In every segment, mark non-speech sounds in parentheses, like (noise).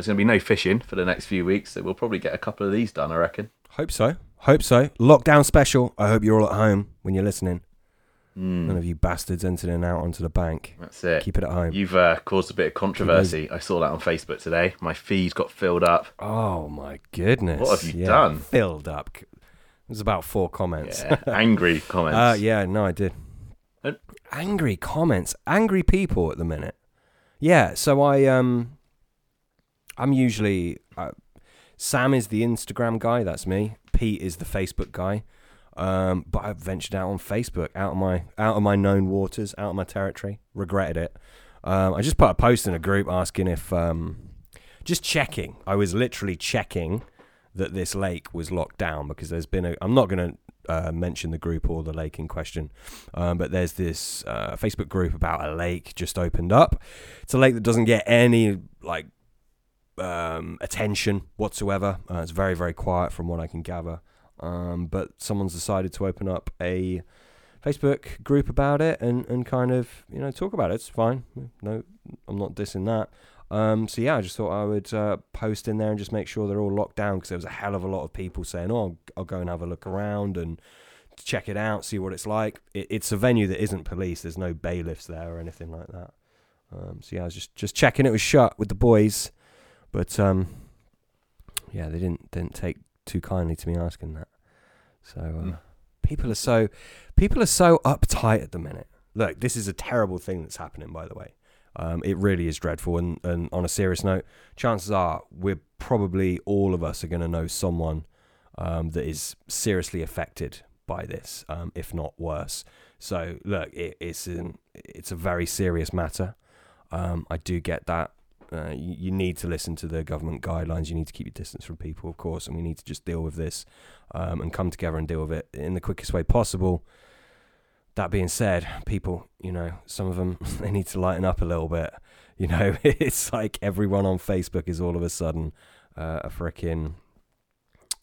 there's going to be no fishing for the next few weeks, so we'll probably get a couple of these done, I reckon. Hope so. Hope so. Lockdown special. I hope you're all at home when you're listening. Mm, None of you bastards entered and out onto the bank. that's it. Keep it at home. You've uh, caused a bit of controversy. I saw that on Facebook today. My feed got filled up. Oh my goodness! What have you Yeah, done? Filled up. It was about four comments. Yeah, angry (laughs) comments. Uh, yeah, no, I did. Angry comments, angry people at the minute. Yeah, so I um, I'm usually uh, Sam is the Instagram guy. That's me. Pete is the Facebook guy. Um, but I've ventured out on Facebook, out of my out of my known waters, out of my territory. Regretted it. Um, I just put a post in a group asking if um, just checking. I was literally checking that this lake was locked down because there's been a. I'm not going to uh, mention the group or the lake in question, um, but there's this uh, Facebook group about a lake just opened up. It's a lake that doesn't get any like um, attention whatsoever. Uh, it's very very quiet from what I can gather. Um, but someone's decided to open up a Facebook group about it and, and kind of you know talk about it. It's fine. No, I'm not dissing that. Um, so yeah, I just thought I would uh, post in there and just make sure they're all locked down because there was a hell of a lot of people saying, "Oh, I'll, go and have a look around and check it out, see what it's like." It, it's a venue that isn't police. There's no bailiffs there or anything like that. Um, so yeah, I was just just checking it was shut with the boys, but um, yeah, they didn't didn't take too kindly to me asking that. So uh, Mm. people are so people are so uptight at the minute. Look, this is a terrible thing that's happening. By the way, um, it really is dreadful. And, and on a serious note, chances are we're probably all of us are going to know someone um, that is seriously affected by this, um, if not worse. So look, it, it's an, it's a very serious matter. Um, I do get that. Uh, you, you need to listen to the government guidelines. You need to keep your distance from people, of course, and we need to just deal with this um, and come together and deal with it in the quickest way possible. That being said, people, you know, some of them (laughs) they need to lighten up a little bit. You know, (laughs) it's like everyone on Facebook is all of a sudden uh, a freaking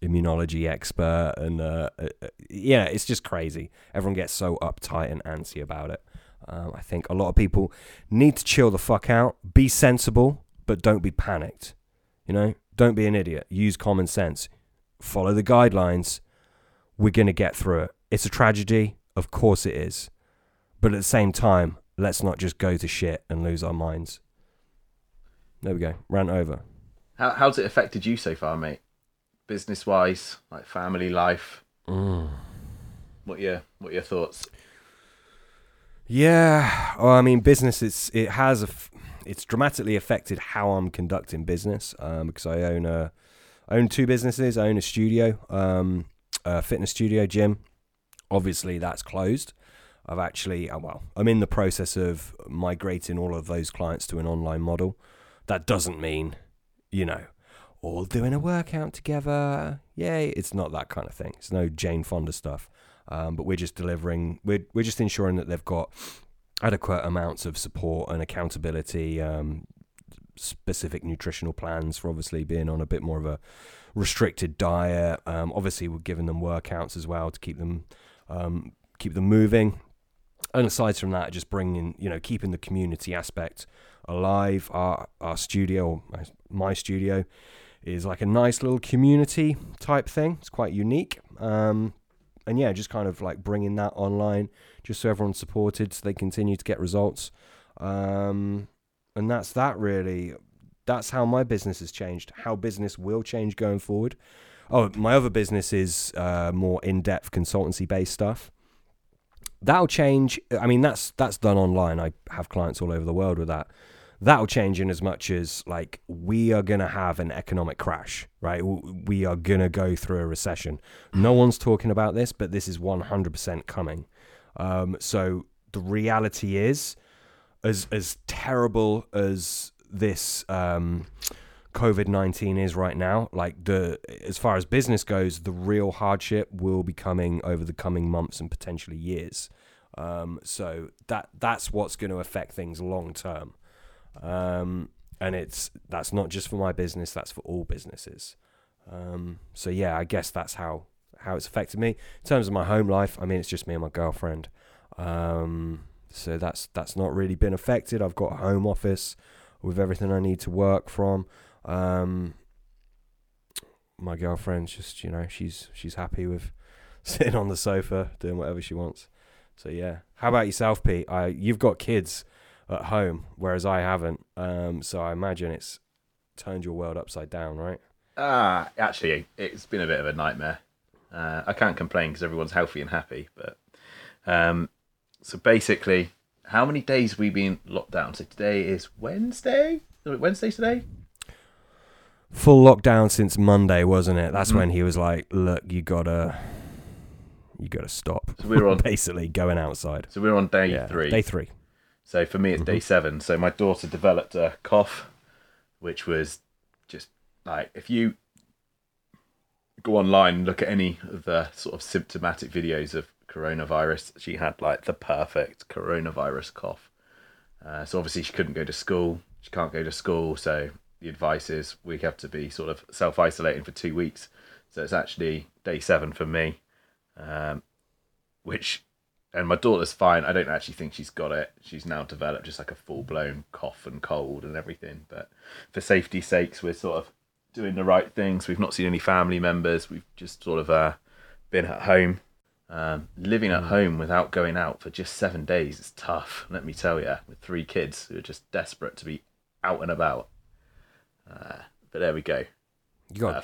immunology expert, and uh, uh, uh, yeah, it's just crazy. Everyone gets so uptight and antsy about it. Um, I think a lot of people need to chill the fuck out, be sensible, but don't be panicked. You know, don't be an idiot. Use common sense. Follow the guidelines. We're going to get through it. It's a tragedy. Of course it is. But at the same time, let's not just go to shit and lose our minds. There we go. Rant over. How, how's it affected you so far, mate? Business wise, like family life. Mm. What your what your thoughts? Yeah, I mean, business. It's it has a, f- it's dramatically affected how I'm conducting business um, because I own a, own two businesses. I own a studio, um, a fitness studio, gym. Obviously, that's closed. I've actually, uh, well, I'm in the process of migrating all of those clients to an online model. That doesn't mean, you know, all doing a workout together. Yay! It's not that kind of thing. It's no Jane Fonda stuff. Um, but we're just delivering. We're we're just ensuring that they've got adequate amounts of support and accountability. Um, specific nutritional plans for obviously being on a bit more of a restricted diet. Um, obviously, we're giving them workouts as well to keep them um, keep them moving. And aside from that, just bringing you know keeping the community aspect alive. Our our studio, my studio, is like a nice little community type thing. It's quite unique. Um, and yeah, just kind of like bringing that online, just so everyone's supported, so they continue to get results. Um, and that's that really. That's how my business has changed. How business will change going forward. Oh, my other business is uh, more in-depth consultancy-based stuff. That'll change. I mean, that's that's done online. I have clients all over the world with that. That'll change in as much as like we are gonna have an economic crash, right? We are gonna go through a recession. No one's talking about this, but this is 100% coming. Um, so the reality is, as as terrible as this um, COVID nineteen is right now, like the as far as business goes, the real hardship will be coming over the coming months and potentially years. Um, so that that's what's going to affect things long term, um, and it's that's not just for my business; that's for all businesses. Um, so yeah, I guess that's how how it's affected me in terms of my home life. I mean, it's just me and my girlfriend. Um, so that's that's not really been affected. I've got a home office with everything I need to work from. Um, my girlfriend's just you know she's she's happy with (laughs) sitting on the sofa doing whatever she wants. So yeah. How about yourself, Pete? I you've got kids at home, whereas I haven't. Um, so I imagine it's turned your world upside down, right? Ah, actually, it's been a bit of a nightmare. Uh, I can't complain because everyone's healthy and happy. But um, so basically, how many days we been locked down? So today is Wednesday. Wednesday today. Full lockdown since Monday, wasn't it? That's Mhm. when he was like, "Look, you gotta, you gotta stop." So we're on. (laughs) basically going outside. so we're on day yeah, three. Day three. So for me, it's day Mhm. seven. So my daughter developed a cough, which was just like if you go online and look at any of the sort of symptomatic videos of coronavirus, she had like the perfect coronavirus cough. Uh, so obviously she couldn't go to school. She can't go to school. So the advice is we have to be sort of self isolating for two weeks. So it's actually day seven for me, um, which and my daughter's fine. I don't actually think she's got it. She's now developed just like a full blown cough and cold and everything. But for safety's sakes, we're sort of doing the right things. We've not seen any family members. We've just sort of uh, been at home. Um, living at Mm. home without going out for just seven days is tough. Let me tell you, with three kids who are just desperate to be out and about. Uh, but there we go. You got, Uh,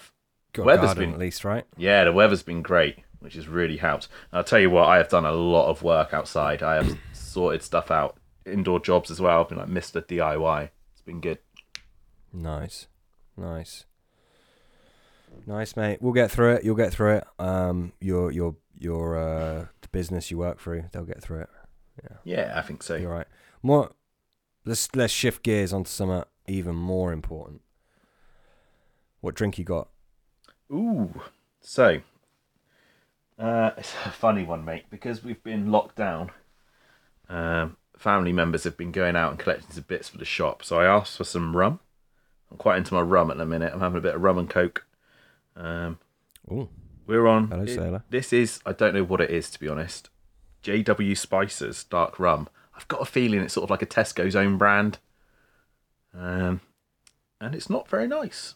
got weather's garden been- at least, right? yeah, the weather's been great, which has really helped. And I'll tell you what, I have done a lot of work outside. I have (coughs) sorted stuff out, indoor jobs as well. I've been like Mr. DIY. It's been good. Nice, nice, nice, mate. We'll get through it. You'll get through it. Um, your your your uh, the business you work through, they'll get through it. Yeah, Yeah, I think so. you're right. More. Let's let's shift gears onto something even more important. What drink you got? Ooh, so uh, (laughs) it's a funny one, mate, because we've been locked down. Um, family members have been going out and collecting some bits for the shop, so I asked for some rum. I'm quite into my rum at the minute. I'm having a bit of rum and coke. Um, Oh, we're on. hello, it- sailor. This is I don't know what it is to be honest. JW Spices dark rum. I've got a feeling it's sort of like a Tesco's own brand. Um, and it's not very nice.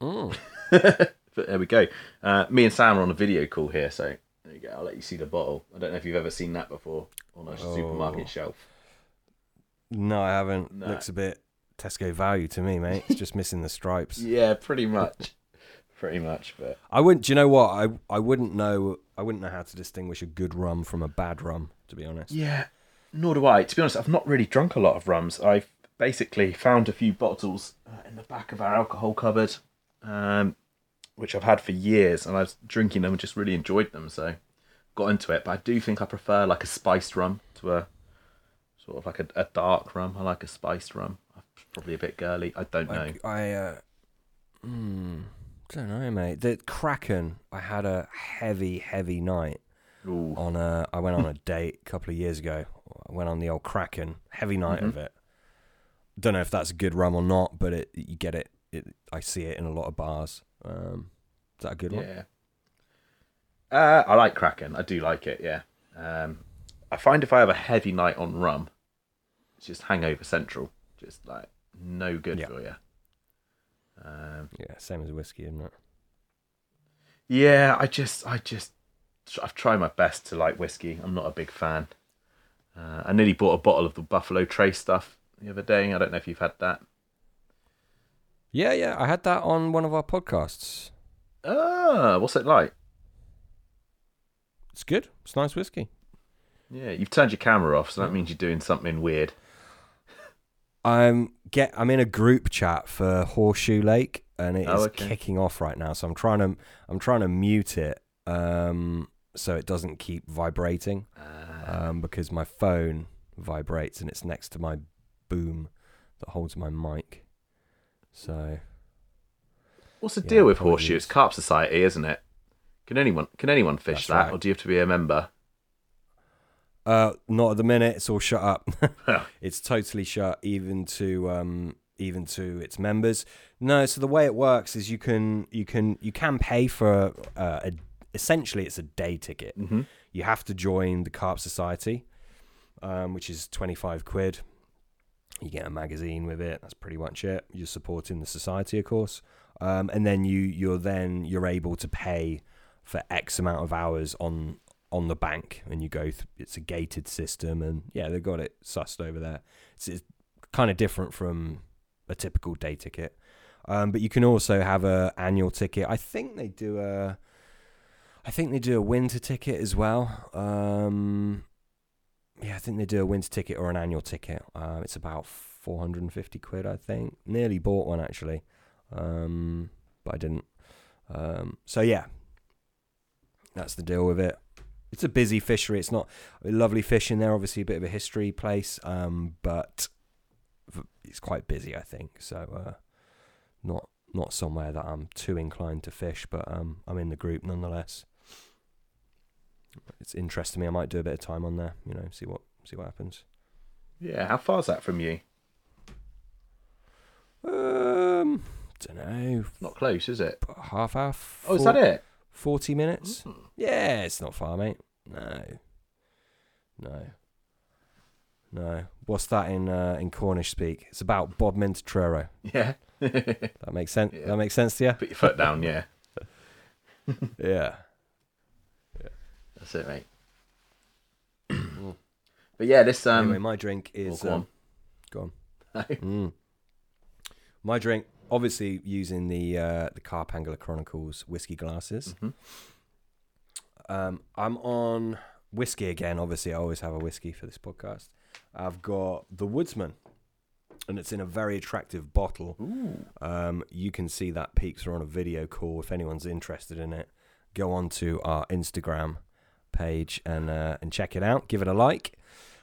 Mm. (laughs) but there we go. Uh, me and Sam are on a video call here, so there you go. I'll let you see the bottle. I don't know if you've ever seen that before on a Oh. supermarket shelf. No, I haven't. No. Looks a bit Tesco value to me, mate. It's just missing the stripes. (laughs) Yeah, pretty much. (laughs) pretty much, but I wouldn't. Do you know what? I I wouldn't know. I wouldn't know how to distinguish a good rum from a bad rum. To be honest. Yeah, nor do I. To be honest, I've not really drunk a lot of rums. I've basically found a few bottles uh, in the back of our alcohol cupboard, um, which I've had for years, and I was drinking them and just really enjoyed them. So got into it. But I do think I prefer like a spiced rum to a sort of like a, a dark rum. I like a spiced rum. Probably a bit girly. I don't know. I uh, mm, don't know, mate. The Kraken. I had a heavy, heavy night Ooh. on a. I went on a date a couple of years ago. I went on the old Kraken. Heavy night Mhm. of it. Don't know if that's a good rum or not, but it you get it. it I see it in a lot of bars. Um, is that a good one? Yeah. Uh, I like Kraken. I do like it. Yeah. Um, I find if I have a heavy night on rum, it's just hangover central. Just like no good Yeah. for you. Um, Yeah, same as whiskey, isn't it? yeah, I just, I just, I've tried my best to like whiskey. I'm not a big fan. Uh, I nearly bought a bottle of the Buffalo Trace stuff the other day. I don't know if you've had that. Yeah, yeah. I had that on one of our podcasts. Ah, what's it like? It's good. It's nice whiskey. Yeah, you've turned your camera off, so that means you're doing something weird. I'm get. I'm in a group chat for Horseshoe Lake, and it is Oh, okay. kicking off right now. So I'm trying to. I'm trying to mute it, um, so it doesn't keep vibrating, Uh, um, because my phone vibrates and it's next to my boom that holds my mic. So What's the Yeah, deal with horseshoes? It's carp society, isn't it? Can anyone can anyone fish That's that, right. or do you have to be a member? Uh, not at the minute. It's all shut up. (laughs) It's totally shut, even to um, even to its members. No. So the way it works is you can you can you can pay for uh, a essentially it's a day ticket. Mm-hmm. You have to join the Carp Society, um, which is twenty five quid. You get a magazine with it. That's pretty much it. You're supporting the society, of course. Um, and then you you're then you're able to pay for X amount of hours on on the bank, and you go. Th- it's a gated system, and yeah, they've got it sussed over there. It's, it's kind of different from a typical day ticket. Um, but you can also have a annual ticket. I think they do a, I think they do a winter ticket as well. Um, yeah, I think they do a winter ticket or an annual ticket. Uh, it's about four hundred and fifty quid, I think. Nearly bought one actually, um, but I didn't. Um, so yeah, that's the deal with it. It's a busy fishery. It's not lovely fish in there. Obviously, a bit of a history place, um, but it's quite busy. I think so. Uh, not not somewhere that I'm too inclined to fish, but um, I'm in the group nonetheless. It's interesting me. I might do a bit of time on there. You know, see what see what happens. Yeah, how far's that from you? Um, don't know. Not close, is it? Half hour. Oh, is that it? Forty minutes. Mm. Yeah, it's not far, mate. No, no, no. What's that in uh, in Cornish speak? It's about Bob Minter Yeah. (laughs) That makes sense. Yeah. That makes sense to you? Put your foot down, yeah. (laughs) Yeah. That's it, mate. (clears throat) but yeah, this um anyway, my drink oh, is go um, go on. (laughs) Mm. My drink, obviously using the uh, the Carpangler Chronicles whiskey glasses. Mhm. Um, I'm on whiskey again. Obviously, I always have a whiskey for this podcast. I've got the Woodsman, and it's in a very attractive bottle. Um, you can see that peaks are on a video call. If anyone's interested in it, go on to our Instagram page and uh, and check it out. Give it a like.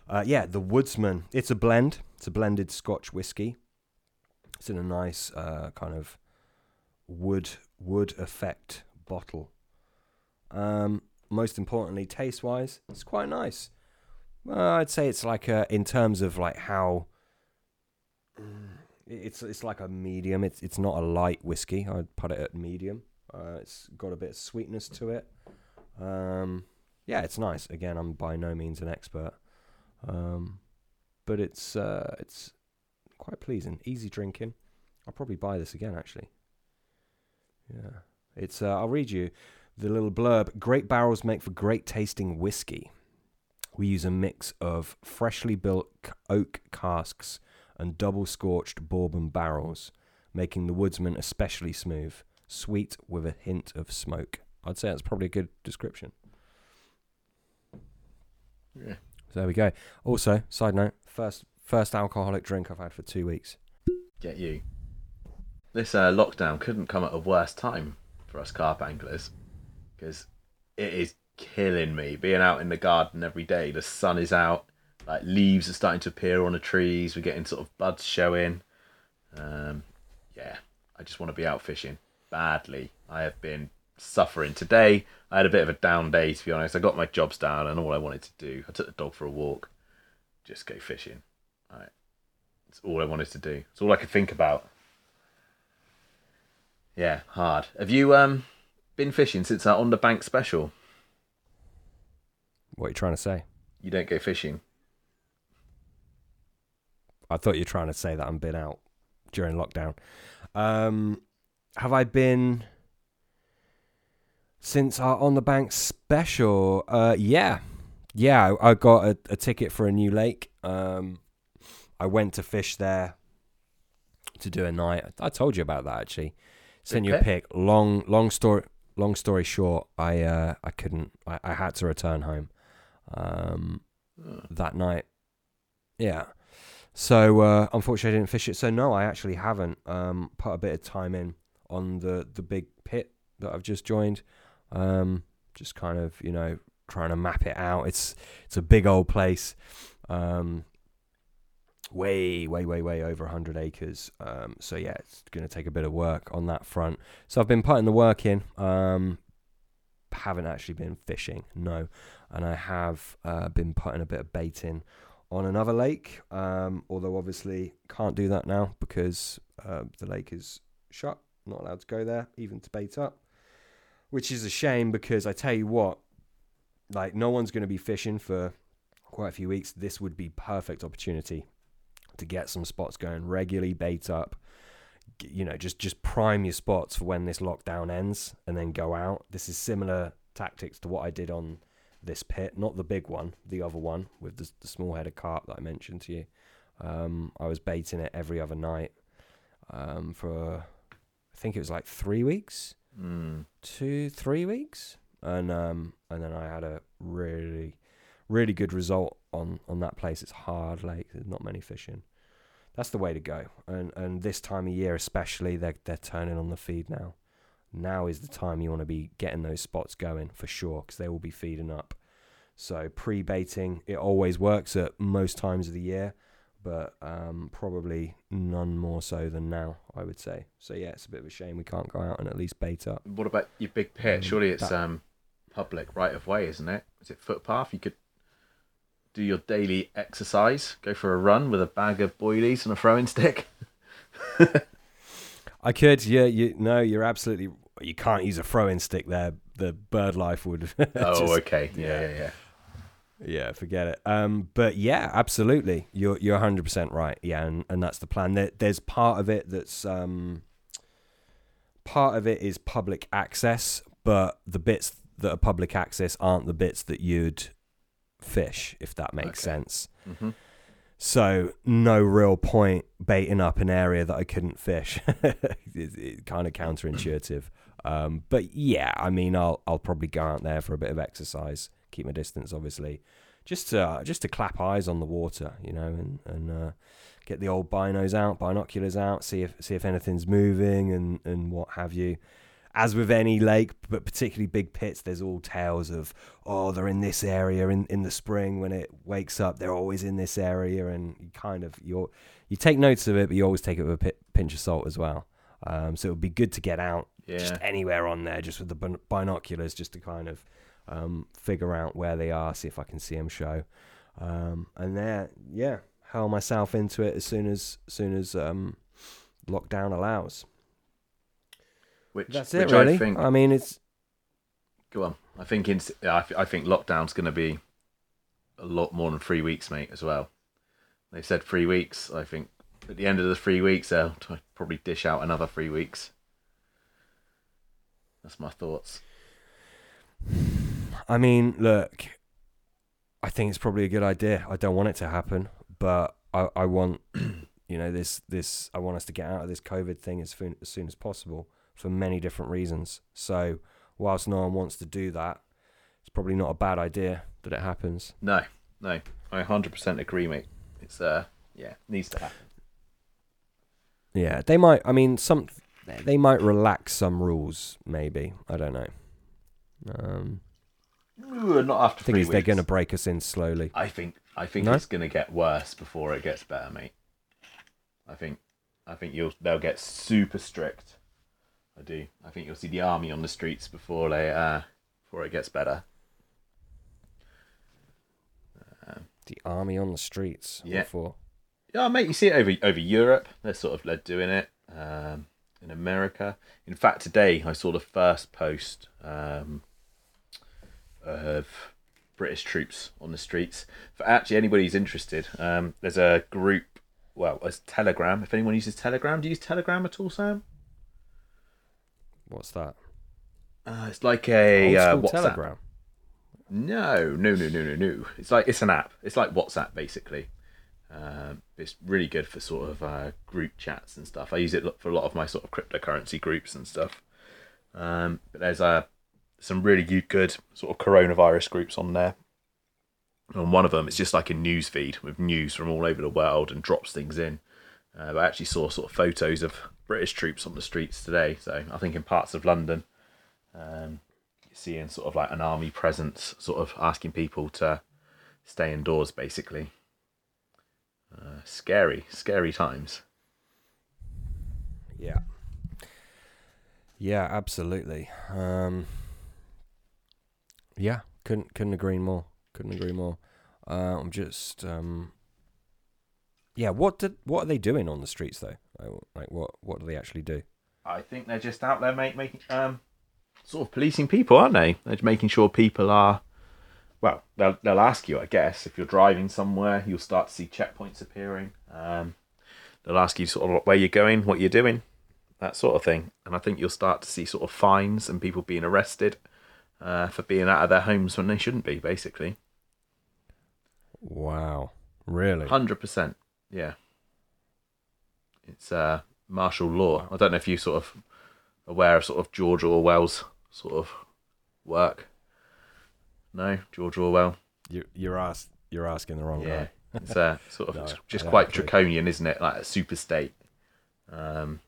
Uh, yeah, the Woodsman. It's a blend. It's a blended Scotch whiskey. It's in a nice uh, kind of wood wood effect bottle. Um, most importantly, taste wise, it's quite nice. I'd say it's like a, in terms of like how it's it's like a medium. It's it's not a light whiskey. I'd put it at medium. Uh, it's got a bit of sweetness to it. Um, yeah, it's nice. Again, I'm by no means an expert, um, but it's uh, it's quite pleasing, easy drinking. I'll probably buy this again actually. Yeah, it's. Uh, I'll read you the little blurb. Great barrels make for great tasting whiskey. We use a mix of freshly built oak casks and double scorched bourbon barrels, making the Woodsman especially smooth, sweet with a hint of smoke. I'd say that's probably a good description. Yeah. So there we go. Also, side note, first first alcoholic drink I've had for two weeks. Get you. This uh, lockdown couldn't come at a worse time for us carp anglers because it is killing me being out in the garden every day. The sun is out, like leaves are starting to appear on the trees. We're getting sort of buds showing. Um, yeah, I just want to be out fishing badly. I have been suffering today. I had a bit of a down day to be honest. I got my jobs down and all I wanted to do, I took the dog for a walk, just go fishing. Right. It's all I wanted to do. It's all I could think about. Yeah, hard. Have you um been fishing since that on the bank special? What are you trying to say? You don't go fishing. I thought you were trying to say that I'm been out during lockdown. Um, have I been since our on the bank special? Uh, yeah, yeah. I, I got a, a ticket for a new lake. Um, I went to fish there to do a night. I told you about that actually. Sent you a pic. Long, long story. Long story short, I uh, I couldn't. I, I had to return home. Um, Oh. that night. Yeah. So uh, unfortunately, I didn't fish it. So no, I actually haven't um, put a bit of time in on the the big pit that I've just joined. Um, just kind of you know trying to map it out. It's it's a big old place. Um, way way way way over 100 acres um so yeah it's going to take a bit of work on that front so i've been putting the work in um haven't actually been fishing no and I have uh, been putting a bit of bait in on another lake. Um, although obviously can't do that now because uh, the lake is shut. Not allowed to go there, even to bait up, which is a shame because I tell you what, like no one's going to be fishing for quite a few weeks. This would be perfect opportunity to get some spots going regularly, bait up. You know, just just prime your spots for when this lockdown ends, and then go out. This is similar tactics to what I did on this pit, not the big one, the other one with the, the small headed carp that I mentioned to you. Um, I was baiting it every other night um, for, I think it was like three weeks Mm. two, three weeks, and um, and then I had a really, really good result on on that place. It's hard lake. There's not many fishing. That's the way to go. And and this time of year, especially, they're they're turning on the feed now. Now is the time you want to be getting those spots going for sure, because they will be feeding up. So pre baiting, it always works at most times of the year, but um, probably none more so than now. I would say. So yeah, it's a bit of a shame we can't go out and at least bait up. What about your big pit? Mm, Surely it's that- um public right of way, isn't it? Is it footpath? You could do your daily exercise, go for a run with a bag of boilies and a throwing stick. (laughs) I could, yeah. You no, you're absolutely. You can't use a throwing stick there. The bird life would. (laughs) Oh, just- okay. Yeah, yeah. yeah, yeah. Yeah, forget it. Um, but yeah, absolutely. You're you're 100 percent right. Yeah, and, and that's the plan. There, there's part of it that's um. Part of it is public access, but the bits that are public access aren't the bits that you'd fish, if that makes Okay. sense. hmm So no real point baiting up an area that I couldn't fish. (laughs) it's it, kind of counterintuitive. Um, but yeah, I mean, I'll I'll probably go out there for a bit of exercise, keep my distance, obviously, just to uh, just to clap eyes on the water, you know, and and uh, get the old binos out, binoculars out, see if see if anything's moving and and what have you. As with any lake, but particularly big pits, there's all tales of oh they're in this area in, in the spring when it wakes up they're always in this area and you kind of you you take notes of it but you always take it with a pinch of salt as well um, so it would be good to get out just anywhere on there just with the bin- binoculars just to kind of um, figure out where they are see if I can see them show um, and there yeah hurl myself into it as soon as as soon as um, lockdown allows Which that's which it really I think. I mean it's Go on. I think in, I, I think lockdown's going to be a lot more than three weeks, mate. As well. They said three weeks. I think at the end of the three weeks, they'll probably dish out another three weeks. That's my thoughts. I mean, look, I think it's probably a good idea. I don't want it to happen, but I, I want, (clears throat) you know, this this I want us to get out of this COVID thing as soon as soon as possible for many different reasons. So, whilst no one wants to do that, it's probably not a bad idea that it happens. No, no, I hundred percent agree, mate. It's uh, yeah, needs to happen. Yeah, they might. I mean, some they might relax some rules. Maybe I don't know. Um, not after I think they're going to break us in slowly. I think I think No? it's going to get worse before it gets better, mate. I think I think you'll they'll get super strict. I do. I think you'll see the army on the streets before they uh before it gets better. The army on the streets. Yeah. for? Yeah, mate, you see it over over Europe. They're sort of they're doing it. Um, in America. In fact, today I saw the first post um, of British troops on the streets. For actually anybody who's interested, um, there's a group. Well, as Telegram. If anyone uses Telegram, do you use Telegram at all, Sam? What's that? Uh, it's like a uh, WhatsApp. telegram. No, no, no, no, no, no. It's like it's an app. It's like WhatsApp basically. Um, it's really good for sort of uh, group chats and stuff. I use it for a lot of my sort of cryptocurrency groups and stuff. Um, but there's uh, some really good- sort of coronavirus groups on there. And one of them, it's just like a news feed with news from all over the world and drops things in. Uh, I actually saw sort of photos of British troops on the streets today. So I think in parts of London, um, seeing sort of like an army presence, sort of asking people to stay indoors, basically. Uh, scary, scary times. Yeah. Yeah, absolutely. Um, yeah, couldn't couldn't agree more. Couldn't agree more. Uh, I'm just um, yeah. What did what are they doing on the streets though? Like, what what do they actually do? I think they're just out there, mate, making um, sort of policing people, aren't they? They're making sure people are well, they'll they'll ask you, I guess, if you're driving somewhere, you'll start to see checkpoints appearing. Um, they'll ask you sort of where you're going, what you're doing, that sort of thing, and I think you'll start to see sort of fines and people being arrested uh, for being out of their homes when they shouldn't be, basically. Wow. Really? Hundred percent. Yeah. It's uh, martial law. I don't know if you're sort of aware of sort of George Orwell's sort of work. No, George Orwell. You, you're You're asking the wrong Yeah, guy. it's uh, sort of (laughs) No, just quite draconian, isn't it? Like a super state. Um,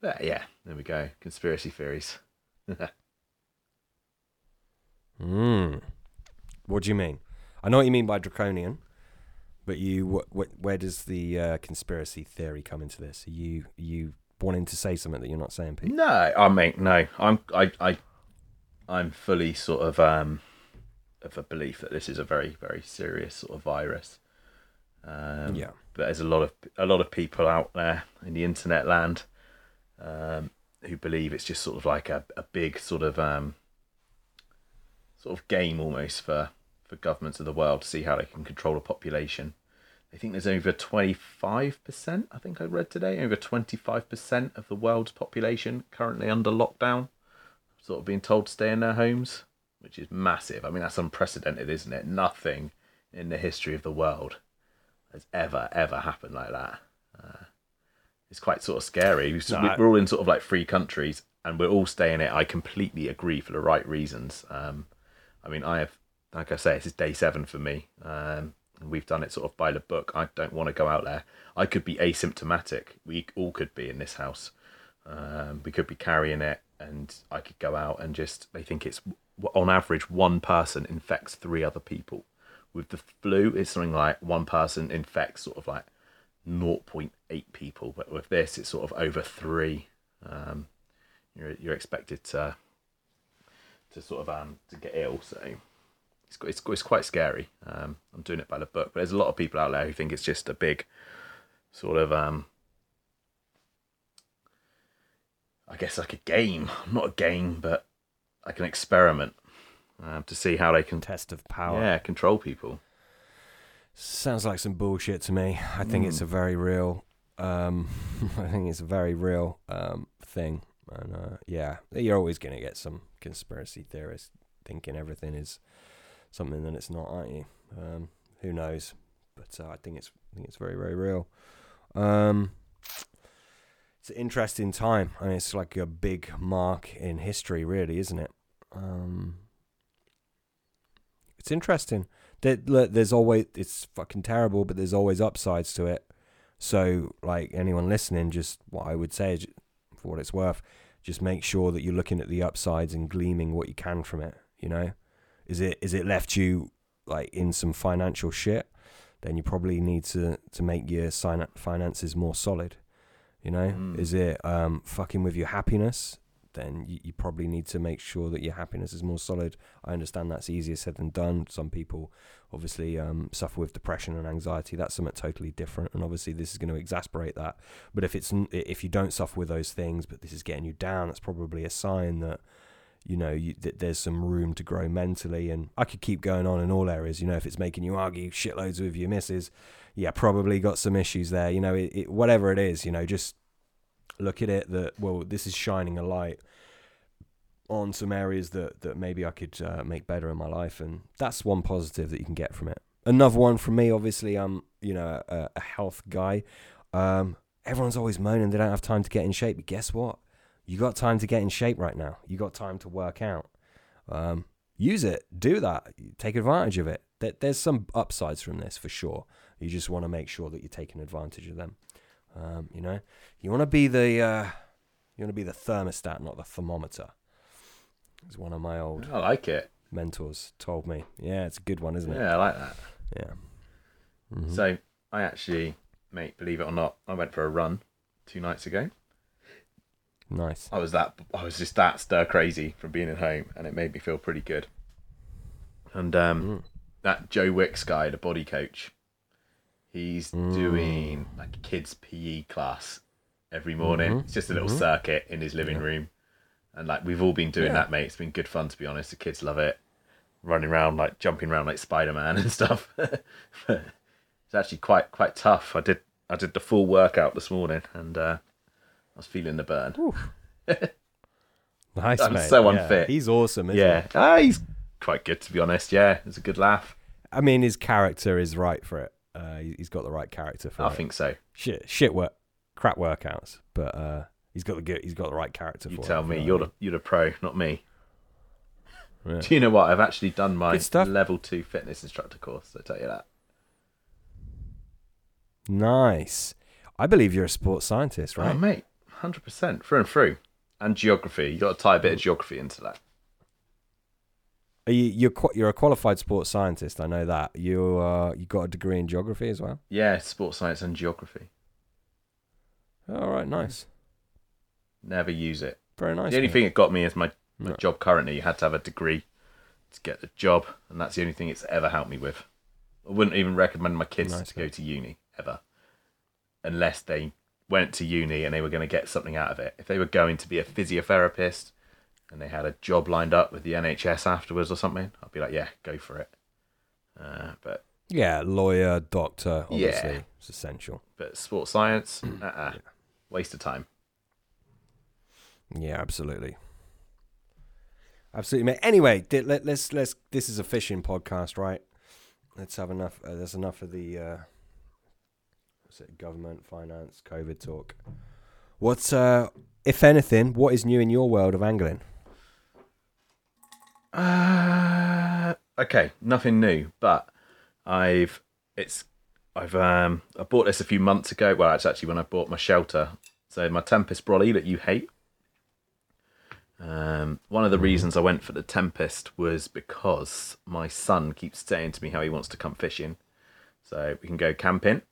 but yeah, there we go. Conspiracy theories. (laughs) Mm. What do you mean? I know what you mean by draconian, but you what, what where does the uh, conspiracy theory come into this? Are you are you wanting to say something that you're not saying, Pete? No, I mean no. I'm I I I'm fully sort of um of a belief that this is a very very serious sort of virus. Um, Yeah. but there's a lot of a lot of people out there in the internet land um, who believe it's just sort of like a, a big sort of um, sort of game almost for for governments of the world to see how they can control a population. They think there's over 25%, I think I read today, over 25% of the world's population currently under lockdown, sort of being told to stay in their homes, which is massive. I mean, that's unprecedented, isn't it? Nothing in the history of the world has ever, ever happened like that. Uh, it's quite sort of scary. No, I- We're all in sort of like free countries and we're all staying it. I completely agree for the right reasons. Um, I mean, I have, like I say, this is day seven for me. Um, we've done it sort of by the book. I don't want to go out there. I could be asymptomatic. We all could be in this house. Um, we could be carrying it, and I could go out and just. They think it's on average one person infects three other people. With the flu, it's something like one person infects sort of like 0.8 people, but with this, it's sort of over three. Um, you're you're expected to to sort of um to get ill. So it's it's, it's quite scary. Um, I'm doing it by the book, but there's a lot of people out there who think it's just a big sort of um. I guess like a game, (laughs) not a game, but like an experiment um, to see how they can, Test of power. yeah, control people. Sounds like some bullshit to me. I think it's a very real. Um, (laughs) I think it's a very real um, thing, and uh, yeah, you're always going to get some conspiracy theorists thinking everything is something that it's not, aren't you? Um, who knows? But uh, I think it's I think it's very very real. Um, it's an interesting time, I and it's like a big mark in history, really, isn't it? Um, it's interesting. Look, there's always it's fucking terrible, but there's always upsides to it. So, like anyone listening, just what I would say, is, for what it's worth, just make sure that you're looking at the upsides and gleaming what you can from it. You know, is it is it left you like in some financial shit? Then you probably need to to make your finances more solid. You know, Mm. is it um fucking with your happiness? Then you, you probably need to make sure that your happiness is more solid. I understand that's easier said than done. Some people obviously um, suffer with depression and anxiety. That's something totally different, and obviously this is going to exasperate that. But if it's if you don't suffer with those things, but this is getting you down, that's probably a sign that you know you, that there's some room to grow mentally. And I could keep going on in all areas. You know, if it's making you argue shitloads with your missus, yeah, probably got some issues there. You know, it, it, whatever it is, you know, just look at it that well, this is shining a light on some areas that that maybe I could uh, make better in my life, and that's one positive that you can get from it. Another one from me, obviously, I'm you know a, a health guy. Um, everyone's always moaning they don't have time to get in shape, but guess what? You got time to get in shape right now. You got time to work out. Um, use it. Do that. Take advantage of it. There, there's some upsides from this for sure. You just want to make sure that you're taking advantage of them. Um, you know, you want to be the uh, you want to be the thermostat, not the thermometer. It's one of my old I like it. mentors told me. Yeah, it's a good one, isn't it? Yeah, I like that. Yeah. Mhm. So I actually, mate, believe it or not, I went for a run two nights ago. nice. I was that I was just that stir crazy from being at home, and it made me feel pretty good. And um, Mm. that Joe Wicks guy, the body coach, he's Mm. doing like a kids PE class every morning. Mhm. It's just a little Mhm. circuit in his living Yeah. room, and like we've all been doing Yeah. that, mate. It's been good fun to be honest. The kids love it. running around like jumping around like Spider Man (laughs) and stuff. (laughs) it's actually quite quite tough. I did I did the full workout this morning and uh, I was feeling the burn. (laughs) Nice, I'm mate. so Yeah, unfit. He's awesome, isn't Yeah, ah, he's quite good to be honest. Yeah, it's a good laugh. I mean, his character is right for it. Uh, he- he's got the right character for I it. think so. shit, shit work, crap workouts, but uh, he's got the good. He's got the right character You for tell it. me, you're the you're the pro, not me. Mean? (laughs) Do you know what? I've actually done my Good stuff. level two fitness instructor course. I tell you that. Nice. I believe you're a sports scientist, Oh, right? mate, hundred percent through and through. And geography. You got to tie a bit of geography into that. Are you, you're qua- you're a qualified sports scientist. I know that. You uh, you got a degree in geography as well. Yeah, sports science and geography. All right, nice. Never use it. Very nice. the only mate. thing that got me is my, my Right. job currently. You had to have a degree to get the job, and that's the only thing it's ever helped me with. I wouldn't even recommend my kids Nice, to go to uni ever, unless they went to uni and they were going to get something out of it. If they were going to be a physiotherapist and they had a job lined up with the NHS afterwards or something, I'd be like, yeah, go for it. Uh, but Yeah, lawyer, doctor. Obviously, Yeah. it's essential. but sports science, (clears throat) uh-uh, waste of time. Yeah, absolutely. Absolutely, mate. Anyway, let, let's let's. This is a fishing podcast, right? Let's have enough. Uh, there's enough of the. Uh, what's it? Government, finance, COVID talk. What's uh, if anything, what is new in your world of angling? Uh, okay, nothing new, but I've it's I've um I bought this a few months ago. Well, it's actually when I bought my shelter. So my Tempest brolly that you hate. Um, one of the reasons I went for the Tempest was because my son keeps saying to me how he wants to come fishing, so we can go camping,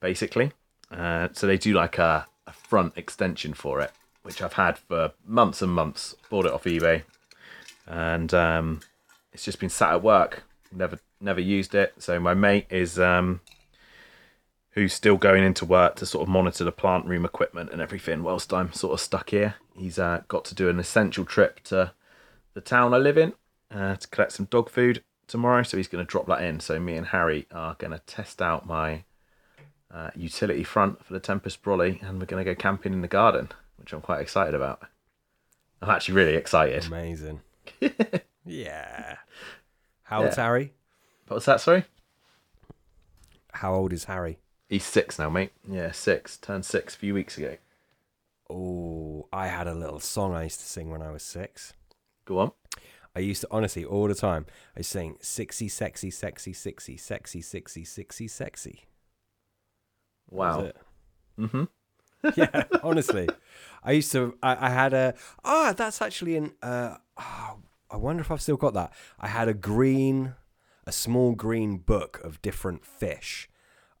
basically. Uh, so they do like a, a front extension for it, which I've had for months and months. Bought it off eBay, and um, it's just been sat at work. Never, never used it. So my mate is um, who's still going into work to sort of monitor the plant room equipment and everything. Whilst I'm sort of stuck here, he's uh, got to do an essential trip to the town I live in uh, to collect some dog food tomorrow. So he's going to drop that in. So me and Harry are going to test out my uh, utility front for the Tempest Brolly, and we're going to go camping in the garden, which I'm quite excited about. I'm actually really excited. Amazing. Yeah. How old's Yeah. Harry? What was that? Sorry. How old is Harry? He's six now, mate. Yeah, six. Turned six a few weeks ago. Oh, I had a little song I used to sing when I was six. Go on. I used to honestly all the time. I sing sexy, sexy, sexy, sexy, sexy, sexy, sexy, sexy. That was Wow. it. Mm-hmm. (laughs) yeah, honestly, I used to. I, I had a. Ah, that's actually an. Uh, oh, I wonder if I've still got that. I had a green, a small green book of different fish,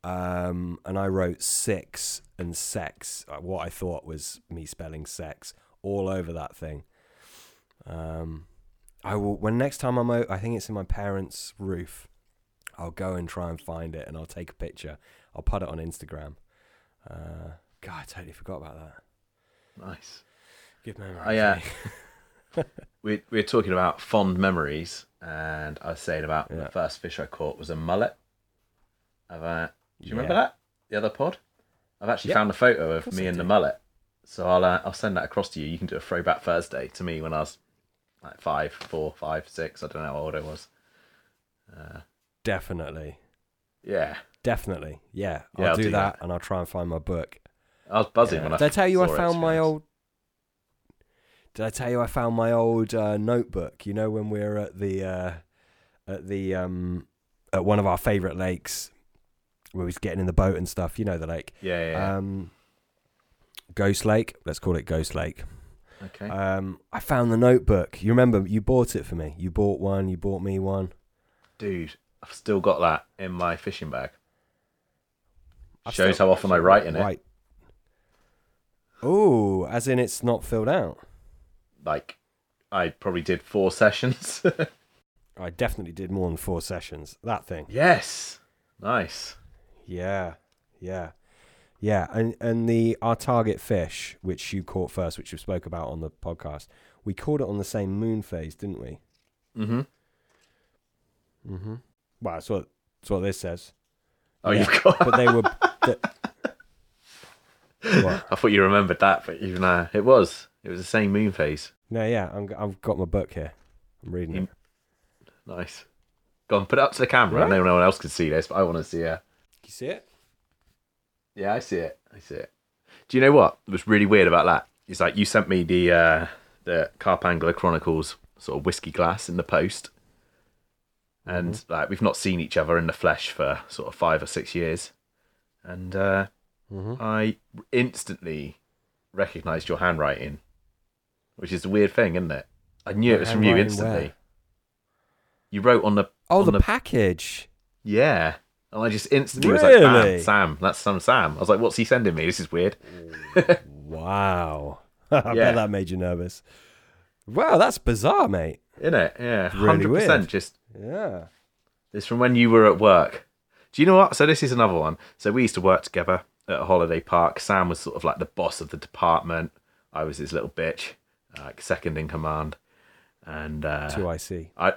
um, and I wrote six and sex. uh, What I thought was me spelling sex all over that thing. Um, I will when next time I'm out. I think it's in my parents' roof. I'll go and try and find it, and I'll take a picture. I'll put it on Instagram. Uh, God, I totally forgot about that. Nice. Good memory. I, uh, (laughs) we we were talking about fond memories, and I was saying about Yeah. the first fish I caught was a mullet. Have, uh, do you remember Yeah. that? The other pod. I've actually Yeah. found a photo of me I and the mullet, so I'll uh, I'll send that across to you. You can do a throwback Thursday to me when I was like five, four, five, six. I don't know how old I was. Definitely. Yeah, Definitely. Yeah. Yeah, I'll, I'll do, do that, that. and I'll try and find my book. I was buzzing Yeah. when I. Did I tell you I found my old Did I tell you I found my old uh, notebook? You know when we were at the uh, at the um at one of our favorite lakes where we was getting in the boat and stuff, you know the lake. Yeah, yeah. Um Ghost Lake, let's call it Ghost Lake. okay. Um I found the notebook. You remember you bought it for me. You bought one, you bought me one. Dude, I've still got that in my fishing bag. I've Shows how often I write in it. Right. Oh, as in it's not filled out. Like, I probably did four sessions. (laughs) I definitely did more than four sessions. That thing. yes. Nice. Yeah, yeah, yeah. And and the our target fish, which you caught first, which we spoke about on the podcast, we caught it on the same moon phase, didn't we? Mm-hmm. Mm-hmm. Well, that's what that's what this says. Oh, Yeah. you've got. But they were. (laughs) th- what? (laughs) I thought you remembered that, but even uh, it was. It was the same moon phase. No, yeah, I'm, I've got my book here. I'm reading it. Nice. Go on, put it up to the camera. I know no one else can see this, but I want to see it. You see it? Yeah, I see it. I see it. Do you know what was really weird about that? It's like you sent me the uh, the Carpangler Chronicles sort of whiskey glass in the post, and like we've not seen each other in the flesh for sort of five or six years, and uh, Mm-hmm. I instantly recognised your handwriting, which is a weird thing, isn't it? I knew it was from you instantly. where? You wrote on the Oh, on the, the- package. yeah. And I just instantly was like, Sam, Sam, that's some Sam. I was like, what's he sending me? This is weird. (laughs) Wow. (laughs) I Yeah. bet that made you nervous. Wow, that's bizarre, mate. Isn't it? Yeah. Really 100% just Yeah. It's from when you were at work. Do you know what? So this is another one. So we used to work together at a holiday park. Sam was sort of like the boss of the department. I was his little bitch, like second in command. And uh, Two IC. I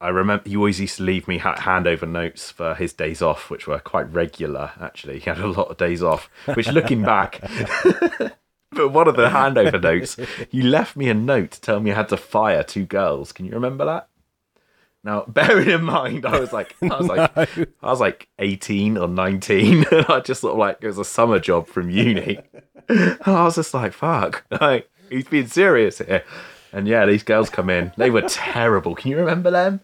I remember he always used to leave me ha- handover notes for his days off, which were quite regular. Actually, he had a lot of days off. Which, looking back, (laughs) but one of the handover notes, he left me a note to tell me I had to fire two girls. Can you remember that? Now, (laughs) bearing in mind, I was like, I was like, (laughs) I was like eighteen or nineteen, (laughs) and I just sort of like it was a summer job from uni. And I was just like, fuck, like he's being serious here. And yeah, these girls come in. They were terrible. Can you remember them?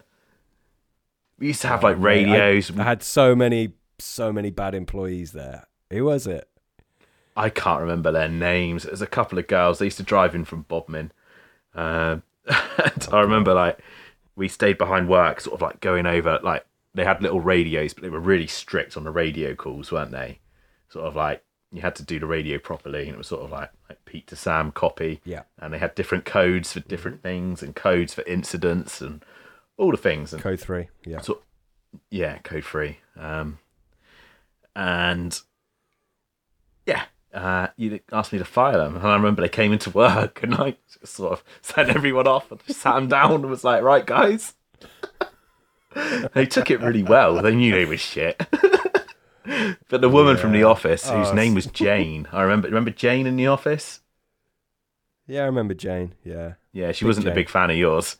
We used to have like radios. I had so many, so many bad employees there. Who was it? I can't remember their names. There's a couple of girls. They used to drive in from Bodmin. Um, and I remember like we stayed behind work, sort of like going over. Like they had little radios, but they were really strict on the radio calls, weren't they? Sort of like you had to do the radio properly, and it was sort of like like Pete to Sam copy. Yeah. And they had different codes for different things, and codes for incidents, and all the things. And Code three. Yeah. so yeah code three. um and yeah uh you asked me to fire them and i remember they came into work and i just sort of (laughs) sent everyone off and just sat them down and was like right guys (laughs) they took it really well they knew they was shit (laughs) but the woman from the office whose Oh, name was jane i remember remember jane in the office Yeah, I remember Jane. Yeah. yeah she Big wasn't a big fan of yours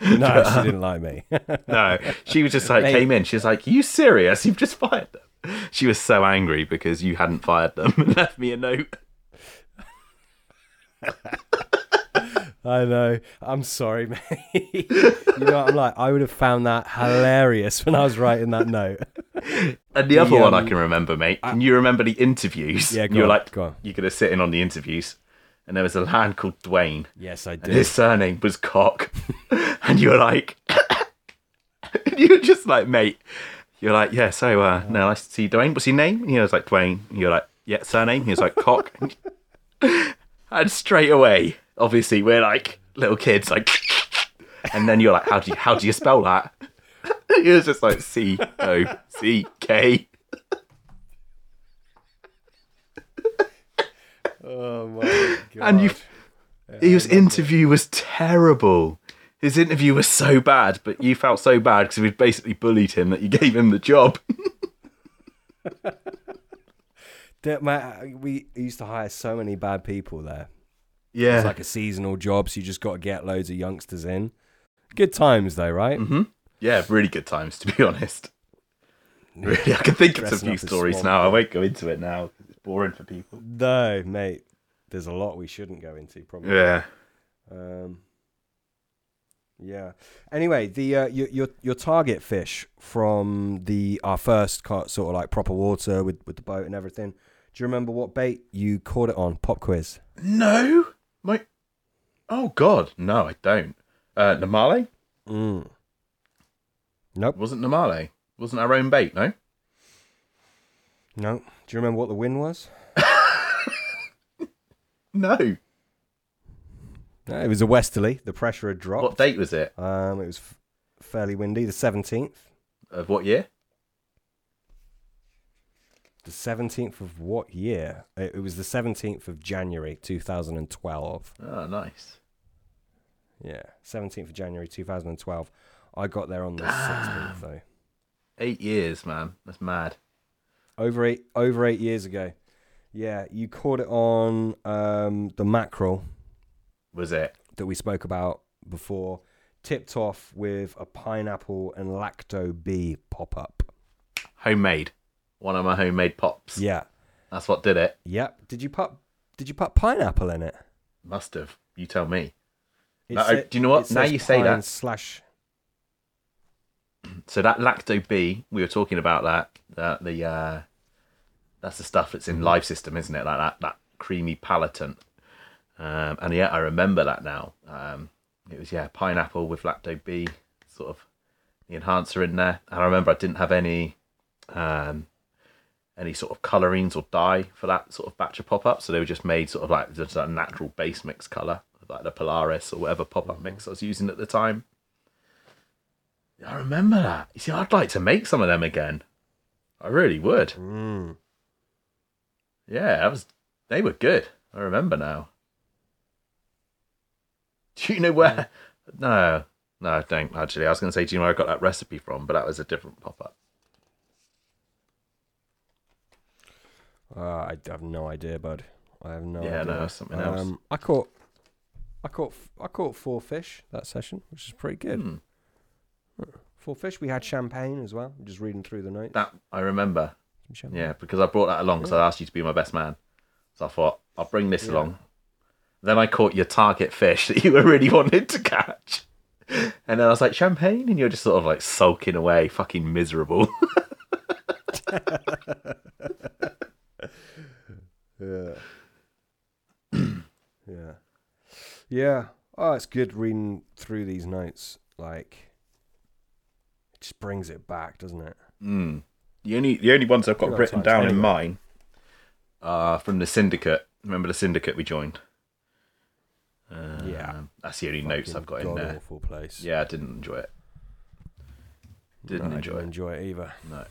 No, she didn't like me. no, she was just like Mate. came in. She was like, "You serious? You've just fired them?" (laughs) She was so angry because you hadn't fired them and (laughs) left me a note. (laughs) I know. I'm sorry, mate. you know what I'm like? I would have found that hilarious when I was writing that note. And the, other one I um, can remember, mate. Can you remember the interviews? Yeah, go you were on, like, you're gonna sit in on the interviews, and there was a lad called Dwayne, Yes, I did. his surname was Cock, and you were like, you were just like, mate. You're like, yeah. So, uh, no, nice to see you, Dwayne. What's your name? And he was like, Dwayne. And you're like, yeah. Surname? He was like, Cock. (laughs) and straight away, obviously, we're like little kids, like, (laughs) and then you're like, how do you how do you spell that? (laughs) He was just like C O C K. Oh my god. And you, his interview was terrible. His interview was so bad, but you felt so bad because we'd basically bullied him that you gave him the job. (laughs) My- we used to hire so many bad people there. Yeah. It's like a seasonal job, so you just got to get loads of youngsters in. Good times though, right? Mm-hmm. Yeah, really good times to be (laughs) honest. Really, I can think of some few stories now. I won't go into it now. It's boring for people. No, mate. There's a lot we shouldn't go into, probably. Yeah. Um, yeah. Anyway, the uh, your, your your target fish from the our first sort of like proper water with with the boat and everything. Do you remember what bait you caught it on? Pop quiz. No, my. Oh God, no, I don't. Uh, Namale Mm. Nope. wasn't Namale. Wasn't our own bait, no. No. Do you remember what the win was? (laughs) No. No, it was a westerly. The pressure had dropped. What date was it? Um, it was f- fairly windy. The seventeenth. Of what year? The seventeenth of what year? It it was the seventeenth of January, two thousand and twelve. Oh, nice. Yeah, seventeenth of January, two thousand and twelve. I got there on the 16th though. Eight years, man. That's mad. Over eight over eight years ago. Yeah, you caught it on um, the mackerel Was it? that we spoke about before, tipped off with a pineapple and lacto bee pop up. Homemade. One of my homemade pops. Yeah. That's what did it. Yep. Did you put Did you put pineapple in it? Must have. You tell me. It No, sa- do you know what? Now you say that. Slash. (clears throat) So that lacto B, we were talking about that. That the uh, that's the stuff that's in live system, isn't it? Like that that creamy palatant. Um, and yeah, I remember that now. Um, it was yeah, pineapple with lacto B, sort of the enhancer in there. And I remember I didn't have any um, any sort of colorings or dye for that sort of batch of pop ups. So they were just made sort of like just a natural base mix color, like the Polaris or whatever pop up mix I was using at the time. I remember that. You see, I'd like to make some of them again. I really would. Mm. Yeah, that was. They were good. I remember now. (laughs) Do you know where? No, no, I don't actually. I was going to say, do you know where I got that recipe from? But that was a different pop up. Uh, I have no idea, bud. I have no Yeah, idea. no, something else. Um, I caught, I caught, I caught four fish that session, which is pretty good. Hmm. Four fish. We had champagne as well. Just reading through the notes. That I remember. Yeah, because I brought that along because I asked you to be my best man. So I thought I'll bring this Yeah. along. Then I caught your target fish that you were really wanting to catch. And then I was like, champagne? And you're just sort of like sulking away, fucking miserable. (laughs) Yeah. yeah. Yeah. Oh, it's good reading through these notes. Like, it just brings it back, doesn't it? Mm. The only the only ones I've got written down in mine are from the syndicate. Remember the syndicate we joined? Um, Yeah. That's the only notes I've got in there. Awful place. Yeah, I didn't enjoy it. Didn't No, I enjoy didn't it. enjoy it either. No.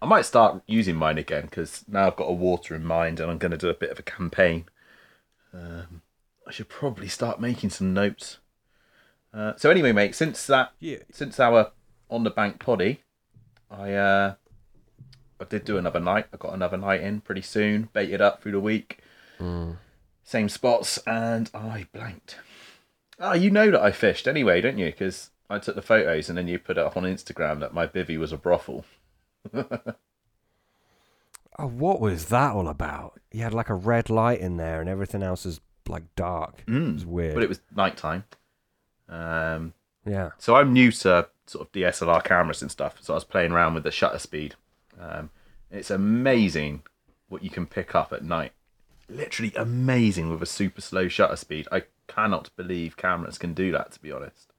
I might start using mine again because now I've got a water in mind and I'm going to do a bit of a campaign. Um, I should probably start making some notes. Uh, so anyway, mate, since that Yeah. since our on the bank poddy, I uh, I did do another night. I got another night in pretty soon. Baited up through the week, same spots, and I blanked. Oh, you know that I fished anyway, don't you? Because I took the photos and then you put it up on Instagram that my bivvy was a brothel. (laughs) Oh, what was that all about? You had like a red light in there, and everything else is like dark. It was weird. Mm. But it was nighttime. Um, yeah. so I'm new to sort of DSLR cameras and stuff. So I was playing around with the shutter speed. Um, it's amazing what you can pick up at night. Literally amazing with a super slow shutter speed. I cannot believe cameras can do that. To be honest,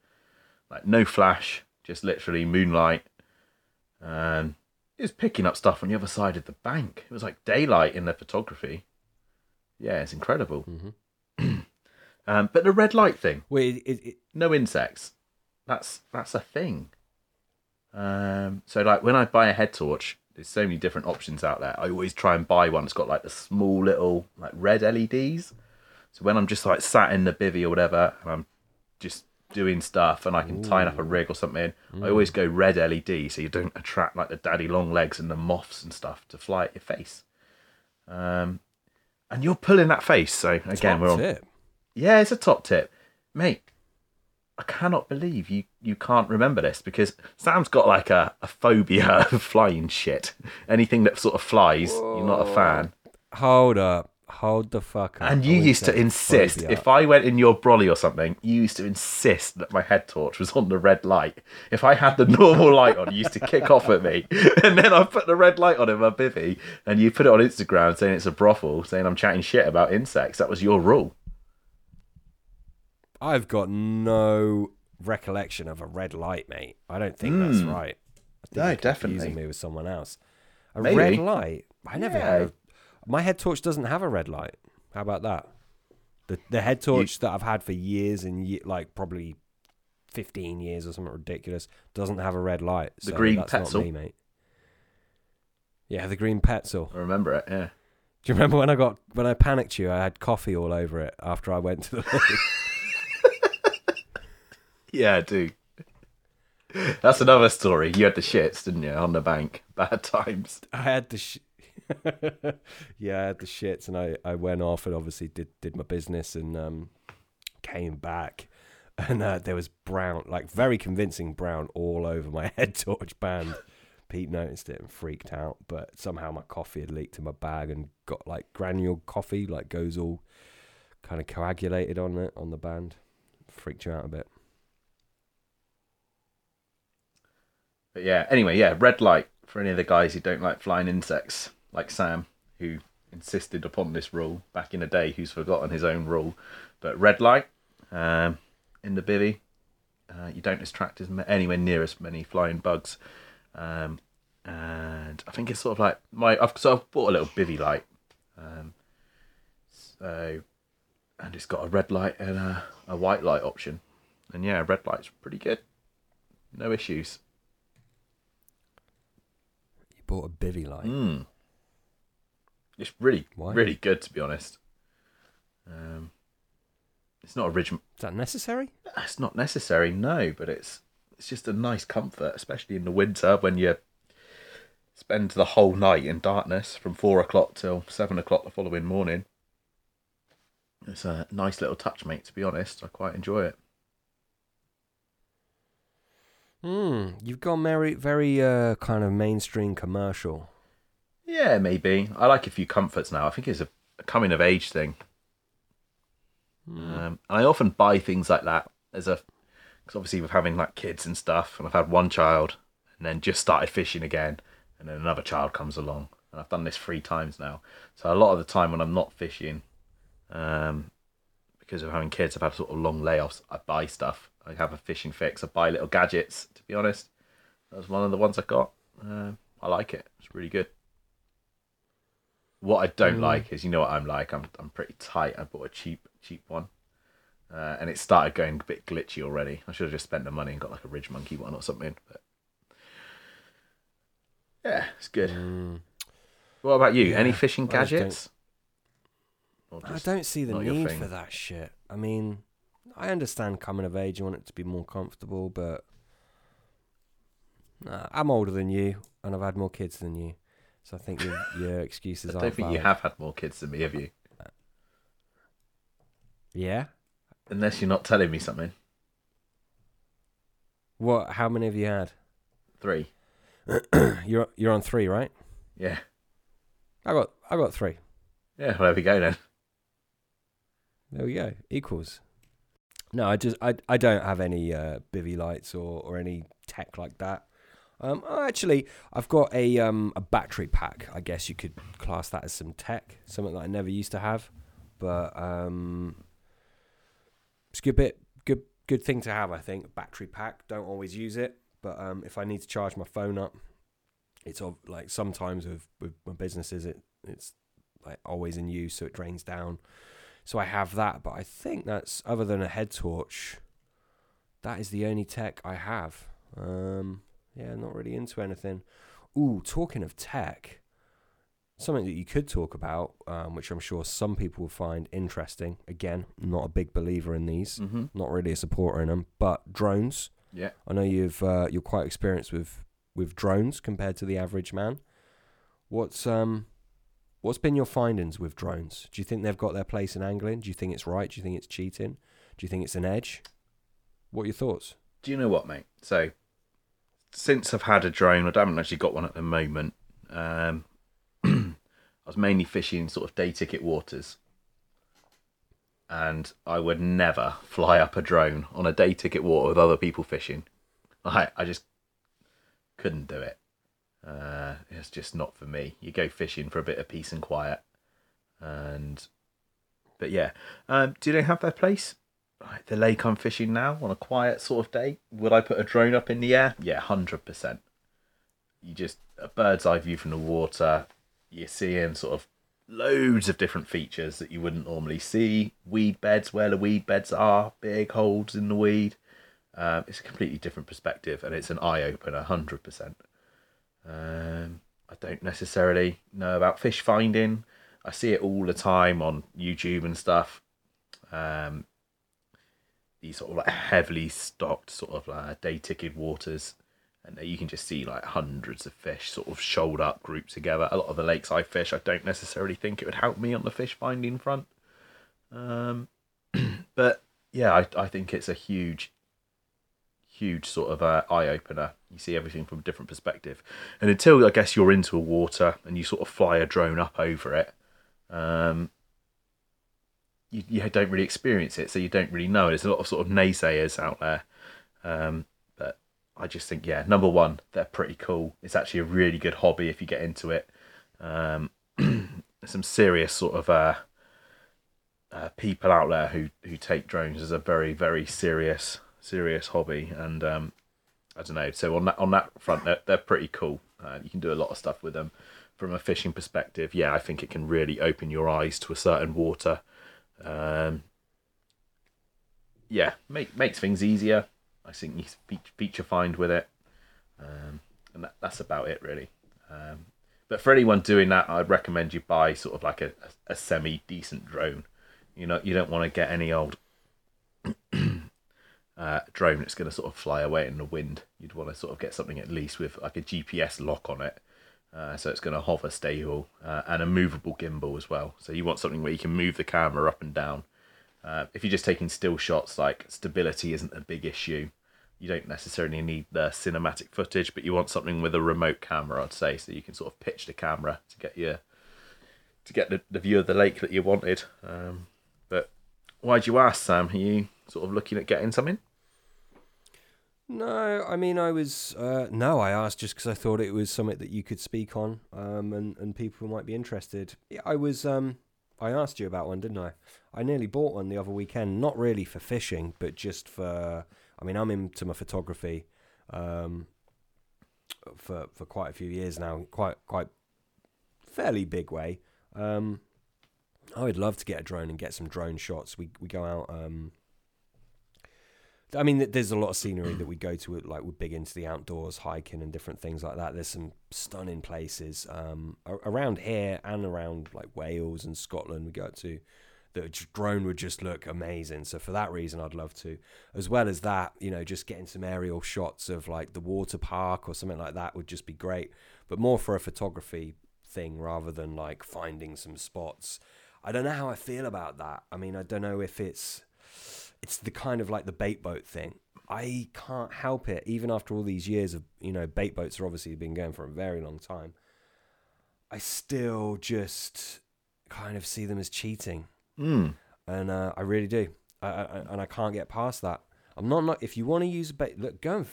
like no flash, just literally moonlight. And it was picking up stuff on the other side of the bank. It was like daylight in the photography. Yeah, it's incredible. (clears throat) um, but the red light thing, Wait, it, it, no insects. That's that's a thing. Um, so like when I buy a head torch, there's so many different options out there. I always try and buy one that's got like the small little like red LEDs. So when I'm just like sat in the bivvy or whatever, and I'm just doing stuff, and I can tie up a rig or something, I always go red LED so you don't attract like the daddy long legs and the moths and stuff to fly at your face. Um, and you're pulling that face. So again, top we're on tip. yeah, it's a top tip, mate. I cannot believe you you can't remember this because Sam's got like a, a phobia (laughs) of flying shit. Anything that sort of flies, you're not a fan. Hold up. Hold the fuck up. And you used to insist phobia. if I went in your brolly or something, you used to insist that my head torch was on the red light. If I had the (laughs) normal light on, you used to kick off at me, (laughs) and then I put the red light on in my bivvy, and you put it on Instagram saying it's a brothel, saying I'm chatting shit about insects. That was your rule. I've got no recollection of a red light, mate. I don't think that's Mm. right. I think No, definitely. me with someone else. A Maybe. red light? I never Yeah. had a, My head torch doesn't have a red light. How about that? The the head torch that I've had for years and ye- like probably 15 years or something ridiculous doesn't have a red light. The so green that's Petzl. not me, mate. Yeah, the green Petzl. I remember it. Yeah. Do you remember when I got when I panicked you? I had coffee all over it after I went to the. (laughs) Yeah, I do. That's another story. You had the shits, didn't you, on the bank? (laughs) Bad times. I had the sh- (laughs) yeah, I had the shits, and I, I went off and obviously did did my business and um, came back, (laughs) and uh, there was brown, like very convincing brown all over my head torch band. Pete noticed it and freaked out, but somehow my coffee had leaked in my bag and got like granule coffee, like goes all kind of coagulated on it on the band. Freaked you out a bit. But yeah, anyway, yeah, red light for any of the guys who don't like flying insects, like Sam, who insisted upon this rule back in the day, who's forgotten his own rule. But red light um, in the bivvy, uh, you don't attract as anywhere near as many flying bugs. Um, and I think it's sort of like my I've so I've bought a little bivvy light. Um, so and it's got a red light and a, a white light option. And yeah, red light's pretty good. No issues. Bought a bivy light. Mm. It's really, Why? really good to be honest. Um, it's not original. Is that necessary? It's not necessary, no, but it's it's just a nice comfort, especially in the winter when you spend the whole night in darkness from four o'clock till seven o'clock the following morning. It's a nice little touch, mate. To be honest, I quite enjoy it. Hmm. You've gone very, very uh, kind of mainstream commercial. Yeah, maybe. I like a few comforts now. I think it's a, a coming of age thing. Um, and I often buy things like that as a, because obviously with having like kids and stuff, and I've had one child, and then just started fishing again, and then another child comes along, and I've done this three times now. So a lot of the time when I'm not fishing, um, because of having kids, I've had sort of long layoffs. I buy stuff. I have a fishing fix. I buy little gadgets. To be honest, that was one of the ones I got. Um, I like it. It's really good. What I don't Mm. like is, you know what I'm like. I'm I'm pretty tight. I bought a cheap cheap one, uh, and it started going a bit glitchy already. I should have just spent the money and got like a Ridge Monkey one or something. But yeah, it's good. Mm. What about you? Any Yeah, fishing I don't- gadgets? I don't see the need for that shit. I mean, I understand coming of age, you want it to be more comfortable, but nah, I'm older than you, and I've had more kids than you, so I think your, (laughs) your excuses I don't think you have had more kids than me, have you? Yeah. Unless you're not telling me something. What? How many have you had? Three. (clears throat) you're you're on three, right? Yeah. I got I got three. Yeah, well, there we go then. There we go. Equals. No, I just I I don't have any uh, bivy lights or, or any tech like that. Um, oh, actually, I've got a um a battery pack. I guess you could class that as some tech, something that I never used to have, but um, it's a good bit good good thing to have. I think battery pack. Don't always use it, but um, if I need to charge my phone up, it's of like sometimes with with my businesses it it's like always in use, so it drains down. So I have that, but I think that's other than a head torch, that is the only tech I have. Um, yeah, not really into anything. Ooh, talking of tech, something that you could talk about, um, which I'm sure some people will find interesting. Again, not a big believer in these, Mm-hmm. not really a supporter in them, but drones. Yeah. I know you've uh, you're quite experienced with with drones compared to the average man. What's um what's been your findings with drones? Do you think they've got their place in angling? Do you think it's right? Do you think it's cheating? Do you think it's an edge? What are your thoughts? Do you know what, mate? So, since I've had a drone, I haven't actually got one at the moment. Um, (clears throat) I was mainly fishing sort of day ticket waters, and I would never fly up a drone on a day ticket water with other people fishing. I I just couldn't do it. Uh, it's just not for me. You go fishing for a bit of peace and quiet, and but yeah, um, do they have their place? Right, the lake I'm fishing now on a quiet sort of day. Would I put a drone up in the air? Yeah, hundred percent. You just a bird's eye view from the water. You're seeing sort of loads of different features that you wouldn't normally see. Weed beds, where the weed beds are, big holes in the weed. Um, it's a completely different perspective, and it's an eye opener, hundred percent. Um, I don't necessarily know about fish finding. I see it all the time on YouTube and stuff. Um, these sort of like heavily stocked sort of uh, day ticket waters, and you can just see like hundreds of fish sort of shoaled up, grouped together. A lot of the lakes I fish, I don't necessarily think it would help me on the fish finding front. Um, (clears throat) but yeah, I I think it's a huge, huge sort of uh, eye opener. You see everything from a different perspective, and until I guess you're into a water and you sort of fly a drone up over it, um, you, you don't really experience it, so you don't really know. There's a lot of sort of naysayers out there, um, but I just think yeah, number one, they're pretty cool. It's actually a really good hobby if you get into it. Um, (clears throat) some serious sort of uh, uh, people out there who who take drones as a very very serious serious hobby, and um, I don't know. So on that on that front, they're they're pretty cool. Uh, you can do a lot of stuff with them. From a fishing perspective, yeah, I think it can really open your eyes to a certain water. Um, yeah, make makes things easier. I think you feature find with it, um, and that, that's about it really. Um, but for anyone doing that, I'd recommend you buy sort of like a, a, a semi decent drone. You know, you don't want to get any old uh, drone that's going to sort of fly away in the wind. You'd want to sort of get something at least with like a GPS lock on it. Uh, so it's going to hover stable uh, and a movable gimbal as well. So you want something where you can move the camera up and down. Uh, if you're just taking still shots, like stability isn't a big issue. You don't necessarily need the cinematic footage, but you want something with a remote camera, I'd say, so you can sort of pitch the camera to get your to get the, the view of the lake that you wanted. Um, but why'd you ask, Sam? Are you sort of looking at getting something? No, I mean, I was uh, no, I asked just because I thought it was something that you could speak on, um, and and people might be interested. I was. Um, I asked you about one, didn't I? I nearly bought one the other weekend, not really for fishing, but just for. I mean, I'm into my photography, um, for for quite a few years now, quite quite fairly big way. Um, I would love to get a drone and get some drone shots. We we go out. Um, I mean, there's a lot of scenery that we go to, like we're big into the outdoors, hiking and different things like that. There's some stunning places um, around here and around like Wales and Scotland. We go to the drone would just look amazing. So for that reason, I'd love to, as well as that, you know, just getting some aerial shots of like the water park or something like that would just be great. But more for a photography thing rather than like finding some spots. I don't know how I feel about that. I mean, I don't know if it's it's the kind of like the bait boat thing. I can't help it, even after all these years of you know bait boats are obviously been going for a very long time. I still just kind of see them as cheating, mm. and uh, I really do. I, I, and I can't get past that. I'm not not if you want to use a bait, look, go and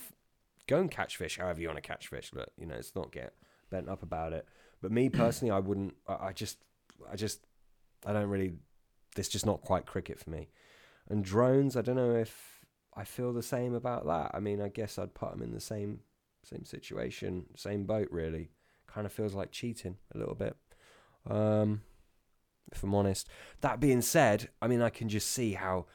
go and catch fish however you want to catch fish. Look, you know, it's not get bent up about it. But me (clears throat) personally, I wouldn't. I, I just, I just, I don't really. It's just not quite cricket for me. And drones, I don't know if I feel the same about that. I mean, I guess I'd put them in the same same situation, same boat. Really, kind of feels like cheating a little bit. Um, if I'm honest. That being said, I mean, I can just see how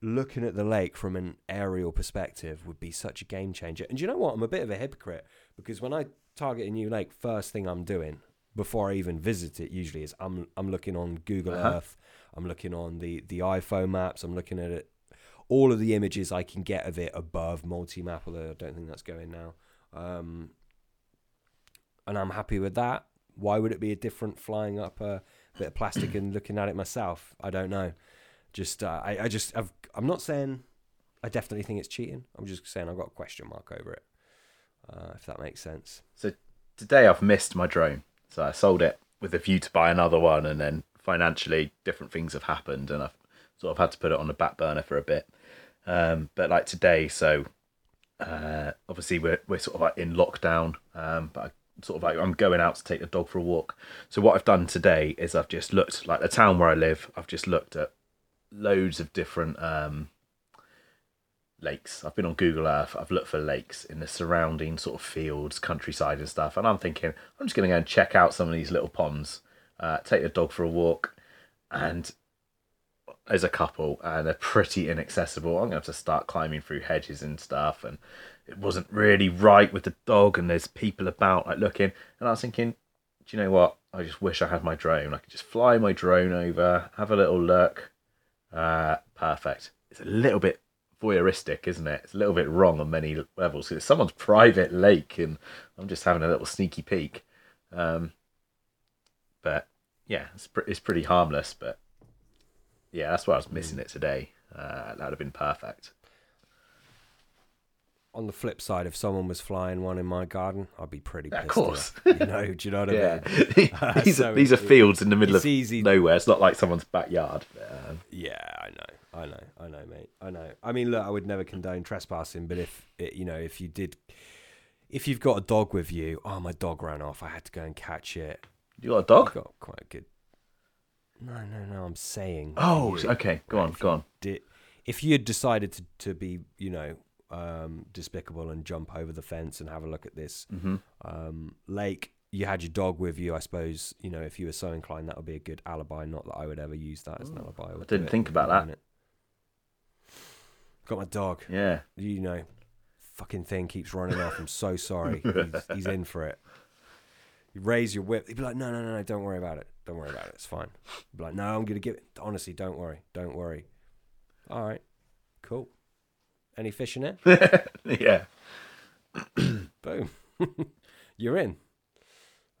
looking at the lake from an aerial perspective would be such a game changer. And you know what? I'm a bit of a hypocrite because when I target a new lake, first thing I'm doing before I even visit it usually is I'm I'm looking on Google uh-huh. Earth I'm looking on the the iPhone maps. I'm looking at it, all of the images I can get of it above multi map. Although I don't think that's going now. Um, and I'm happy with that. Why would it be a different flying up a bit of plastic and looking at it myself? I don't know. Just uh, I I just I've, I'm not saying I definitely think it's cheating. I'm just saying I've got a question mark over it. Uh, if that makes sense. So today I've missed my drone. So I sold it with a view to buy another one, and then financially, different things have happened, and I've sort of had to put it on the back burner for a bit. Um, but like today, so uh, obviously we're we're sort of like in lockdown, um, but I sort of like I'm going out to take the dog for a walk. So what I've done today is I've just looked like the town where I live. I've just looked at loads of different um, lakes. I've been on Google Earth. I've looked for lakes in the surrounding sort of fields, countryside and stuff. And I'm thinking I'm just going to go and check out some of these little ponds uh, take the dog for a walk, and as a couple, and they're pretty inaccessible. I'm gonna have to start climbing through hedges and stuff, and it wasn't really right with the dog, and there's people about like looking, and I was thinking, do you know what? I just wish I had my drone. I could just fly my drone over, have a little look. Uh, perfect. It's a little bit voyeuristic, isn't it? It's a little bit wrong on many levels. It's someone's (laughs) private lake, and I'm just having a little sneaky peek. Um, but yeah, it's pr- it's pretty harmless. But yeah, that's why I was missing it today. Uh, that would have been perfect. On the flip side, if someone was flying one in my garden, I'd be pretty pissed. of course. You know, do you know what I (laughs) mean? these So are these are fields in the middle of easy- nowhere. It's not like someone's backyard. Um, Yeah, I know, I know, I know, mate. I know. I mean, look, I would never condone trespassing, but if it, you know, if you did, if you've got a dog with you, oh, my dog ran off. I had to go and catch it. You got a dog? I've got quite a good. No, no, no. I'm saying. Oh, you- okay. Go on, go on. Did, if you had decided to, to be, you know, um, despicable and jump over the fence and have a look at this hmm um, lake, you had your dog with you. I suppose you know if you were so inclined, that would be a good alibi. Not that I would ever use that as an alibi. I didn't think about that. innit? Got my dog. Yeah. You know, fucking thing keeps running off. I'm so sorry. (laughs) He's, he's in for it. You raise your whip. He'd be like, no, no, no, no, don't worry about it. Don't worry about it. It's fine. He'd be like, no, I'm gonna give it. Honestly, don't worry. Don't worry. All right, cool. Any fish in it? (laughs) yeah. (clears throat) Boom. (laughs) You're in.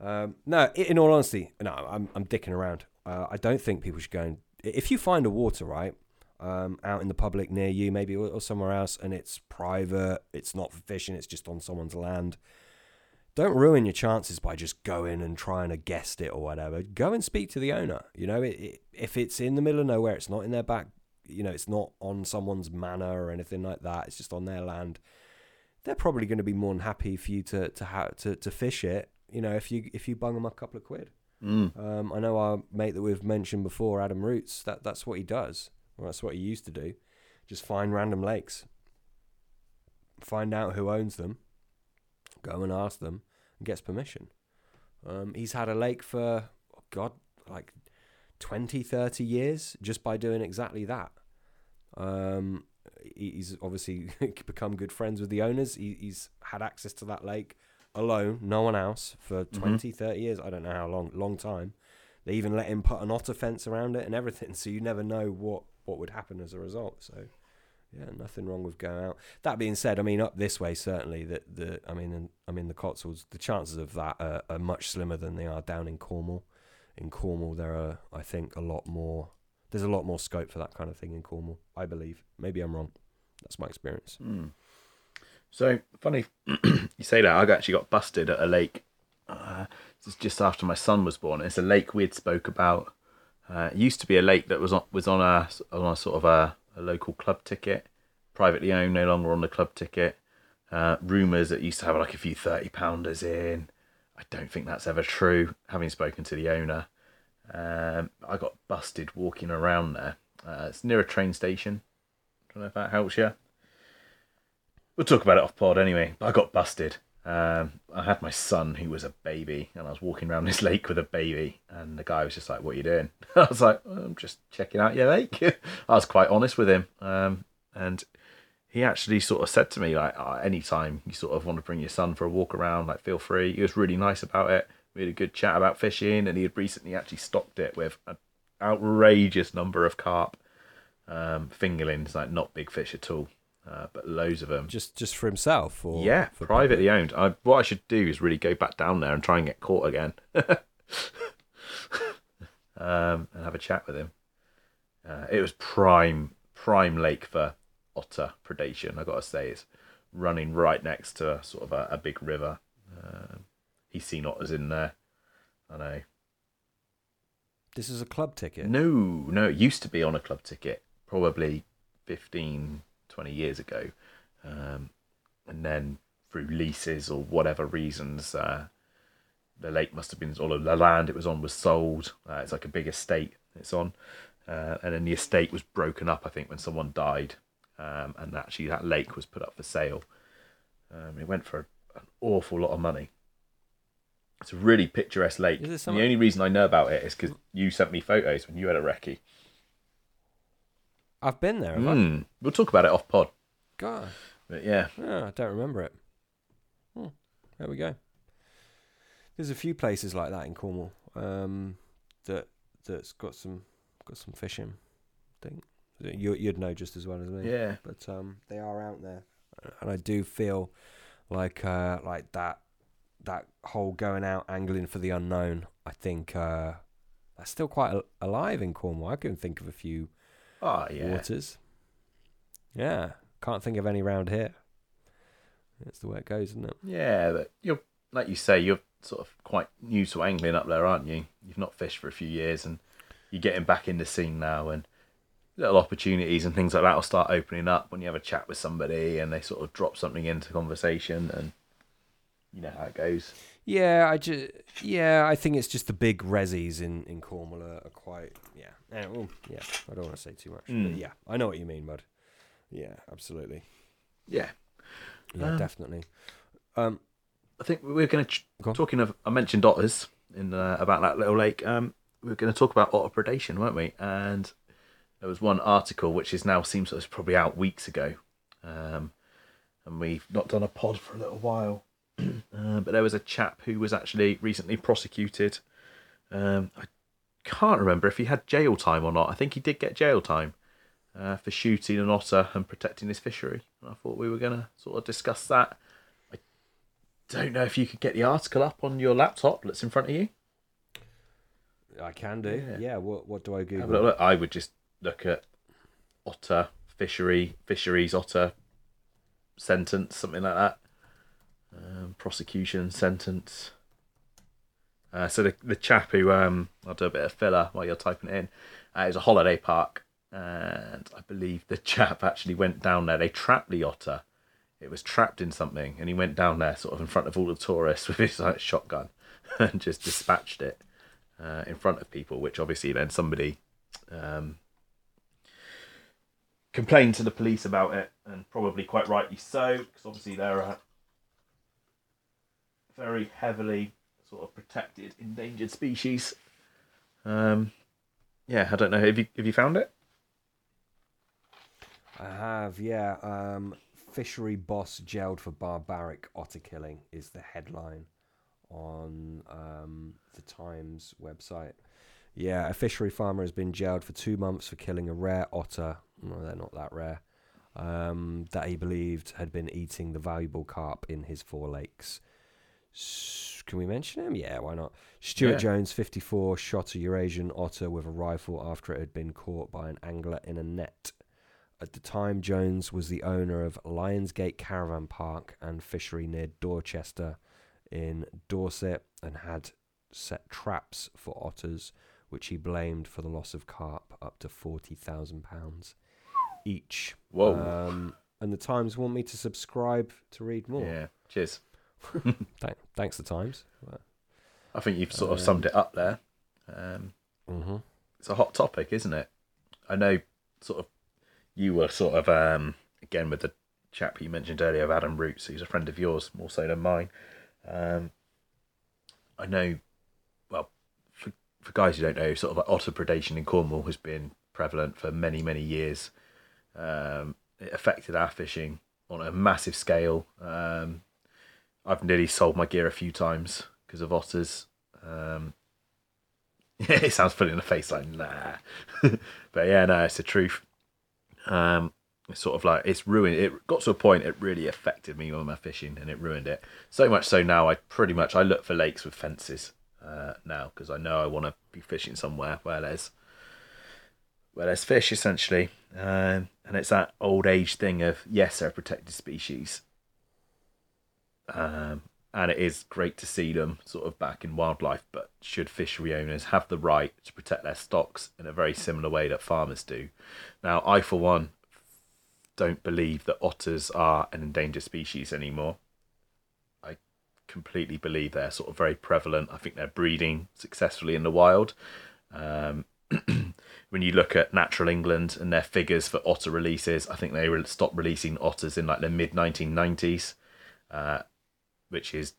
Um, no, in all honesty, no, I'm, I'm dicking around. Uh, I don't think people should go and. If you find a water, right, um, out in the public near you, maybe, or, or somewhere else, and it's private, it's not for fishing, it's just on someone's land, don't ruin your chances by just going and trying to guess it or whatever. Go and speak to the owner. You know, it, it, if it's in the middle of nowhere, it's not in their back, you know, it's not on someone's manor or anything like that, it's just on their land they're probably going to be more than happy for you to to ha- to, to fish it. You know, if you if you bung them a couple of quid. Mm. Um, I know our mate that we've mentioned before, Adam Roots. That that's what he does. Well, that's what he used to do. Just find random lakes, find out who owns them, go and ask them, and gets permission. Um, he's had a lake for oh God, like 20, 30 years just by doing exactly that. Um, he's obviously (laughs) become good friends with the owners. He, he's had access to that lake alone, no one else, for 20, 30 years. I don't know how long, long time. They even let him put an otter fence around it and everything, (laughs) so you never know what, what would happen as a result. So, yeah, nothing wrong with going out. That being said, I mean, up this way, certainly, that the I mean, I mean, the Cotswolds, the chances of that are, are much slimmer than they are down in Cornwall. In Cornwall, there are, I think, a lot more. There's a lot more scope for that kind of thing in Cornwall. I believe. Maybe I'm wrong. That's my experience. Mm. So funny (clears throat) you say that. I actually got busted at a lake. Uh, just after my son was born. It's a lake we had spoke about. Uh, it used to be a lake that was on was on a on a sort of a, a local club ticket, privately owned, no longer on the club ticket. Uh, Rumours that used to have like a few thirty pounders in. I don't think that's ever true. Having spoken to the owner, um, I got busted walking around there. Uh, it's near a train station. I don't know if that helps you. We'll talk about it off pod anyway. But I got busted. Um, I had my son, who was a baby, and I was walking around (laughs) this lake with a baby, and the guy was just like, "What are you doing?" (laughs) I was like, "I'm just checking out your lake." (laughs) I was quite honest with him, um, and he actually sort of said to me like, oh, "Anytime you sort of want to bring your son for a walk around, like feel free." He was really nice about it. We had a good chat about fishing, and he had recently actually stocked it with an outrageous number of carp, um, fingerlings, like not big fish at all, uh, but loads of them. Just just for himself, or Yeah, for privately owned. I, what I should do is really go back down there and try and get caught again, (laughs) um, and have a chat with him. Uh, it was prime prime lake for otter predation. I got to say, it's running right next to sort of a, a big river. Um, he's seen otters in there. I know. This is a club ticket. No, no, it used to be on a club ticket, probably 15, 20 years ago. Um, and then through leases or whatever reasons, uh, the lake must have been, or the land it was on was sold. Uh, it's like a big estate it's on. Uh, and then the estate was broken up, I think, when someone died. Um, and actually, that lake was put up for sale. Um, it went for an awful lot of money. It's a really picturesque lake. The only reason I know about it is because you sent me photos when you had a recce. I've been there. Mm. We'll talk about it off pod. God, But yeah, yeah, I don't remember it. Hmm, there we go. There's a few places like that in Cornwall um, that that's got some got some fishing. I think You, you'd know just as well as me. Yeah. But um, they are out there, and I do feel like uh, like that that whole going out angling for the unknown. I think uh, that's still quite alive in Cornwall. I can think of a few Oh yeah. waters. Yeah, can't think of any round here. That's the way it goes, isn't it? Yeah, but you're like you say, you're sort of quite new to angling up there, aren't you? You've not fished for a few years, and you're getting back in the scene now, and little opportunities and things like that will start opening up when you have a chat with somebody, and they sort of drop something into conversation, and you know how it goes. Yeah, I just yeah, I think it's just the big resis in in Cornwall are, are quite yeah. Eh, well, yeah, I don't want to say too much, Mm. but yeah, I know what you mean, Mud. Yeah, absolutely. Yeah, Yeah, Um, definitely. Um, I think we're going to ch- Go talking of. I mentioned otters in uh, about that little lake. Um, we were going to talk about otter predation, weren't we? And there was one article which is now seems like it's probably out weeks ago, um, and we've not done a pod for a little while. Uh, but there was a chap who was actually recently prosecuted. Um, I can't remember if he had jail time or not. I think he did get jail time uh, for shooting an otter and protecting his fishery. And I thought we were going to sort of discuss that I don't know if you could get the article up on your laptop that's in front of you. I can do. Yeah. Yeah. what what do I Google? little look. I would just look at otter fishery fisheries otter sentence something like that. Um, prosecution sentence. Uh, so the the chap who um I'll do a bit of filler while you're typing it in. Uh, a holiday park, and I believe the (laughs) chap actually went down there. They trapped the otter. It was trapped in something, and he went down there, sort of in front of all the tourists (laughs) with his like, shotgun, (laughs) and just dispatched it uh, in front of people. Which obviously then somebody um, complained to the police about it, and probably quite rightly so, because obviously they're very heavily sort of protected endangered species. Um, yeah, I don't know. Have you have you found it? I have, yeah. Um, fishery boss jailed for barbaric otter killing is the headline on um, the Times website. Yeah, a fishery farmer has been jailed for two months for killing a rare otter. Well, they're not that rare. Um, that he believed had been eating the valuable carp in his four lakes. Can we mention him? Yeah, why not? Stuart Yeah. Jones, 54, shot a Eurasian otter with a rifle after it had been caught by an angler in a net. At the time, Jones was the owner of Lyons Gate Caravan Park and fishery near Dorchester in Dorset and had set traps for otters, which he blamed for the loss of carp up to £40,000 each. Whoa. Um, and the Times want me to subscribe to read more. Yeah. Cheers. (laughs) Thank, thanks, the Times. I think you've sort of summed it up there. Um, Mm-hmm. it's a hot topic, isn't it? I know, sort of, you were sort of um, again with the chap you mentioned earlier of Adam Roots, who's a friend of yours more so than mine. Um, I know, well, for for guys who don't know, sort of like otter predation in Cornwall has been prevalent for many many years. Um, it affected our fishing on a massive scale. Um, I've nearly sold my gear a few times because of otters. Um, (laughs) it sounds funny in the face, like nah, (laughs) but yeah, no, it's the truth. Um, it's sort of like it's ruined. It got to a point it really affected me on my fishing, and it ruined it so much so now I pretty much I look for lakes with fences uh, now because I know I want to be fishing somewhere where there's where there's fish essentially, um, and it's that old age thing of yes, they're a protected species, um, and it is great to see them sort of back in wildlife. But should fishery owners have the right to protect their stocks in a very similar way that farmers do? Now, I for one don't believe that otters are an endangered species anymore. I completely believe they're sort of very prevalent. I think they're breeding successfully in the wild. Um, (clears throat) when you look at Natural England and their figures for otter releases, I think they stopped releasing otters in like the mid 1990s, uh, which is,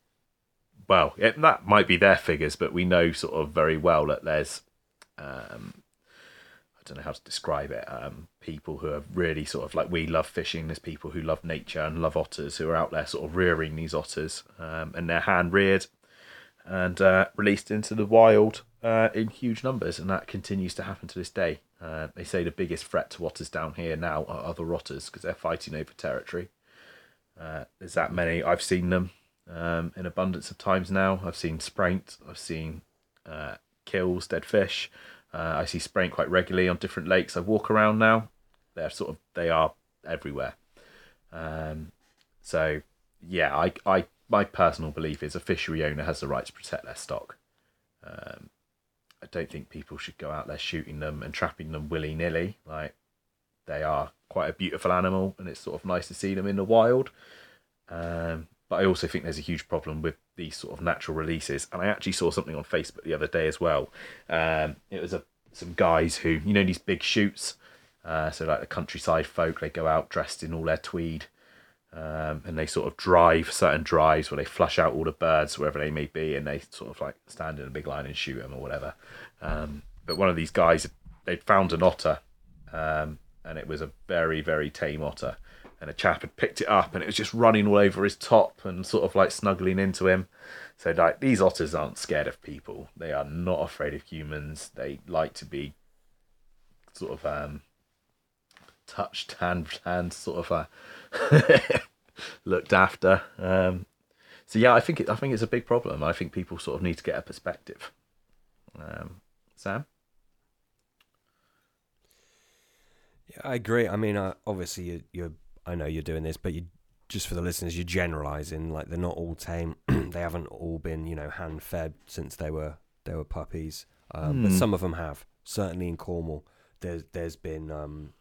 well, it, that might be their figures, but we know sort of very well that there's, um, I don't know how to describe it, um, people who are really sort of like we love fishing, there's people who love nature and love otters who are out there sort of rearing these otters um, and they're hand reared and uh, released into the wild uh, in huge numbers, and that continues to happen to this day. Uh, they say the biggest threat to otters down here now are other otters because they're fighting over territory. Uh, there's that many. I've seen them um, in abundance of times now. I've seen spraint. I've seen uh, kills, dead fish. Uh, I see spraint quite regularly on different lakes I walk around now. They're sort of they are everywhere. Um, so yeah, I, I my personal belief is a fishery owner has the right to protect their stock. Um, I don't think people should go out there shooting them and trapping them willy nilly. Like they are quite a beautiful animal, and it's sort of nice to see them in the wild. Um, but I also think there's a huge problem with these sort of natural releases. And I actually saw something on Facebook the other day as well. Um, it was a some guys who you know these big shoots. Uh, so like the countryside folk, they go out dressed in all their tweed, um, and they sort of drive certain drives where they flush out all the birds wherever they may be, and they sort of like stand in a big line and shoot them or whatever. Um, but one of these guys, they'd found an otter, um, and it was a very very tame otter, and a chap had picked it up and it was just running all over his top and sort of like snuggling into him. So like these otters aren't scared of people. They are not afraid of humans. They like to be sort of um touched hand hand sort of uh, (laughs) looked after. Um so yeah, I think it, I think it's a big problem. I think people sort of need to get a perspective. Um, Sam. Yeah, I agree. I mean, uh, obviously, you, you're. I know you're doing this, but you just for the listeners, you're generalising. Like they're not all tame. (clears throat) they haven't all been, you know, hand fed since they were they were puppies. Um, But Hmm. some of them have. Certainly in Cornwall, there's there's been. Um,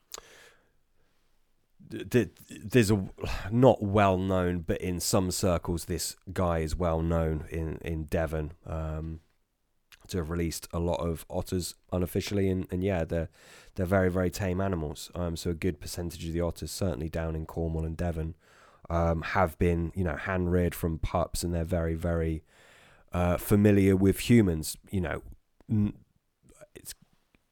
th- th- there's a (sighs) not well known, but in some circles, this guy is well known in in Devon um, to have released a lot of otters unofficially, and, and yeah, they're they're very very tame animals. Um, so a good percentage of the otters, certainly down in Cornwall and Devon, um, have been you know hand reared from pups, and they're very very uh, familiar with humans. You know, n- it's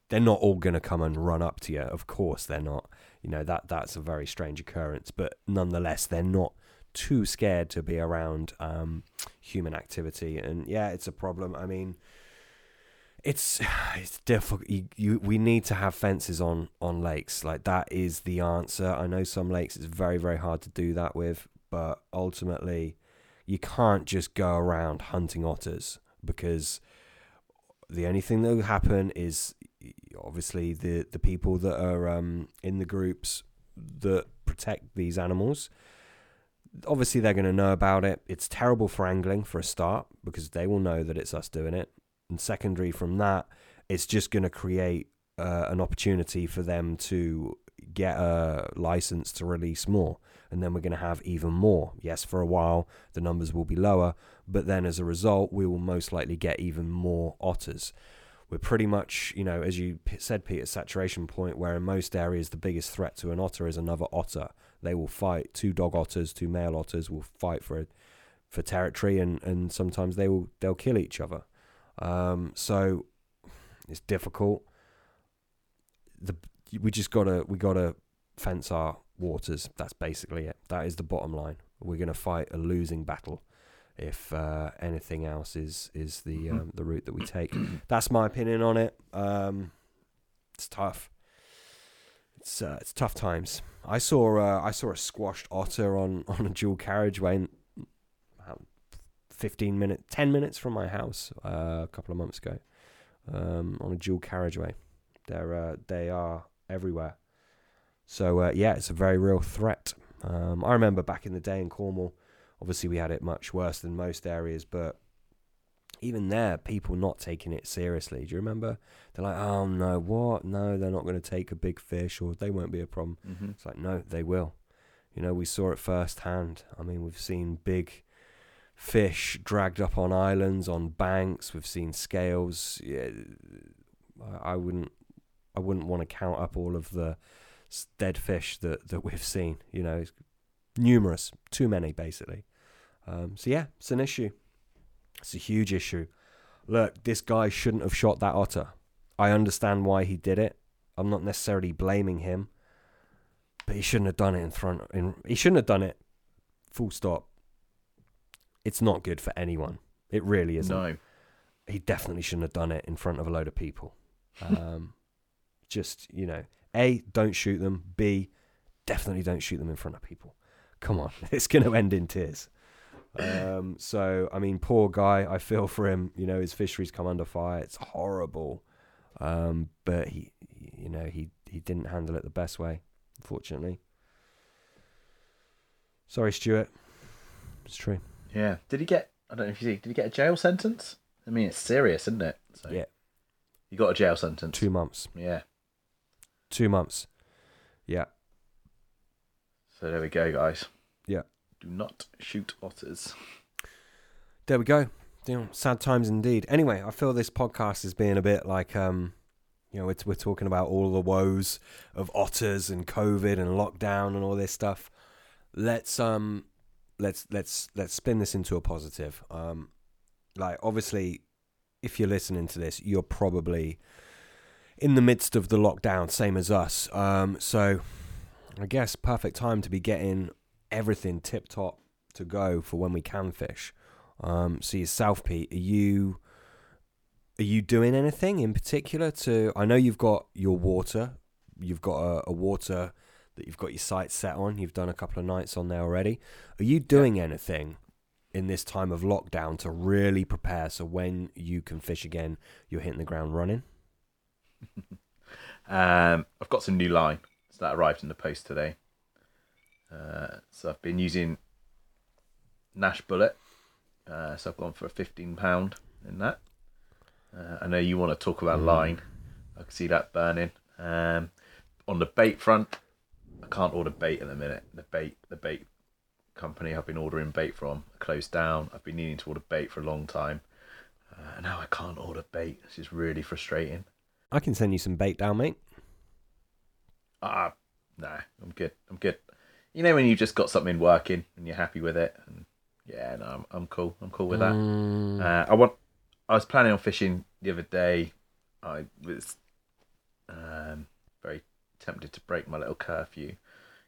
they're not all going to come and run up to you. Of course, they're not. You know that that's a very strange occurrence, but nonetheless, they're not too scared to be around um, human activity. And yeah, it's a problem. I mean, it's (sighs) it's difficult. You, you we need to have fences on on lakes. Like that is the answer. I know some lakes it's very very hard to do that with, but ultimately, you can't just go around hunting otters because the only thing that will happen is obviously the the people that are um, in the groups that protect these animals obviously they're going to know about it it's terrible for angling for a start because they will know that it's us doing it and secondary from that it's just going to create uh, an opportunity for them to get a license to release more and then we're going to have even more yes for a while the numbers will be lower but then as a result we will most likely get even more otters we're pretty much, you know, as you said, Peter, saturation point where in most areas the biggest threat to an otter is another otter. They will fight. Two dog otters, two male otters will fight for for territory, and, and sometimes they will they'll kill each other. Um, so it's difficult. The we just gotta we gotta fence our waters. That's basically it. That is the bottom line. We're gonna fight a losing battle if uh, anything else is is the um, the route that we take. That's my opinion on it. Um, it's tough. It's uh, it's tough times. I saw uh, I saw a squashed otter on (laughs) on a dual carriageway in 15 minutes, 10 minutes from my house uh, a couple of months ago um, on a dual carriageway. They're, uh, they are everywhere. So, uh, yeah, it's a very real threat. Um, I remember back in the day in Cornwall, obviously we had it much worse than most areas, but even there, people not taking it seriously. Do you remember? They're like, oh no, what? No, they're not going to take a big fish or they won't be a problem. Mm-hmm. It's like, no, they will. You know, we saw it firsthand. I mean, we've seen big fish dragged up on islands on banks we've seen scales yeah i, wouldn't i wouldn't want to count up all of the dead fish that that we've seen you know it's numerous too many basically um, so yeah, it's an issue. It's a huge issue. Look, this guy shouldn't have shot that otter. I understand why he did it. I'm not necessarily blaming him, but he shouldn't have done it in front. In he shouldn't have done it. Full stop. It's not good for anyone. It really isn't. No. He definitely shouldn't have done it in front of a load of people. (laughs) Um, just you know, a don't shoot them. B definitely don't shoot them in front of people. Come on, (laughs) it's going to end in tears. Um, so I mean, poor guy. I feel for him. You know, his fisheries come under fire. It's horrible. Um, but he, you know, he he didn't handle it the best way, unfortunately. Sorry, Stuart. It's true. Yeah. Did he get? I don't know if you see. Did he get a jail sentence? I mean, it's serious, isn't it? So Yeah. He got a jail sentence. Two months. Yeah. Two months. Yeah. So there we go, guys. Yeah. Do not shoot otters. There we go. You know, sad times indeed. Anyway, I feel this podcast is being a bit like, um, you know, we're, we're talking about all the woes of otters and COVID and lockdown and all this stuff. Let's um, let's let's let's spin this into a positive. Um, like obviously, if you're listening to this, you're probably in the midst of the lockdown, same as us. Um, so I guess perfect time to be getting everything tip top to go for when we can fish. Um, so yourself, Pete, are you are you doing anything in particular to? I know you've got your water, you've got a, a water that you've got your sights set on. You've done a couple of nights on there already. Are you doing anything in this time of lockdown to really prepare so when you can fish again, you're hitting the ground running? (laughs) Um, I've got some new line. So that arrived in the post today. Uh, so I've been using Nash Bullet. Uh, so I've gone for a fifteen pound in that. Uh, I know you want to talk about line. I can see that burning. Um, on the bait front, can't order bait in a minute. The bait, the bait company I've been ordering bait from closed down. I've been needing to order bait for a long time. Uh, now I can't order bait. This is really frustrating. I can send you some bait down, mate. ah, nah, I'm good. I'm good. You know when you've just got something working and you're happy with it, and yeah, no, I'm, I'm cool. I'm cool with that. Mm, Uh, I want. I was planning on fishing the other day. I was um, very tempted to break my little curfew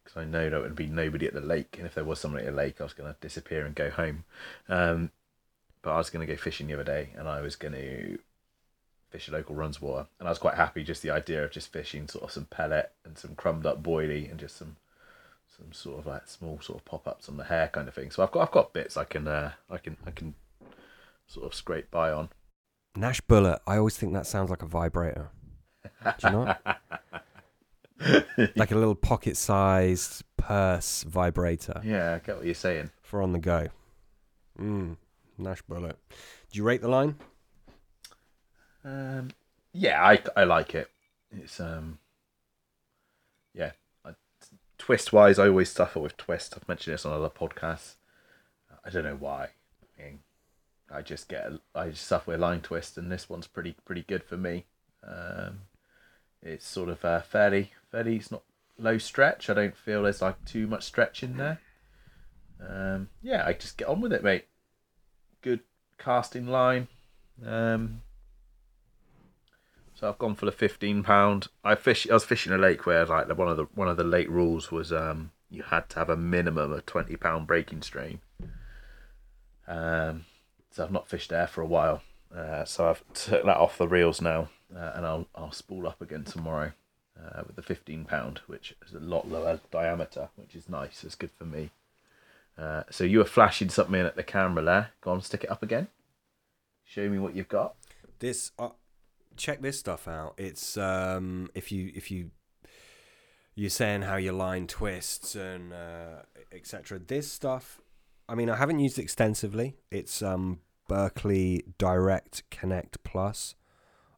because I know there would be nobody at the lake, and if there was someone at the lake, I was going to disappear and go home. Um, but I was going to go fishing the other day, and I was going to fish a local runs water, and I was quite happy just the idea of just fishing sort of some pellet and some crumbed up boilie and just some some sort of like small sort of pop ups on the hair kind of thing. So I've got I've got bits I can uh, I can I can sort of scrape by on. Nash Bullet. I always think that sounds like a vibrator. Do you know? (laughs) (laughs) like a little pocket-sized purse vibrator Yeah, I get what you're saying. for on the go. Mm, Nash Bullet. Do you rate the line? Um, yeah, I, I like it. It's um, yeah. I, twist wise, I always suffer with twist. I've mentioned this on other podcasts. I don't know why. I mean, I just get a, I just suffer with line twist, and this one's pretty pretty good for me. Um, it's sort of uh, fairly fairly. It's not low stretch. I don't feel there's like too much stretch in there. Um, yeah, I just get on with it, mate. Good casting line. Um, so I've gone for the fifteen pound. I fish. I was fishing a lake where like one of the one of the lake rules was um you had to have a minimum of twenty pound breaking strain. Um, so I've not fished there for a while. Uh, so I've (laughs) took that off the reels now, uh, and I'll I'll spool up again tomorrow uh, with the fifteen pound, which is a lot lower diameter, which is nice. It's good for me. Uh, so you were flashing something at the camera there. Go on, stick it up again. Show me what you've got. This uh, check this stuff out. It's um if you if you you're saying how your line twists and uh, etc. This stuff, I mean, I haven't used it extensively. It's um Berkley Direct Connect Plus.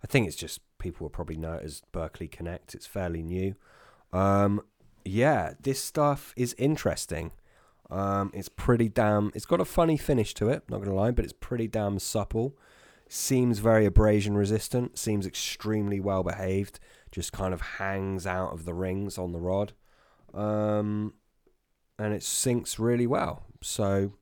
I think it's just people will probably know it as Berkley Connect. It's fairly new. Um, yeah, this stuff is interesting. Um, it's pretty damn. It's got a funny finish to it. Not gonna lie, but it's pretty damn supple. Seems very abrasion resistant. Seems extremely well behaved. Just kind of hangs out of the rings on the rod, um, and it sinks really well. So,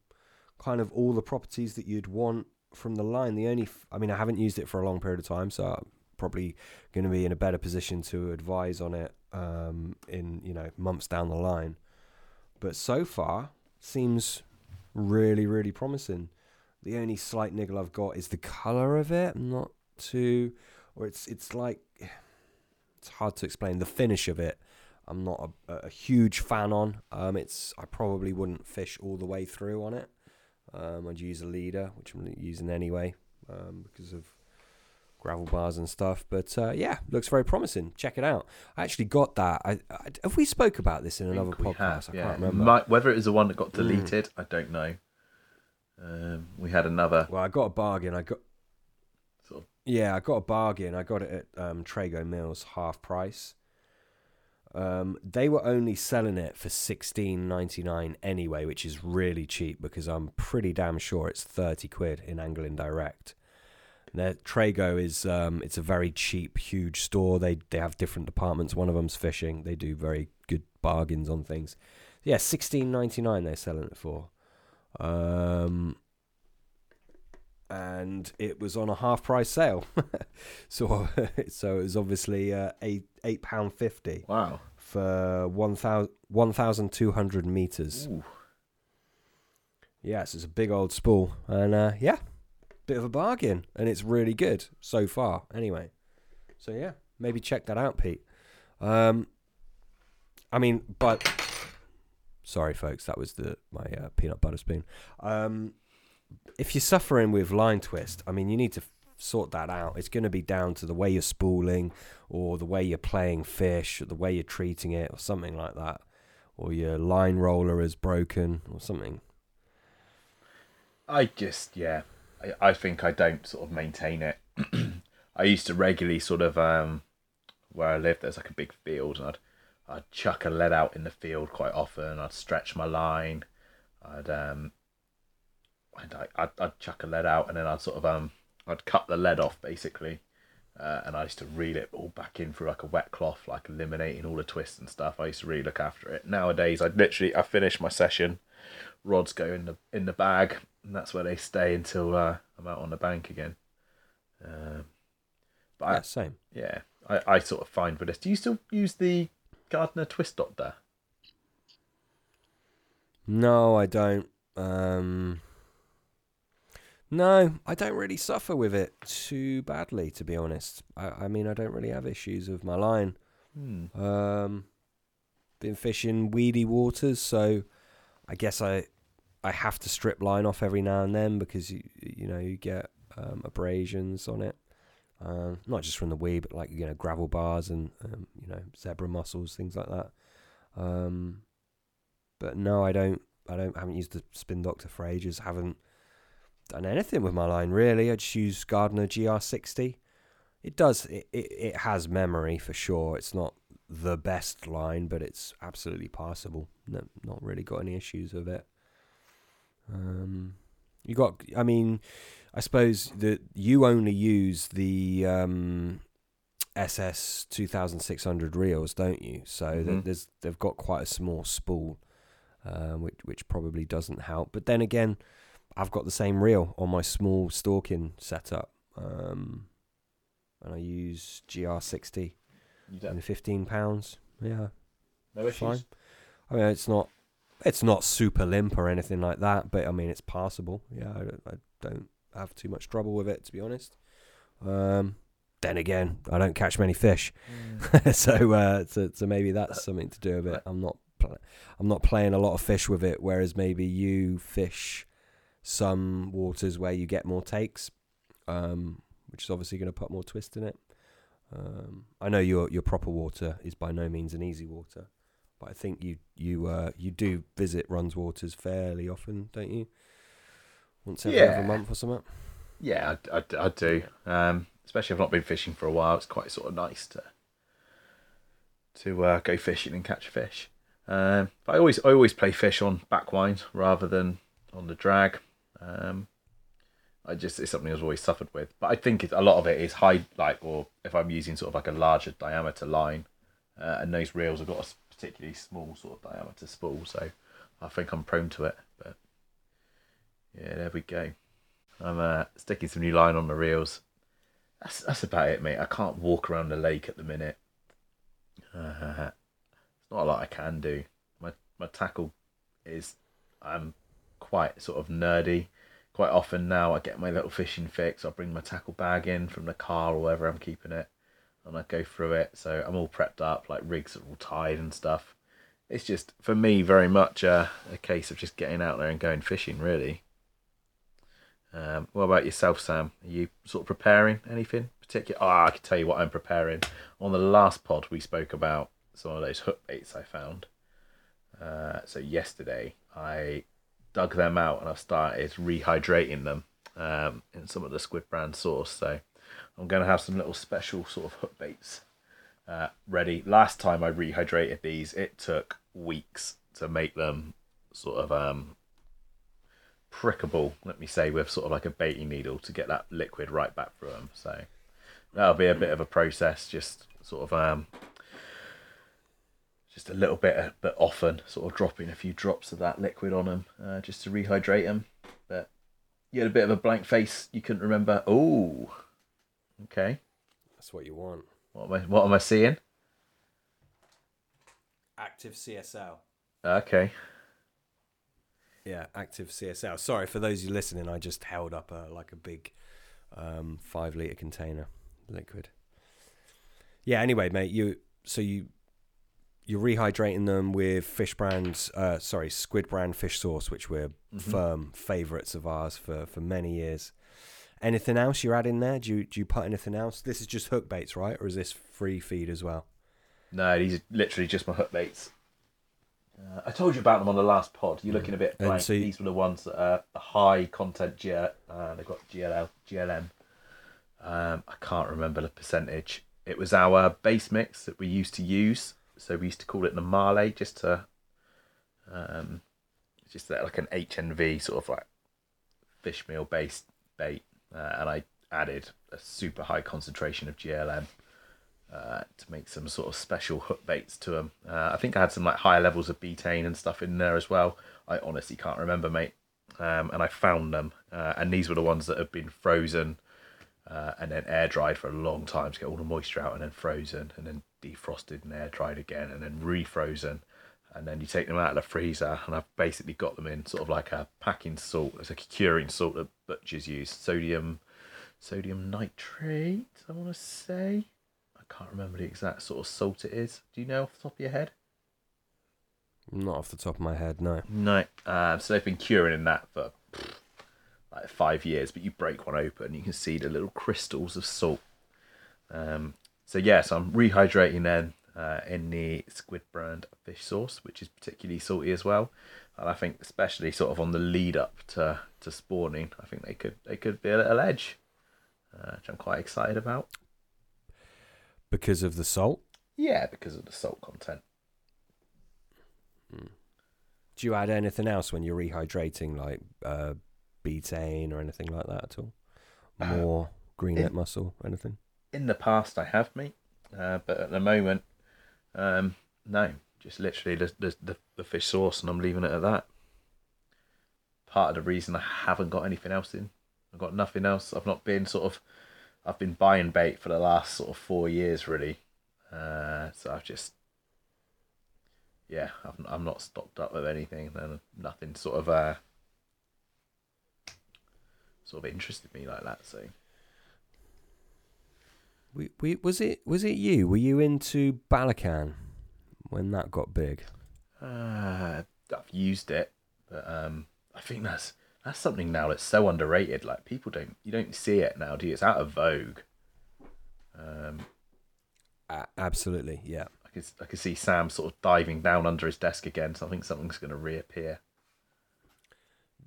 kind of all the properties that you'd want from the line. The only, f- I mean, I haven't used it for a long period of time, so I'm probably going to be in a better position to advise on it um, in you know months down the line. But so far, seems really, really promising. The only slight niggle I've got is the color of it. I'm not too, or it's it's like it's hard to explain. The finish of it, I'm not a, a huge fan on. Um, it's I probably wouldn't fish all the way through on it. Um, I'd use a leader, which I'm using anyway, um, because of gravel bars and stuff. But uh, yeah, looks very promising. Check it out. I actually got that. I, I have we spoke about this in another podcast. have, I yeah. can't remember. Might, whether it is the one that got Mm. deleted, I don't know. Um, we had another Well, I got a bargain. I got sort of yeah, I got a bargain. I got it at um, Trago Mills half price. Um, they were only selling it for sixteen ninety nine anyway, which is really cheap because I'm pretty damn sure it's thirty quid in Angling Direct. Their Trago is um, it's a very cheap, huge store. They they have different departments. One of them's fishing. They do very good bargains on things. Yeah, sixteen ninety nine they're selling it for. Um, and it was on a half price sale. (laughs) so (laughs) so it was obviously uh, eight eight pound fifty wow. for 1,000 1,200 meters. Ooh. Yes, it's a big old spool, and uh, yeah, bit of a bargain, and it's really good so far. Anyway, so yeah, maybe check that out, Pete. Um, I mean, but sorry, folks, that was the my uh, peanut butter spoon. Um, if you're suffering with line twist, I mean, you need to sort that out. It's going to be down to the way you're spooling, or the way you're playing fish, or the way you're treating it, or something like that, or your line roller is broken, or something. I just yeah, I, I think I don't sort of maintain it. (clears throat) I used to regularly sort of um, where I live. There's like a big field, and I'd I'd chuck a lead out in the field quite often. I'd stretch my line. I'd um, I'd I'd, I'd chuck a lead out, and then I'd sort of um, I'd cut the lead off basically. Uh, and I used to reel it all back in through like a wet cloth, like eliminating all the twists and stuff. I used to really look after it. Nowadays, I'd literally I finish my session, rods go in the in the bag, and that's where they stay until uh, I'm out on the bank again. Um, but Yeah, I, same. yeah, I, I sort of find for this. Do you still use the Gardner Twist Doctor? No, I don't. Um, no, I don't really suffer with it too badly, to be honest. I, I mean, I don't really have issues with my line. Hmm. Um, been fishing weedy waters, so I guess I I have to strip line off every now and then because you you know you get um, abrasions on it. Um, not just from the weed, but like you know gravel bars and um, you know zebra mussels, things like that. Um, but no, I don't. I don't. haven't used the spin doctor for ages. Haven't done anything with my line really. I just use Gardner GR60. It does. It, it it has memory for sure. It's not the best line, but it's absolutely passable. No, not really got any issues with it. Um, you got. I mean, I suppose that you only use the um, SS two thousand six hundred reels, don't you? So Mhm. there's they've got quite a small spool, um, which which probably doesn't help. But then again, I've got the same reel on my small stalking setup, um, and I use GR60 You in don't, the fifteen pounds. Yeah, no issues. fine. I mean, it's not it's not super limp or anything like that, but I mean, it's passable. Yeah, I, don't- I don't have too much trouble with it, to be honest. Um, then again, I don't catch many fish, (laughs) so, uh, so so maybe that's something to do with it. I'm not I'm not playing a lot of fish with it, whereas maybe you fish some waters where you get more takes, um, which is obviously going to put more twist in it. Um, I know your your proper water is by no means an easy water, but I think you you uh, you do visit Runs Waters fairly often, don't you? Once every Yeah. other month or something. Yeah, I, I, I do. Um, especially if I've not been fishing for a while. It's quite sort of nice to to uh, go fishing and catch fish. Um, but I always I always play fish on back backwind rather than on the drag. Um, I just it's something I've always suffered with. But I think a lot of it is high like or if I'm using sort of like a larger diameter line, uh, and those reels have got a particularly small sort of diameter spool, so I think I'm prone to it. But yeah, there we go. I'm uh, sticking some new line on the reels. That's that's about it, mate. I can't walk around the lake at the minute. Uh, it's not a lot I can do. My my tackle is I'm quite sort of nerdy. Quite often now, I get my little fishing fix. I bring my tackle bag in from the car or wherever I'm keeping it. and I go through it. So I'm all prepped up, like rigs are all tied and stuff. It's just for me very much a, a case of just getting out there and going fishing, really. Um, what about yourself, Sam? Are you sort of preparing anything particular? Oh, I can tell you what I'm preparing. On the last pod, we spoke about some of those hook baits I found. Uh, so yesterday, I dug them out and I've started rehydrating them um, in some of the squid brand sauce. So I'm going to have some little special sort of hook baits uh, ready. Last time I rehydrated these, it took weeks to make them sort of um, prickable, let me say, with sort of like a baiting needle to get that liquid right back through them. So that'll be a bit of a process, just sort of um, just a little bit, but often sort of dropping a few drops of that liquid on them uh, just to rehydrate them. But you had a bit of a blank face. You couldn't remember. Oh, okay. That's what you want. What am I? What am I seeing? Active CSL. Okay. Yeah, active CSL. Sorry for those of you listening. I just held up a like a big um, five liter container liquid. Yeah. Anyway, mate, you so you you're rehydrating them with fish brands. Uh, sorry, squid brand fish sauce, which we're Mm-hmm. firm favourites of ours for for many years. Anything else you're adding there? Do you do you put anything else? This is just hook baits, right? Or is this free feed as well? No, these are literally just my hook baits. Uh, I told you about them on the last pod. You're looking a bit blank. so you- These were the ones that are high content GL. Uh, they've got GLL, GLM. Um, I can't remember the percentage. It was our base mix that we used to use. So we used to call it the Marley, just to, um, just like an HNV sort of like fish meal based bait, uh, and I added a super high concentration of GLM uh, to make some sort of special hook baits to them. Uh, I think I had some like higher levels of betaine and stuff in there as well. I honestly can't remember, mate. Um, and I found them, uh, and these were the ones that have been frozen uh, and then air dried for a long time to get all the moisture out, and then frozen, and then defrosted and air dried again, and then refrozen. And then you take them out of the freezer, and I've basically got them in sort of like a packing salt. It's like a curing salt that butchers use, sodium, sodium nitrate. I want to say. I can't remember the exact sort of salt it is. Do you know off the top of your head? Not off the top of my head, no. No. Uh, so they've been curing in that for pff, like five years, but you break one open, you can see the little crystals of salt. Um, so yes, I'm rehydrating them uh, in the squid brand fish sauce, which is particularly salty as well. And I think, especially sort of on the lead up to, to spawning, I think they could they could be a little edge, uh, which I'm quite excited about. Because of the salt. Yeah, because of the salt content. Do you add anything else when you're rehydrating, like uh, betaine or anything like that at all? Uh, More green in- net muscle, anything? In the past I have mate, uh, but at the moment, um, no, just literally the, the the the fish sauce, and I'm leaving it at that. Part of the reason I haven't got anything else in, I've got nothing else. I've not been sort of, I've been buying bait for the last sort of four years really, uh, so I've just, yeah, I've, I'm not stocked up with anything, and nothing sort of uh, sort of interested me like that. So. We, we, was it was it you? Were you into Balakan when that got big? Uh, I've used it, but um, I think that's that's something now that's so underrated. Like people don't you don't see it now, do you? It's out of vogue. Um, A- absolutely, yeah. I could I could see Sam sort of diving down under his desk again. So I think something's going to reappear.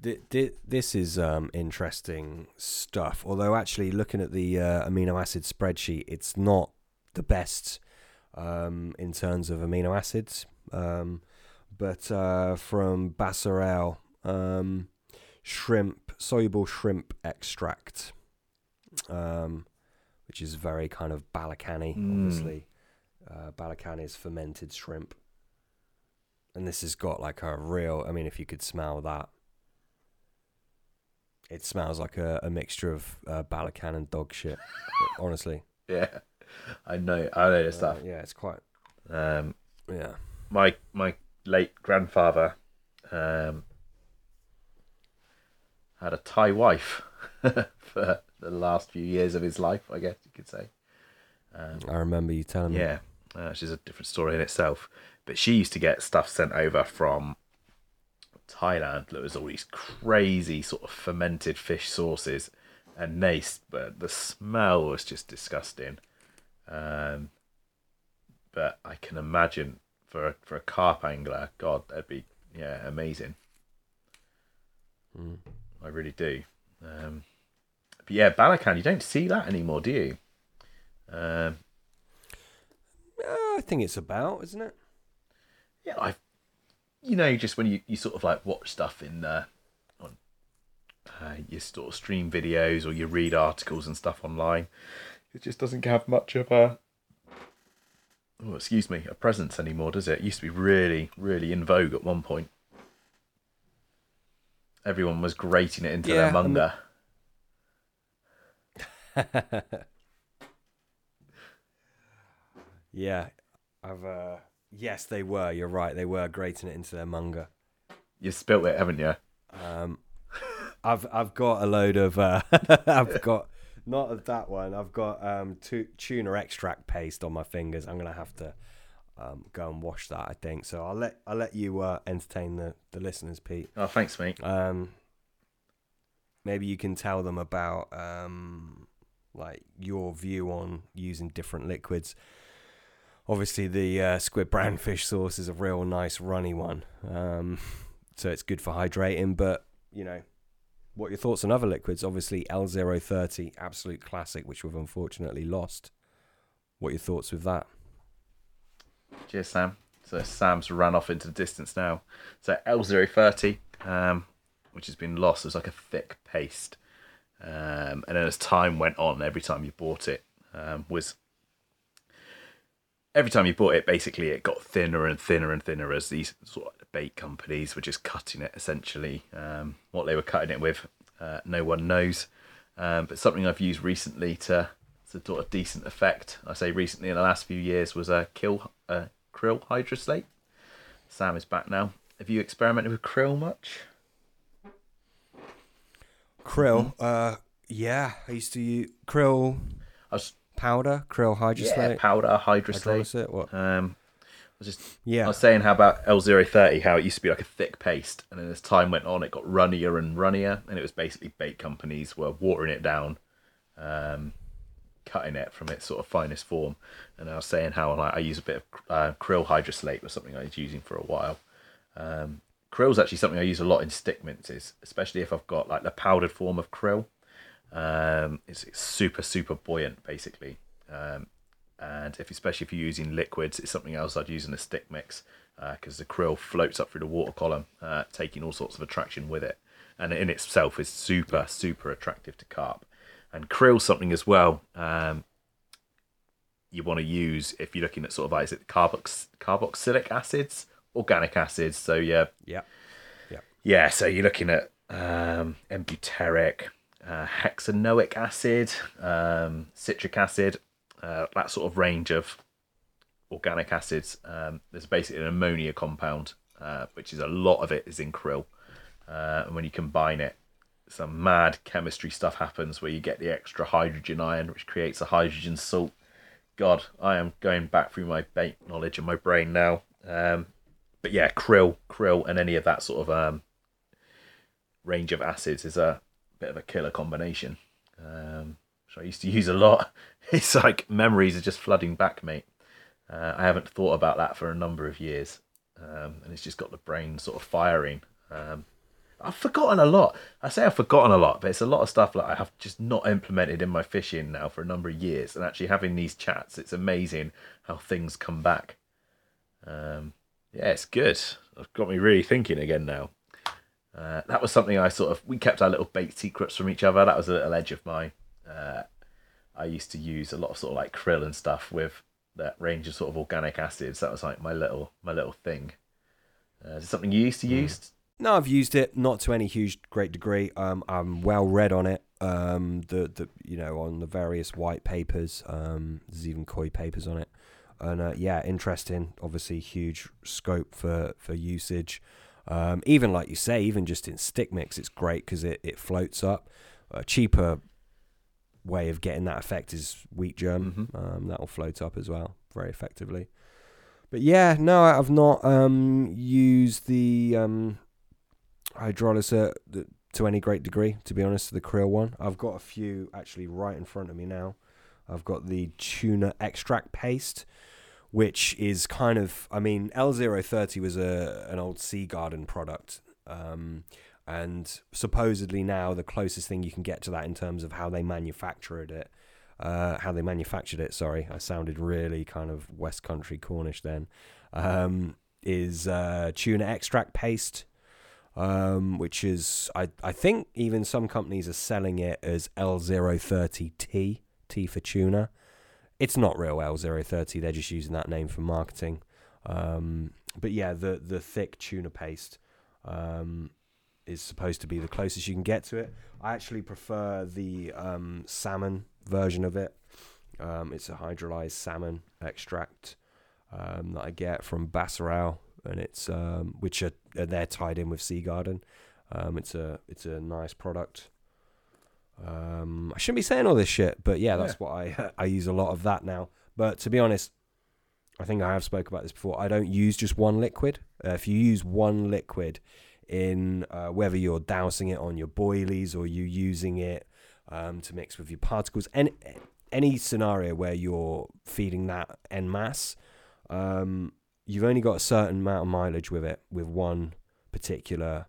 Th- th- this is um, interesting stuff. Although, actually, looking at the uh, amino acid spreadsheet, it's not the best um, in terms of amino acids. Um, but uh, from Bassarel, um, shrimp, soluble shrimp extract, um, which is very kind of Balakani, Mm. obviously. Uh, Balakan is fermented shrimp. And this has got like a real, I mean, if you could smell that, it smells like a, a mixture of uh, Balakan and dog shit. (laughs) honestly, Yeah, I know. I know this Uh, stuff. yeah, it's quite. Um, Yeah, my my late grandfather um, had a Thai wife (laughs) for the last few years of his life, I guess you could say. Um, I remember you telling me. yeah, uh, is a different story in itself. But she used to get stuff sent over from Thailand. There was all these crazy sort of fermented fish sauces, and they, but the smell was just disgusting. Um, but I can imagine for a, for a carp angler, God, that'd be yeah amazing. Mm. I really do. Um, but yeah, Balakan, you don't see that anymore, do you? Um, Uh, I think it's about, isn't it? yeah, I, you know, just when you, you sort of like watch stuff in uh, on uh, your sort of stream videos or you read articles and stuff online, it just doesn't have much of a, oh, excuse me, a presence anymore, does it? It used to be really, really in vogue at one point. Everyone was grating it into Yeah, their manga. (laughs) (laughs) yeah, I've. Uh, yes, they were. You're right. They were grating it into their manga. You've spilt it, haven't you? Um, I've I've got a load of. Uh, (laughs) I've got not of that one. I've got um tu- tuna extract paste on my fingers. I'm gonna have to um, go and wash that. I think so. I'll let I'll let you uh, entertain the the listeners, Pete. Oh, thanks, mate. Um, maybe you can tell them about um, like your view on using different liquids. Obviously, the uh, squid brand fish sauce is a real nice runny one, um, so it's good for hydrating. But you know, what are your thoughts on other liquids? Obviously, L030, absolute classic, which we've unfortunately lost. What are your thoughts with that? Cheers, Sam. So Sam's run off into the distance now. So L030, um, which has been lost, was like a thick paste. Um, and then as time went on, every time you bought it, um, was every time you bought it, basically it got thinner and thinner and thinner as these sort of bait companies were just cutting it. Essentially, um, what they were cutting it with, uh, no one knows. Um, but something I've used recently to to sort of decent effect. I say recently in the last few years was a kill uh, krill hydrolysate. Sam is back now. Have you experimented with krill much? Krill, uh, yeah, I used to use krill I was powder, krill yeah, hydrolysate. powder hydrolysate. what? Um, I was just Yeah. I was saying how about L030, how it used to be like a thick paste, and then as time went on, it got runnier and runnier, and it was basically bait companies were watering it down, um, cutting it from its sort of finest form. And I was saying how like I use a bit of uh, krill hydrolysate was something I was using for a while. Um, krill's actually something I use a lot in stick minces, especially if I've got like the powdered form of krill. Um, it's, it's super super buoyant basically. Um, and if especially if you're using liquids, it's something else I'd use in a stick mix because the krill floats up through the water column, uh, taking all sorts of attraction with it, and in itself is super super attractive to carp. And krill something as well. Um, you want to use if you're looking at sort of like is it carbox carboxylic acids, organic acids. So yeah, Yeah. yeah, Yeah, so you're looking at um, n-butyric, uh, hexanoic acid, um, citric acid, uh, that sort of range of organic acids. Um, there's basically an ammonia compound, uh, which is a lot of it is in krill. Uh, and when you combine it, some mad chemistry stuff happens where you get the extra hydrogen ion, which creates a hydrogen salt. God, I am going back through my bait knowledge in my brain now. Um, but yeah, krill, krill, and any of that sort of um, range of acids is a bit of a killer combination. Um, which I used to use a lot. (laughs) It's like memories are just flooding back, mate. Uh, I haven't thought about that for a number of years, um, and it's just got the brain sort of firing. Um, I've forgotten a lot. I say I've forgotten a lot, but it's a lot of stuff that I have just not implemented in my fishing now for a number of years. And actually having these chats, it's amazing how things come back. Um, yeah, it's good. It's got me really thinking again now. Uh, that was something I sort of we kept our little bait secrets from each other. That was a little edge of mine. Uh, I used to use a lot of sort of like krill and stuff with that range of sort of organic acids. That was like my little my little thing. Uh, is it something you used to use? No, I've used it not to any huge great degree. Um, I'm well read on it. Um, the the you know on the various white papers. Um, there's even koi papers on it, and uh, yeah, interesting. Obviously, huge scope for for usage. Um, even like you say, even just in stick mix, it's great because it, it floats up. A cheaper way of getting that effect is wheat germ. Mhm. Um, that will float up as well very effectively. But yeah, no, I've not um, used the um, hydrolyser th- to any great degree. To be honest, the krill one. I've got a few actually right in front of me now. I've got the tuna extract paste, which is kind of, I mean, L030 was a an old Sea Garden product. Um, and supposedly now the closest thing you can get to that in terms of how they manufactured it, uh, how they manufactured it. Sorry, I sounded really kind of West Country Cornish then. Um, is uh, tuna extract paste, um, which is I I think even some companies are selling it as L030T, T for tuna. It's not real L030. They're just using that name for marketing. Um, but yeah, the the thick tuna paste. Um, is supposed to be the closest you can get to it. I actually prefer the um, salmon version of it. Um, it's a hydrolyzed salmon extract um, that I get from Bassaral, and it's um, which are they're tied in with Sea Garden. It's a it's a nice product. Um, I shouldn't be saying all this shit, but yeah, that's Yeah. what (laughs) I I use a lot of that now. But to be honest, I think I have spoke about this before. I don't use just one liquid. Uh, if you use one liquid in uh, whether you're dousing it on your boilies or you using it um, to mix with your particles, any any scenario where you're feeding that en masse, um, you've only got a certain amount of mileage with it with one particular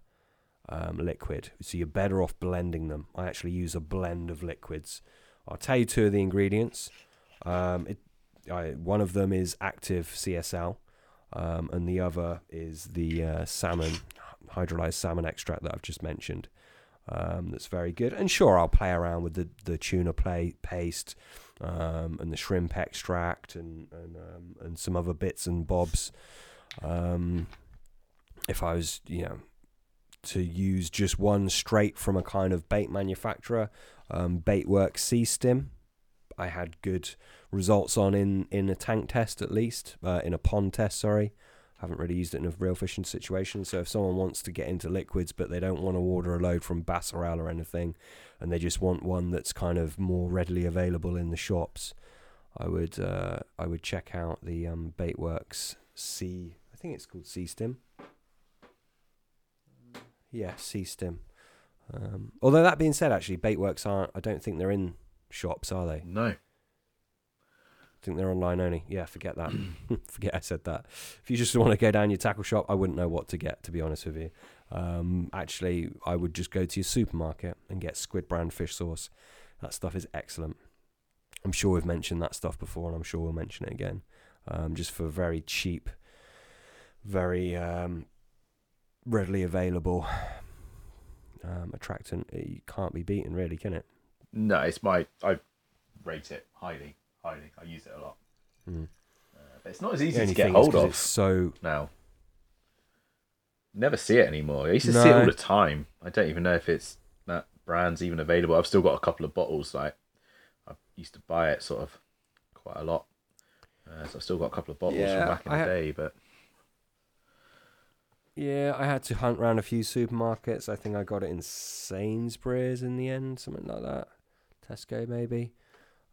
um, liquid. So you're better off blending them. I actually use a blend of liquids. I'll tell you two of the ingredients. Um, it, I, one of them is active CSL, um, and the other is the uh, salmon hydrolyzed salmon extract that I've just mentioned. Um, that's very good. And sure, I'll play around with the the tuna play paste um, and the shrimp extract and and um, and some other bits and bobs. If I was, you know, to use just one straight from a kind of bait manufacturer, um, Baitworks Sea Stim, I had good results on in in a tank test at least, uh, in a pond test. Sorry, I haven't really used it in a real fishing situation. So if someone wants to get into liquids but they don't want to order a load from Bassaral or anything, and they just want one that's kind of more readily available in the shops, I would uh, I would check out the um, Baitworks Sea. I think it's called Sea Stim. Yeah, Sea Stim. Um, although that being said, actually, Baitworks aren't. I don't think they're in shops, are they? No. I think they're online only. Yeah, forget that. (clears throat) (laughs) forget I said that. If you just want to go down your tackle shop, I wouldn't know what to get, to be honest with you. Um, actually, I would just go to your supermarket and get squid brand fish sauce. That stuff is excellent. I'm sure we've mentioned that stuff before, and I'm sure we'll mention it again. Um, just for very cheap, very um, readily available um, attractant. It can't be beaten, really, can it? No, it's my. I rate it highly. Highly. I use it a lot. Mm. Uh, but it's not as easy to get hold of so now. Never see it anymore. I used to see it all the time. I don't even know if it's that brand's even available. I've still got a couple of bottles. Like I used to buy it sort of quite a lot. Uh, so I've still got a couple of bottles Yeah, from back in I the ha- day. But Yeah, I had to hunt around a few supermarkets. I think I got it in Sainsbury's in the end, something like that. Tesco maybe.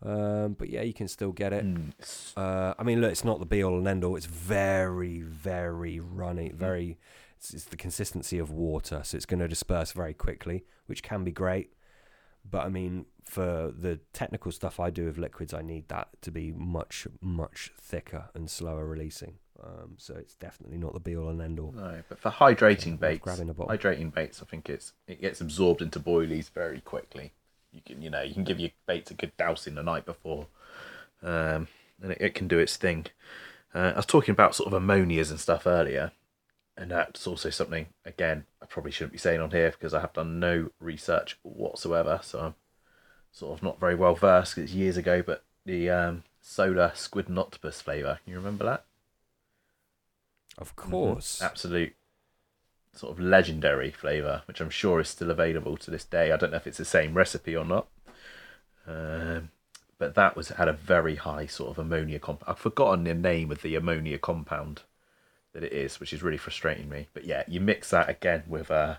Um, but yeah, you can still get it. mm, Uh, I mean, look, it's not the be all and end all. It's very, very runny. Very, it's, it's the consistency of water, so it's going to disperse very quickly, which can be great. But I mean, for the technical stuff I do with liquids, I need that to be much, much thicker and slower releasing. Um, so it's definitely not the be all and end all. no, but for hydrating Worth baits, grabbing a bottle. hydrating baits, I think it's it gets absorbed into boilies very quickly. You can you know you can give your baits a good dousing the night before, um, and it, it can do its thing. Uh, I was talking about sort of ammonias and stuff earlier, and that's also something again I probably shouldn't be saying on here because I have done no research whatsoever, so I'm sort of not very well versed. it's years ago, but the um, solar squid and octopus flavour, Can you remember that? Of course. absolute sort of legendary flavour, which I'm sure is still available to this day. I don't know if it's the same recipe or not. Um, but that was had a very high sort of ammonia compound. I've forgotten the name of the ammonia compound that it is, which is really frustrating me. But yeah, you mix that again with uh,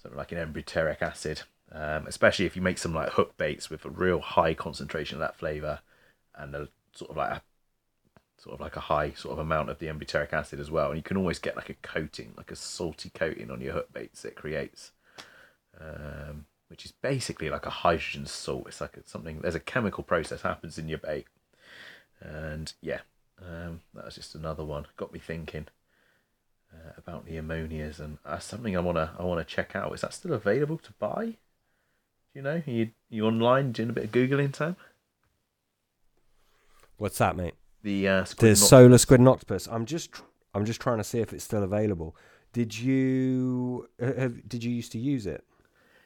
something like an n-butyric acid, um, especially if you make some like hook baits with a real high concentration of that flavor and a sort of like a sort of like a high sort of amount of the n-butyric acid as well, and you can always get like a coating, like a salty coating on your hook baits it creates, um, which is basically like a hydrogen salt. It's like something. There's a chemical process happens in your bait, and yeah, um, that was just another one. Got me thinking uh, about the ammonias, and that's something I wanna I wanna check out. Is that still available to buy? Do you know? Are you you online doing a bit of googling, Sam? What's that, mate? The uh, squid The solar squid and octopus. I'm just I'm just trying to see if it's still available. Did you have, did you used to use it?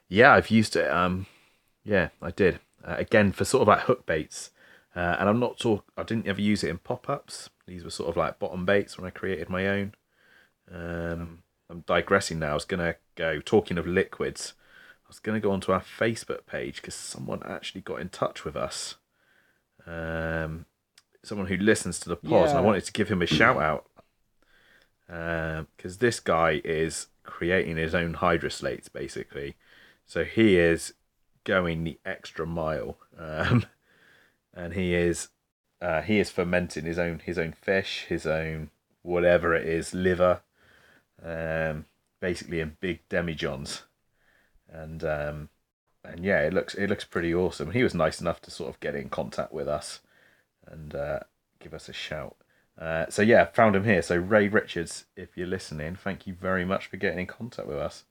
Yeah, I've used it. Um, yeah, I did. Uh, again for sort of like hook baits, uh, and I'm not talk. I didn't ever use it in pop ups. These were sort of like bottom baits when I created my own. Um, I'm digressing now. I was gonna go talking of liquids. I was gonna go onto our Facebook page because someone actually got in touch with us. Um, someone who listens to the pods, and I wanted to give him a shout out because this guy is creating his own hydrolysates basically. So he is going the extra mile, um, (laughs) and he is uh, he is fermenting his own his own fish, his own whatever it is, liver, um, basically in big demijohns, and um, and yeah, it looks it looks pretty awesome. He was nice enough to sort of get in contact with us and uh, give us a shout. Uh, so yeah, found him here. So Ray Richards, if you're listening, thank you very much for getting in contact with us.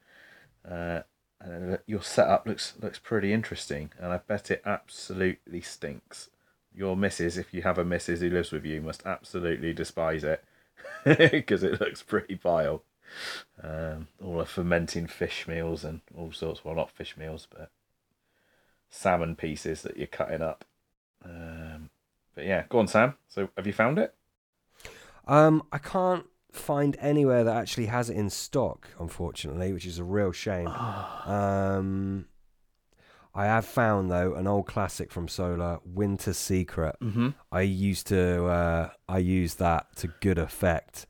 Uh, and uh, your setup looks looks pretty interesting, and I bet it absolutely stinks. Your missus, if you have a missus who lives with you, must absolutely despise it (laughs) because it looks pretty vile. Um, all the fermenting fish meals and all sorts. Well, not fish meals, but salmon pieces that you're cutting up. Um, but yeah, go on, Sam. So have you found it? Um, I can't find anywhere that actually has it in stock, unfortunately, which is a real shame. (sighs) Um, I have found though an old classic from Solar, Winter Secret. Mm-hmm. I used to uh, I used that to good effect.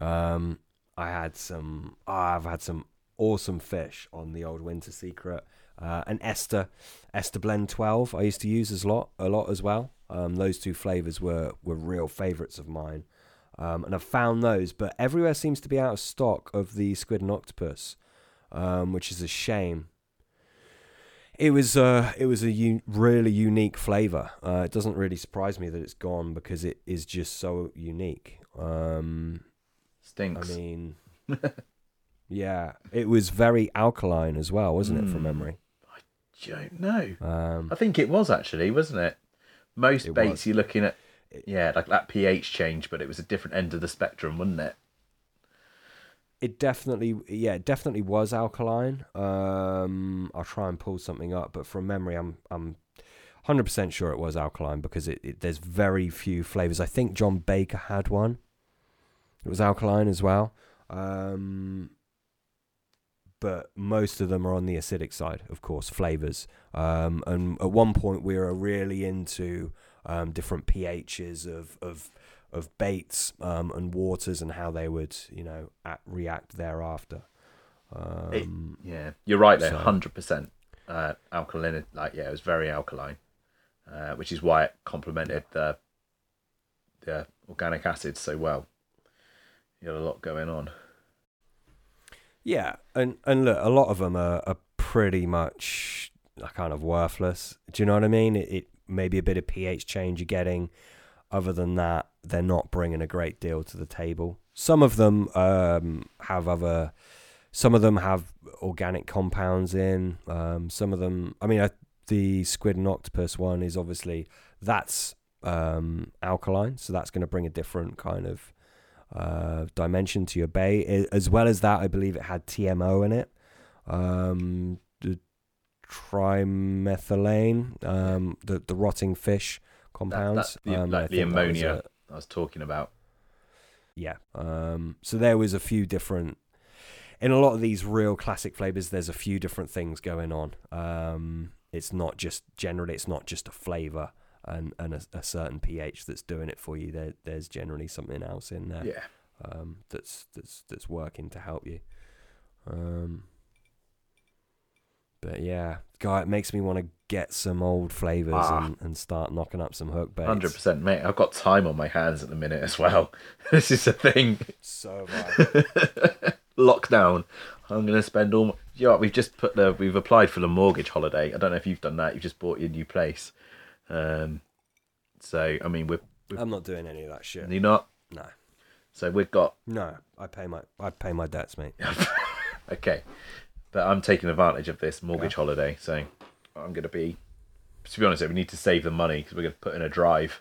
Um, I had some oh, I've had some awesome fish on the old Winter Secret. Uh, and Esther Esther Blend 12 I used to use as lot a lot as well. Um, those two flavors were were real favorites of mine. Um, and I've found those, but everywhere seems to be out of stock of the squid and octopus, um, which is a shame. It was uh, it was a u- really unique flavor. Uh, it doesn't really surprise me that it's gone because it is just so unique. Um, I mean, (laughs) yeah, it was very alkaline as well, wasn't it, from memory, I don't know. Um, I think it was actually, wasn't it? Most It baits was. you're looking at, yeah, like that pH change, but it was a different end of the spectrum, wasn't it? it definitely, yeah, it definitely was alkaline. Um, I'll try and pull something up, but from memory, I'm I'm hundred percent sure it was alkaline because it, it there's very few flavors. I think John Baker had one. It was alkaline as well. Um, but most of them are on the acidic side, of course, flavors. Um, and at one point, we were really into um, different pHs of of of baits um, and waters and how they would, you know, at, react thereafter. Um, Yeah, you're right there, So- hundred percent. Uh, alkaline, like yeah, it was very alkaline, uh, which is why it complemented the the organic acids so well. You had a lot going on. Yeah, and and look, a lot of them are, are pretty much uh, kind of worthless. Do you know what I mean? It, it maybe a bit of pH change you're getting. Other than that, they're not bringing a great deal to the table. Some of them um, have other. Some of them have organic compounds in. Um, some of them, I mean, the squid and octopus one is obviously that's um, alkaline, so that's going to bring a different kind of uh, dimension to your bay. I- As well as that, I believe it had TMO in it, um, the trimethylamine, um, the the rotting fish compounds, the- um, like I the that was ammonia. a- I was talking about. yeah. Um, so there was a few different. In a lot of these real classic flavors, there's a few different things going on. Um, it's not just generally, it's not just a flavor and and a, a certain pH that's doing it for you. There, there's generally something else in there Yeah, um, that's that's that's working to help you. Um, But yeah, God, it makes me want to get some old flavors Ah. and, and start knocking up some hook baits. Hundred percent, mate. I've got time on my hands at the minute as well. (laughs) this is the thing. So. (laughs) Lockdown. I'm gonna spend all. My... You know what? We've just put the. We've applied for the mortgage holiday. I don't know if you've done that. You've just bought your new place. Um. So I mean, we're. I'm not doing any of that shit. You're not. No, So we've got. no. I pay my I pay my debts, mate. (laughs) Okay. But I'm taking advantage of this mortgage holiday. So I'm gonna be. To be honest, we need to save the money because we're gonna put in a drive.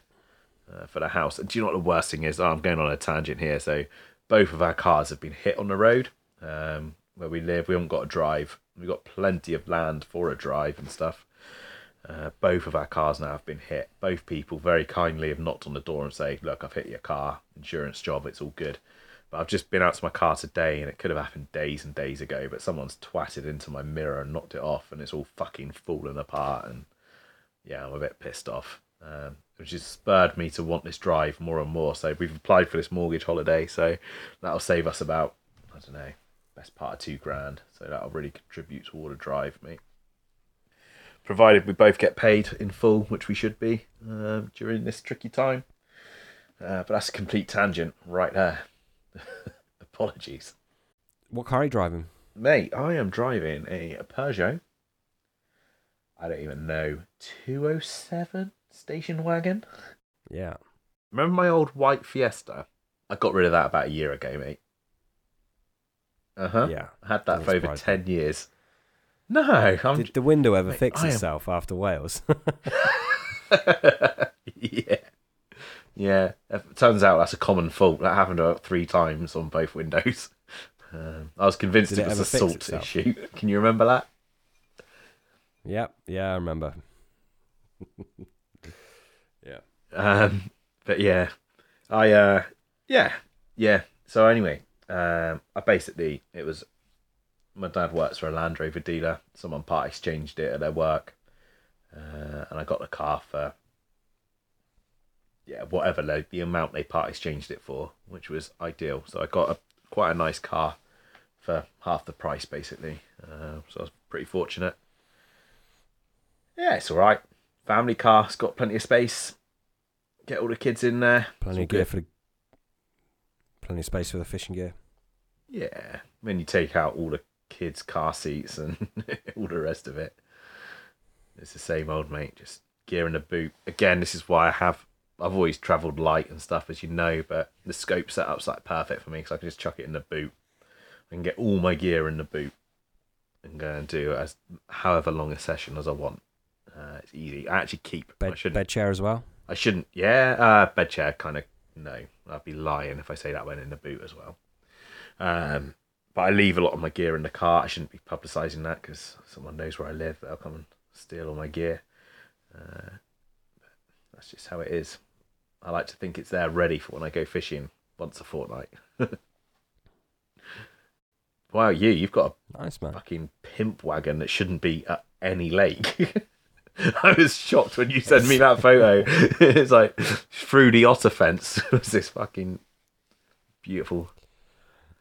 uh, for the house. And do you know what the worst thing is? Oh, I'm going on a tangent here. So both of our cars have been hit on the road um, where we live. We haven't got a drive. We've got plenty of land for a drive and stuff. Uh, both of our cars now have been hit. Both people very kindly have knocked on the door and say, "Look, I've hit your car. Insurance job. It's all good." But I've just been out to my car today, and it could have happened days and days ago. But someone's twatted into my mirror and knocked it off, and it's all fucking fallen apart. And yeah, I'm a bit pissed off. Um, which has spurred me to want this drive more and more. So we've applied for this mortgage holiday, so that'll save us about I don't know, best part of two grand. So that'll really contribute toward a drive, mate. Provided we both get paid in full, which we should be um, during this tricky time. Uh, but that's a complete tangent right there. (laughs) Apologies, What car are you driving? mate. I am driving a Peugeot. I don't even know 207 station wagon. Yeah. Remember my old white Fiesta? I got rid of that about a year ago, mate. Uh huh. Yeah. I had that for over surprise ten years. No, I'm. Did the window ever Mate, fix I am- itself after Wales? (laughs) (laughs) yeah, yeah. It turns out that's a common fault. That happened about three times on both windows. (laughs) Um, I was convinced it it was a salt itself? issue. Can you remember that? yep. Yeah, I remember. yeah. Um, but yeah, I uh, yeah, yeah. So anyway, um, I basically it was my dad works for a Land Rover dealer. Someone part exchanged it at their work, uh, and I got the car for yeah whatever the, the amount they part exchanged it for, which was ideal. So I got a quite a nice car for half the price basically. Uh, so I was pretty fortunate. Yeah, it's all right. Family car. It's got plenty of space. Get all the kids in there. Plenty of gear good. for the plenty of space for the fishing gear. Yeah, when you take out all the kids' car seats and (laughs) all the rest of it, it's the same old mate. Just gear in the boot. Again, this is why I have. I've always travelled light and stuff, as you know, but the scope setup's like perfect for me because I can just chuck it in the boot. I can get all my gear in the boot and go and do as however long a session as I want. Uh, it's easy. I actually keep. I Bed, shouldn't. bed chair as well. I shouldn't. Yeah, uh, bed chair kind of. No, I'd be lying if I say that went in the boot as well. Um, but I leave a lot of my gear in the car. I shouldn't be publicising that because someone knows where I live. They'll come and steal all my gear. Uh, that's just how it is. I like to think it's there ready for when I go fishing once a fortnight. (laughs) wow, you you've got a Nice man. fucking pimp wagon that shouldn't be at any lake. (laughs) I was shocked when you sent me that photo. (laughs) it's like through the otter fence was this fucking beautiful.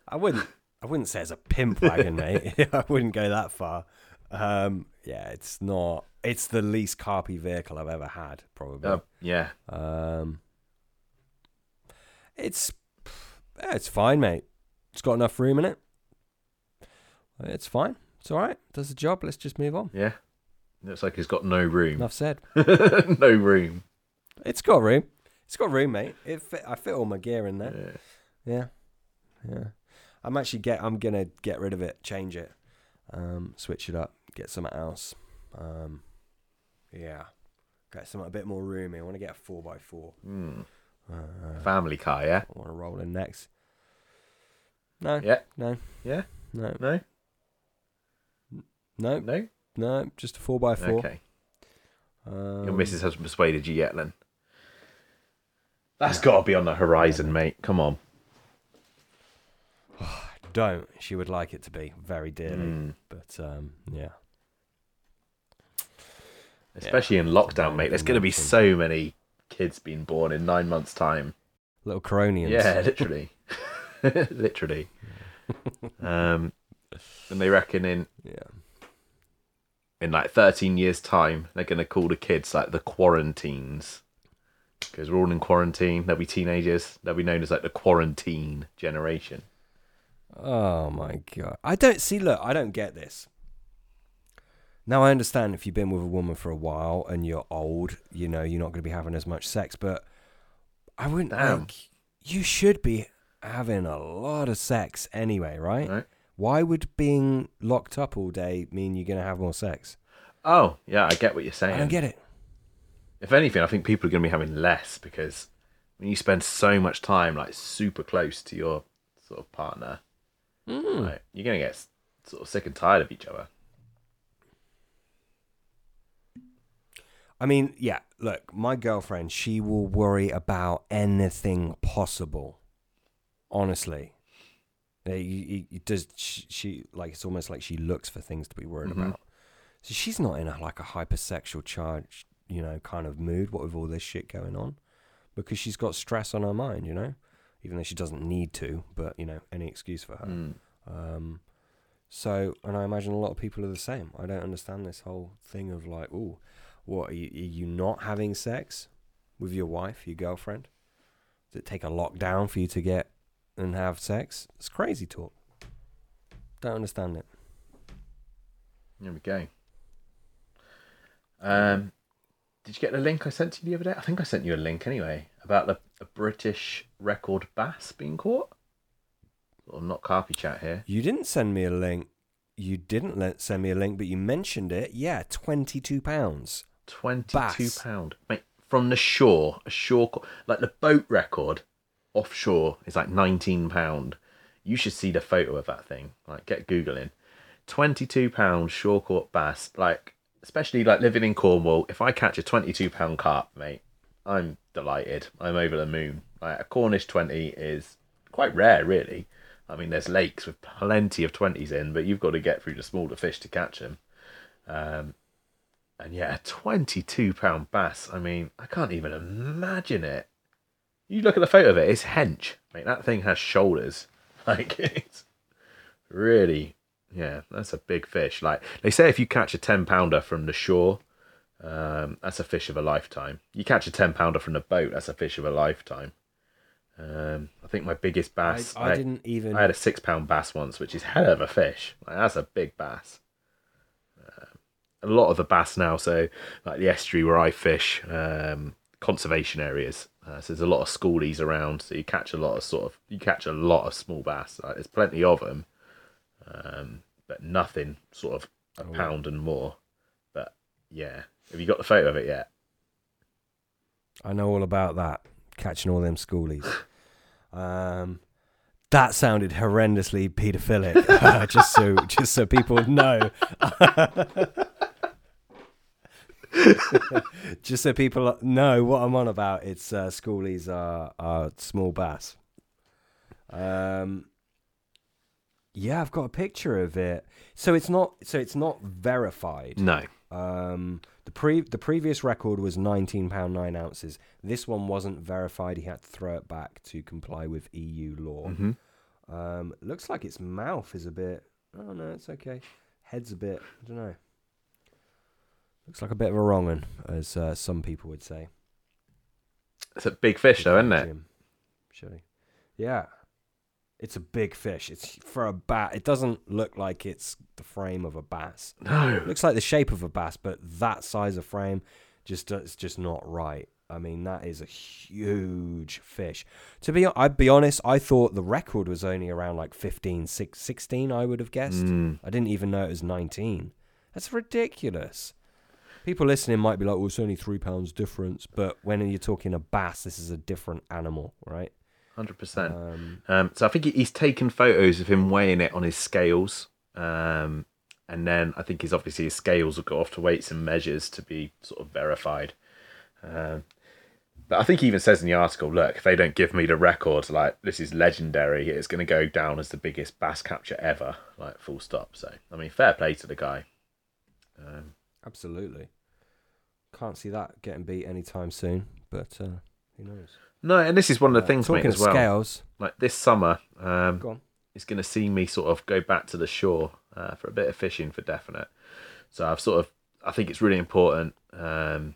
I wouldn't. I wouldn't say it's a pimp wagon, (laughs) mate. (laughs) I wouldn't go that far. Um, yeah, it's not. It's the least carpy vehicle I've ever had, probably. Uh, yeah, Um, it's yeah, it's fine, mate. It's got enough room in it. It's fine. It's all right. Does the job. Let's just move on. yeah. Looks like it's got no room. Enough said. (laughs) no room. It's got room. It's got room, mate. It fit, I fit all my gear in there. Yeah. Yeah, yeah. I'm actually get. I'm gonna get rid of it, change it, um, switch it up, get something else. Um, yeah, get something a bit more roomy. I want to get a four x four. Hmm. Uh, Family car, yeah? I want to roll in next. No, Yeah. no, Yeah? no, No? no, No? no. Just a four by four. Okay. Um, Your missus hasn't persuaded you yet, then? That's got to be on the horizon, mate. Come on. (sighs) Don't. She would like it to be very dearly, Mm. but um, yeah. Especially in lockdown, mate. There's going to be so many kids being born in nine months' time. Little Coronians. Yeah, literally, (laughs) literally. um, and they reckon in yeah. in like 13 years' time, they're going to call the kids like the quarantines. Because we're all in quarantine. They'll be teenagers. They'll be known as like the quarantine generation. Oh my god. I don't see look, I don't get this. Now I understand if you've been with a woman for a while and you're old, you know, you're not going to be having as much sex, but I wouldn't Damn. like you should be having a lot of sex anyway, right? Right. Why would being locked up all day mean you're going to have more sex? Oh, yeah, I get what you're saying. I don't get it. if anything, I think people are going to be having less because when you spend so much time like super close to your sort of partner, Mm. like, you're going to get sort of sick and tired of each other. I mean, yeah, look, my girlfriend, she will worry about anything possible. Honestly. You- you- does she, she like it's almost like she looks for things to be worried Mhm. about. So she's not in a like a hypersexual charge, you know, kind of mood what with all this shit going on because she's got stress on her mind, you know? Even though she doesn't need to, but you know, any excuse for her. Mm. Um, so, and I imagine a lot of people are the same. I don't understand this whole thing of like, oh, what are you, are you not having sex with your wife, your girlfriend? Does it take a lockdown for you to get and have sex? It's crazy talk. Don't understand it. There we go. Um, did you get the link I sent to you the other day? I think I sent you a link anyway about the a British record bass being caught. Of not carpy chat here. You didn't send me a link. You didn't let, send me a link, but you mentioned it. Yeah, twenty-two pounds. Twenty-two Bass. pound, mate, from the shore. A shore, co- like the boat record, offshore is like nineteen pound. You should see the photo of that thing. Like, get googling. Twenty-two pound shore caught bass. Like, especially like living in Cornwall. If I catch a twenty-two pound carp, mate, I'm delighted. I'm over the moon. Like a Cornish twenty is quite rare, really. I mean, there's lakes with plenty of twenties in, but you've got to get through the smaller fish to catch them. Um, and yeah, a twenty-two pound bass. I mean, I can't even imagine it. You look at the photo of it; it's hench. Mate, that thing has shoulders. (laughs) Like it's really, yeah, that's a big fish. Like they say, if you catch a ten pounder from the shore, um, that's a fish of a lifetime. You catch a ten pounder from the boat, that's a fish of a lifetime. Um, I think my biggest I, bass. I didn't even. I had a six pound bass once, which is hell of a fish. Like, that's a big bass. Um, a lot of the bass now, so like the estuary where I fish, um, conservation areas. Uh, so there's a lot of schoolies around, so you catch a lot of sort of you catch a lot of small bass. Like, there's plenty of them, um, but nothing sort of a Oh. pound and more. But yeah, have you got the photo of it yet? I know all about that. Catching all them schoolies. (laughs) Um, that sounded horrendously paedophilic. (laughs) uh, just so, just so people know. (laughs) just so people know what I'm on about. It's uh, schoolies are are small bass. Um, yeah, I've got a picture of it. So it's not. So it's not verified. No. Um, the pre the previous record was nineteen pound nine ounces. This one wasn't verified. He had to throw it back to comply with EU law. hmm Um, looks like its mouth is a bit. Oh no, it's okay. Head's a bit. I don't know. Looks like a bit of a wrong one, as uh, some people would say. It's a big fish, though, isn't it? He? Yeah. It's a big fish. It's for a bat. It doesn't look like it's the frame of a bass. No. It looks like the shape of a bass, but that size of frame just it's just not right. I mean, that is a huge fish. To be, I'd be honest. I thought the record was only around like 15, six- 16, I would have guessed. Mm. I didn't even know it was 19. That's ridiculous. People listening might be like, well, it's only three pounds difference. But when you're talking a bass, this is a different animal, right? Hundred percent. Um, Um, so I think he's taken photos of him weighing it on his scales, um, and then I think he's obviously his scales will go off to weights and measures to be sort of verified. Um, but I think he even says in the article, look, if they don't give me the record, like this is legendary, it's going to go down as the biggest bass capture ever, like full stop. So I mean, fair play to the guy. Um, absolutely. Can't see that getting beat anytime soon, but uh, who knows? No, and this is one of the things, mate, as well. scales, Like this summer, um, is going to see me sort of go back to the shore uh, for a bit of fishing for definite. So I've sort of, I think it's really important. Um,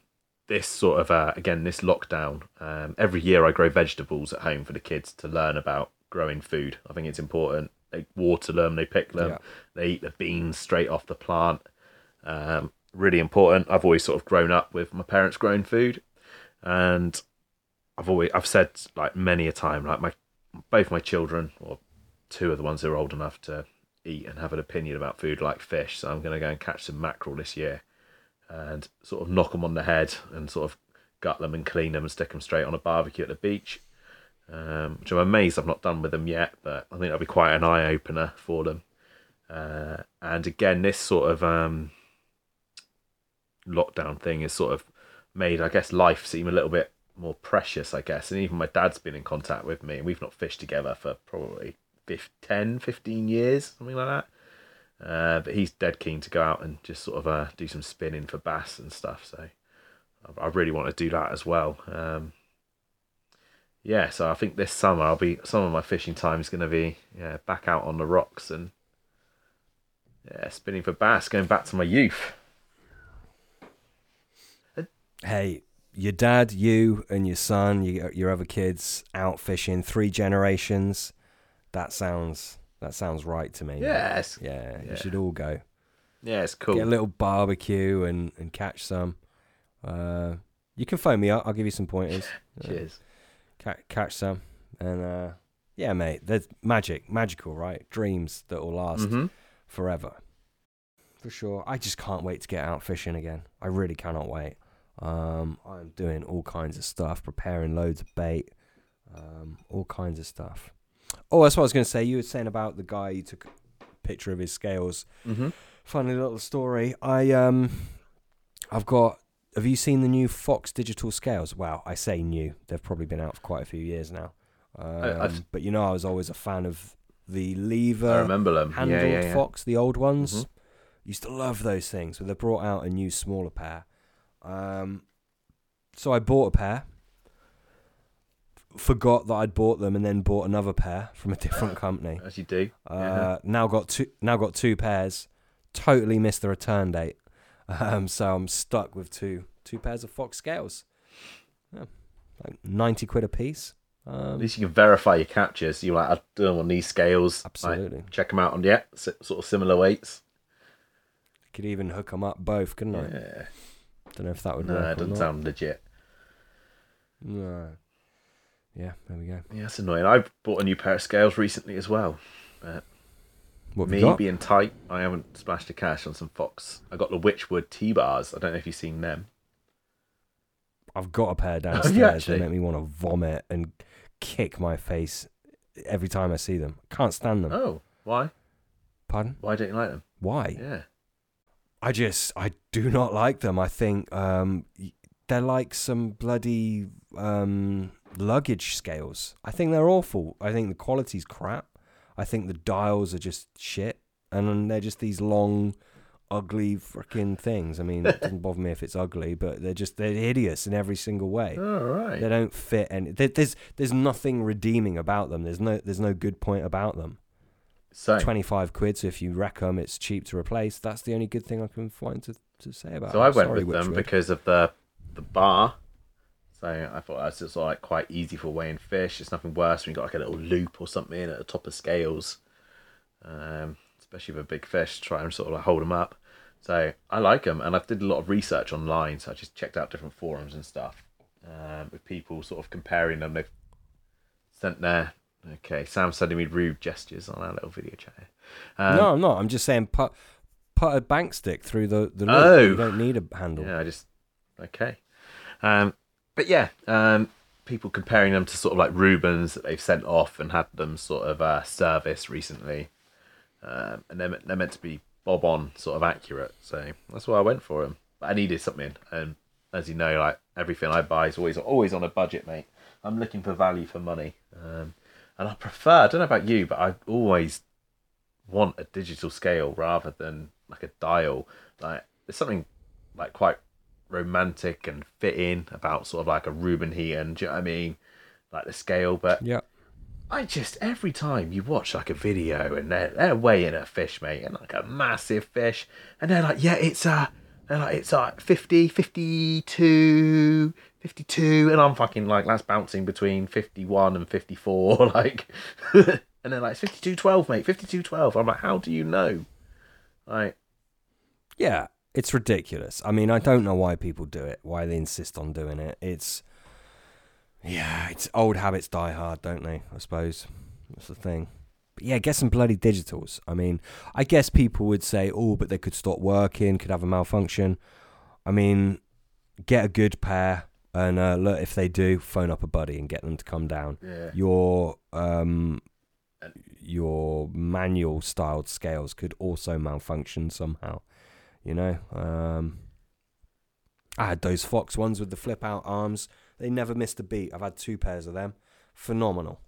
this sort of, uh, again, this lockdown. Um, every year I grow vegetables at home for the kids to learn about growing food. I think it's important. They water them, they pick them, Yeah. they eat the beans straight off the plant. Um, really important. I've always sort of grown up with my parents growing food, and I've always I've said like many a time like my both my children or two of the ones who are old enough to eat and have an opinion about food like fish. So I'm going to go and catch some mackerel this year, and sort of knock them on the head and sort of gut them and clean them and stick them straight on a barbecue at the beach. Um, which I'm amazed I've not done with them yet, but I think that'll be quite an eye opener for them. Uh, and again, this sort of um, lockdown thing has sort of made, I guess, life seem a little bit more precious, I guess. And even my dad's been in contact with me, and we've not fished together for probably 15, 10, 15 years, something like that. Uh, but he's dead keen to go out and just sort of uh, do some spinning for bass and stuff. So I, I really want to do that as well. Um, yeah, so I think this summer I'll be some of my fishing time is going to be yeah back out on the rocks and yeah spinning for bass, going back to my youth. Hey, your dad, you, and your son, your, your other kids out fishing, three generations. That sounds that sounds right to me. Yes, Yeah, Yeah. you should all go. yeah, it's cool. Get a little barbecue and, and catch some. Uh, you can phone me up. I'll give you some pointers. (laughs) Uh, Cheers. ca- catch some. And uh, yeah, mate, there's magic, magical, right? Dreams that will last hmm forever. For sure. I just can't wait to get out fishing again. I really cannot wait. Um, I'm doing all kinds of stuff, preparing loads of bait, um, all kinds of stuff. Oh, that's what I was going to say. You were saying about the guy you took a picture of his scales. hmm Funny little story. I um, I've got. Have you seen the new Fox digital scales? Wow, I say new. They've probably been out for quite a few years now. Um, but you know, I was always a fan of the lever. I remember them. handled yeah, yeah, yeah. Fox, the old ones. Mhm. Used to love those things. But they brought out a new smaller pair. Um, so I bought a pair. Forgot that I'd bought them, and then bought another pair from a different (laughs) company. As you do. Uh, Now got two. Now got two pairs. Totally missed the return date. (laughs) Um, so I'm stuck with two two pairs of Fox scales. Yeah, like ninety quid a piece. Um, At least you can verify your captures. You like, I do them on these scales. like, absolutely. check them out on yeah, sort of similar weights. Could even hook them up both, couldn't I? Yeah. Don't know if that would No, work. it doesn't sound legit. No. Yeah, there we go. Yeah, that's annoying. I bought a new pair of scales recently as well. Uh, what have Me you got? being tight, I haven't splashed the cash on some Fox. I got the Wychwood T bars. I don't know if you've seen them. I've got a pair downstairs. actually? They make me want to vomit and kick my face every time I see them. Can't stand them. Oh, why? Pardon? Why don't you like them? Why? Yeah. I just I do not like them. I think um, they're like some bloody um, luggage scales. I think they're awful. I think the quality's crap. I think the dials are just shit, and they're just these long, ugly freaking things. I mean, it doesn't bother me if it's ugly, but they're just they're hideous in every single way. All right. They don't fit, and there's there's nothing redeeming about them. There's no there's no good point about them. So, Twenty five quid. So if you wreck them, it's cheap to replace. That's the only good thing I can find to, to say about. so them. I went Sorry, with them Wychwood. because of the the bar. So I thought that's just like quite easy for weighing fish. It's nothing worse when you got like a little loop or something at the top of scales, um, especially for big fish. Try and sort of like hold them up. So I like them, and I've did a lot of research online. So I just checked out different forums and stuff um, with people sort of comparing them. They've sent their okay. Sam's sending me rude gestures on our little video chat. Um, no, I'm not. I'm just saying put put a bank stick through the the loop. Oh. You don't need a handle. Yeah, I just okay. Um, but yeah, um, people comparing them to sort of like Reubens that they've sent off and had them sort of uh, service recently, um, and they're they're meant to be bob on sort of accurate. So that's why I went for them. But I needed something, and as you know, like everything I buy is always always on a budget, mate. I'm looking for value for money, um, and I prefer. I don't know about you, but I always want a digital scale rather than like a dial. Like there's something like quite romantic and fitting about sort of like a Reuben Heaton. Do you know what I mean? Like the scale, but Yeah. I just every time you watch like a video and they're they're weighing a fish, mate, and like a massive fish, and they're like, yeah, it's a, they're like it's like 50, 52, 52, and I'm fucking like that's bouncing between fifty one and fifty four, (laughs) like, and they're like it's fifty two twelve, mate, fifty two twelve. I'm like, how do you know? Like, Yeah, it's ridiculous. I mean, I don't know why people do it, why they insist on doing it. It's yeah, it's old habits die hard, don't they? I suppose that's the thing. But yeah, get some bloody digitals. I mean, I guess people would say, "Oh, but they could stop working, could have a malfunction." I mean, get a good pair, and uh, look if they do, phone up a buddy and get them to come down. yeah, Your um, your manual styled scales could also malfunction somehow. You know, um, I had those Fox ones with the flip out arms. They never missed a beat. I've had two pairs of them. Phenomenal.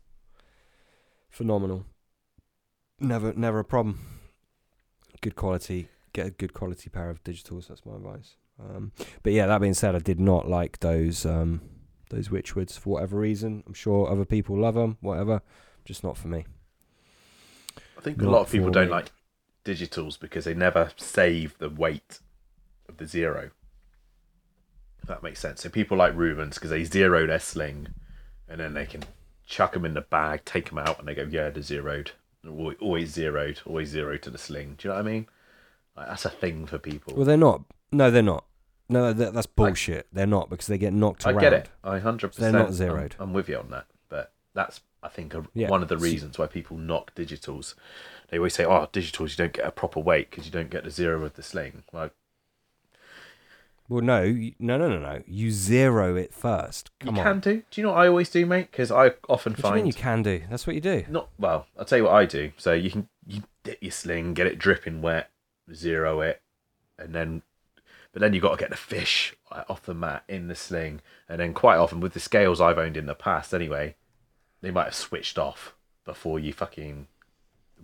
Phenomenal. Never, never a problem. Good quality. Get a good quality pair of digitals. That's my advice. Um, but yeah, that being said, I did not like those um, those Wychwoods for whatever reason. I'm sure other people love them. Whatever, just not for me. I think a lot of people don't me. like digitals because they never save the weight of the zero. If that makes sense. So people like Reubens because they zero their sling, and then they can chuck them in the bag, take them out, and they go, yeah, they're zeroed. Always zeroed, always zero to the sling. Do you know what I mean? Like, that's a thing for people. Well, they're not. No, they're not. No, that, that's bullshit. they're not because they get knocked I around. I get it. I hundred percent. They're not zeroed. I'm, I'm with you on that, but that's I think a, Yeah. one of the reasons why people knock digitals. They always say, "Oh, digitals, you don't get a proper weight because you don't get the zero of the sling." Like Well, no, no, no, no, no. You zero it first. Come you on. can do. Do you know what I always do, mate? Because I often What do you mean you can do? That's what you do. not well. I'll tell you what I do. So you can you dip your sling, get it dripping wet, zero it, and then but then you've got to get the fish off the mat in the sling, and then quite often with the scales I've owned in the past, anyway, they might have switched off before you fucking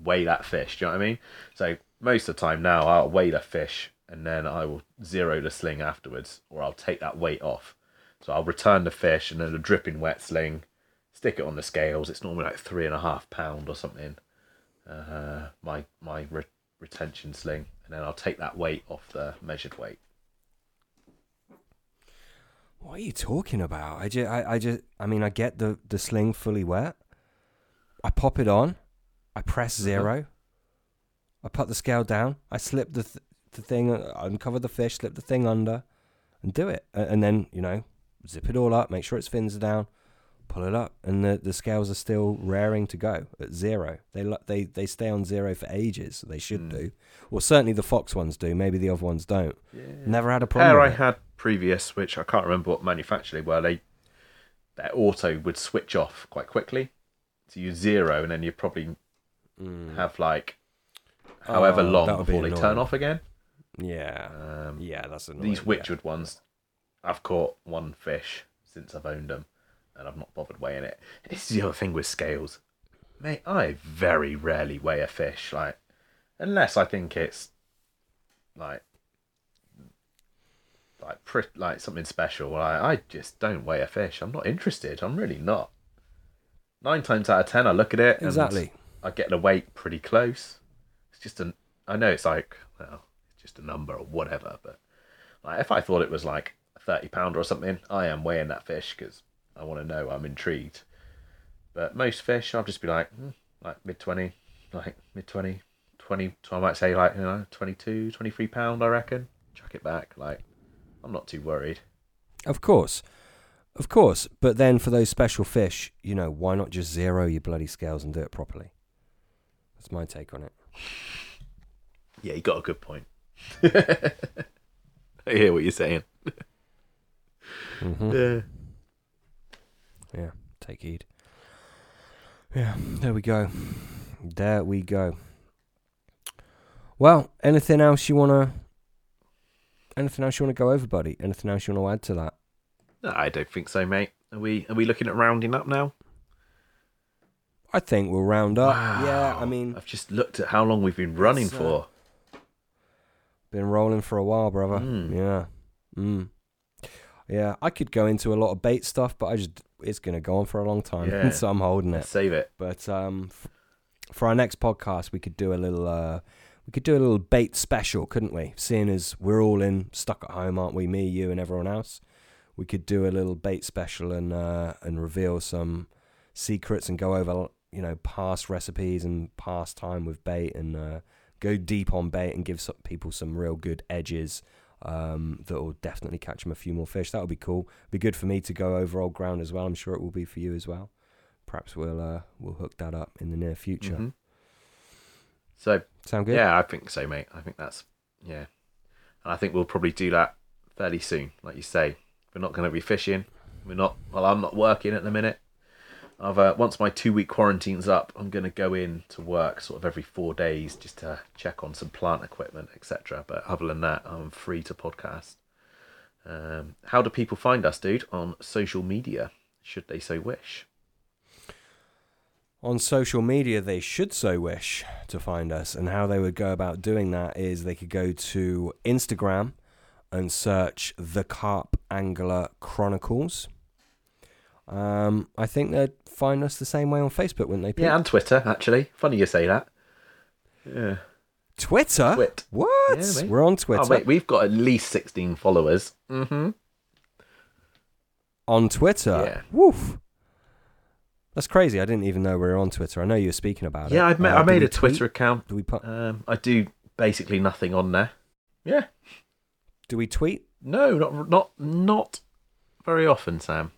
weigh that fish. Do you know what I mean? So most of the time now, I'll weigh the fish and then I will zero the sling afterwards, or I'll take that weight off. So I'll return the fish and then a dripping wet sling, stick it on the scales. It's normally like three and a half pound or something. Uh, my my re- retention sling, and then I'll take that weight off the measured weight. What are you talking about? I just, I, I just, I mean, I get the the sling fully wet. I pop it on. I press Uh-huh. 0 I put the scale down. I slip the th- the thing, uh, uncover the fish, slip the thing under, and do it. And then you know, zip it all up. Make sure its fins are down. Pull it up, and the, the scales are still raring to go at zero. They they they stay on zero for ages. They should Mm. do. Well, certainly the fox ones do. Maybe the other ones don't. Yeah. Never had a problem. I had previous, which I can't remember what manufacturer they were, they their auto would switch off quite quickly. So you zero, and then you probably Mm. have like however Oh, long would be before they turn off again. Yeah, Um, yeah, that's annoying. these yeah. Wychwood ones, I've caught one fish since I've owned them, and I've not bothered weighing it. This is the other thing with scales, mate. I very rarely weigh a fish, like unless I think it's like like pri- like something special. I I just don't weigh a fish. I'm not interested. I'm really not. Nine times out of ten, I look at it and Exactly. I get the weight pretty close. It's just an. I know it's like well, it's just a number or whatever, but like if I thought it was like a thirty pounder or something, I am weighing that fish because I want to know. I'm intrigued. But most fish, I'll just be like, hmm, like mid twenty, like mid 20, 20. So I might say like you know 22, 23 pound. I reckon. Chuck it back. Like I'm not too worried. Of course. Of course. But then for those special fish, you know, why not just zero your bloody scales and do it properly? That's my take on it. Yeah, you got a good point. (laughs) I hear what you're saying. hmm Yeah. Yeah, take heed. Yeah, there we go. There we go. Well, anything else you wanna? Anything else you wanna go over, buddy? Anything else you wanna add to that? No, I don't think so, mate. Are we are we looking at rounding up now? I think we'll round up. Yeah, I mean, I've just looked at how long we've been running uh, for. been rolling for a while, brother. Mm. Yeah. Mm. Yeah, I could go into a lot of bait stuff, but I just it's going to go on for a long time, (laughs) Yeah. so I'm holding it. Let's save it. But um, for our next podcast, we could do a little uh, we could do a little bait special, couldn't we? Seeing as we're all in stuck at home, aren't we? Me, you, and everyone else. We could do a little bait special and uh, and reveal some secrets and go over you know past recipes and past time with bait and uh, go deep on bait and give some people some real good edges um, that will definitely catch them a few more fish. That would be cool. Be good for me to go over old ground as well. I'm sure it will be for you as well. Perhaps we'll uh, we'll hook that up in the near future. Mhm. So Sound good? yeah, I think so, mate. I think that's yeah, and I think we'll probably do that fairly soon. Like you say, we're not going to be fishing. We're not. Well, I'm not working at the minute. I've uh, once my two week quarantine's up, I'm going to go in to work sort of every four days just to check on some plant equipment, etc. But other than that, I'm free to podcast. Um, how do people find us, dude, on social media? Should they so wish? On social media, they should so wish to find us, and how they would go about doing that is they could go to Instagram and search the Carp Angler Chronicles. Um, I think they'd find us the same way on Facebook, wouldn't they? Pete? Yeah, and Twitter actually. Funny you say that. Yeah. Twitter. Twit. What? Yeah. We're on Twitter. Oh wait, we've got at least sixteen followers. Mm-hmm. on Twitter. Yeah. Woof. That's crazy. I didn't even know we were on Twitter. I know you were speaking about it. Yeah, I've ma- Uh, I made a Twitter account. Do we put? Um, I do basically nothing on there. Yeah. Do we tweet? No, not not not very often, Sam.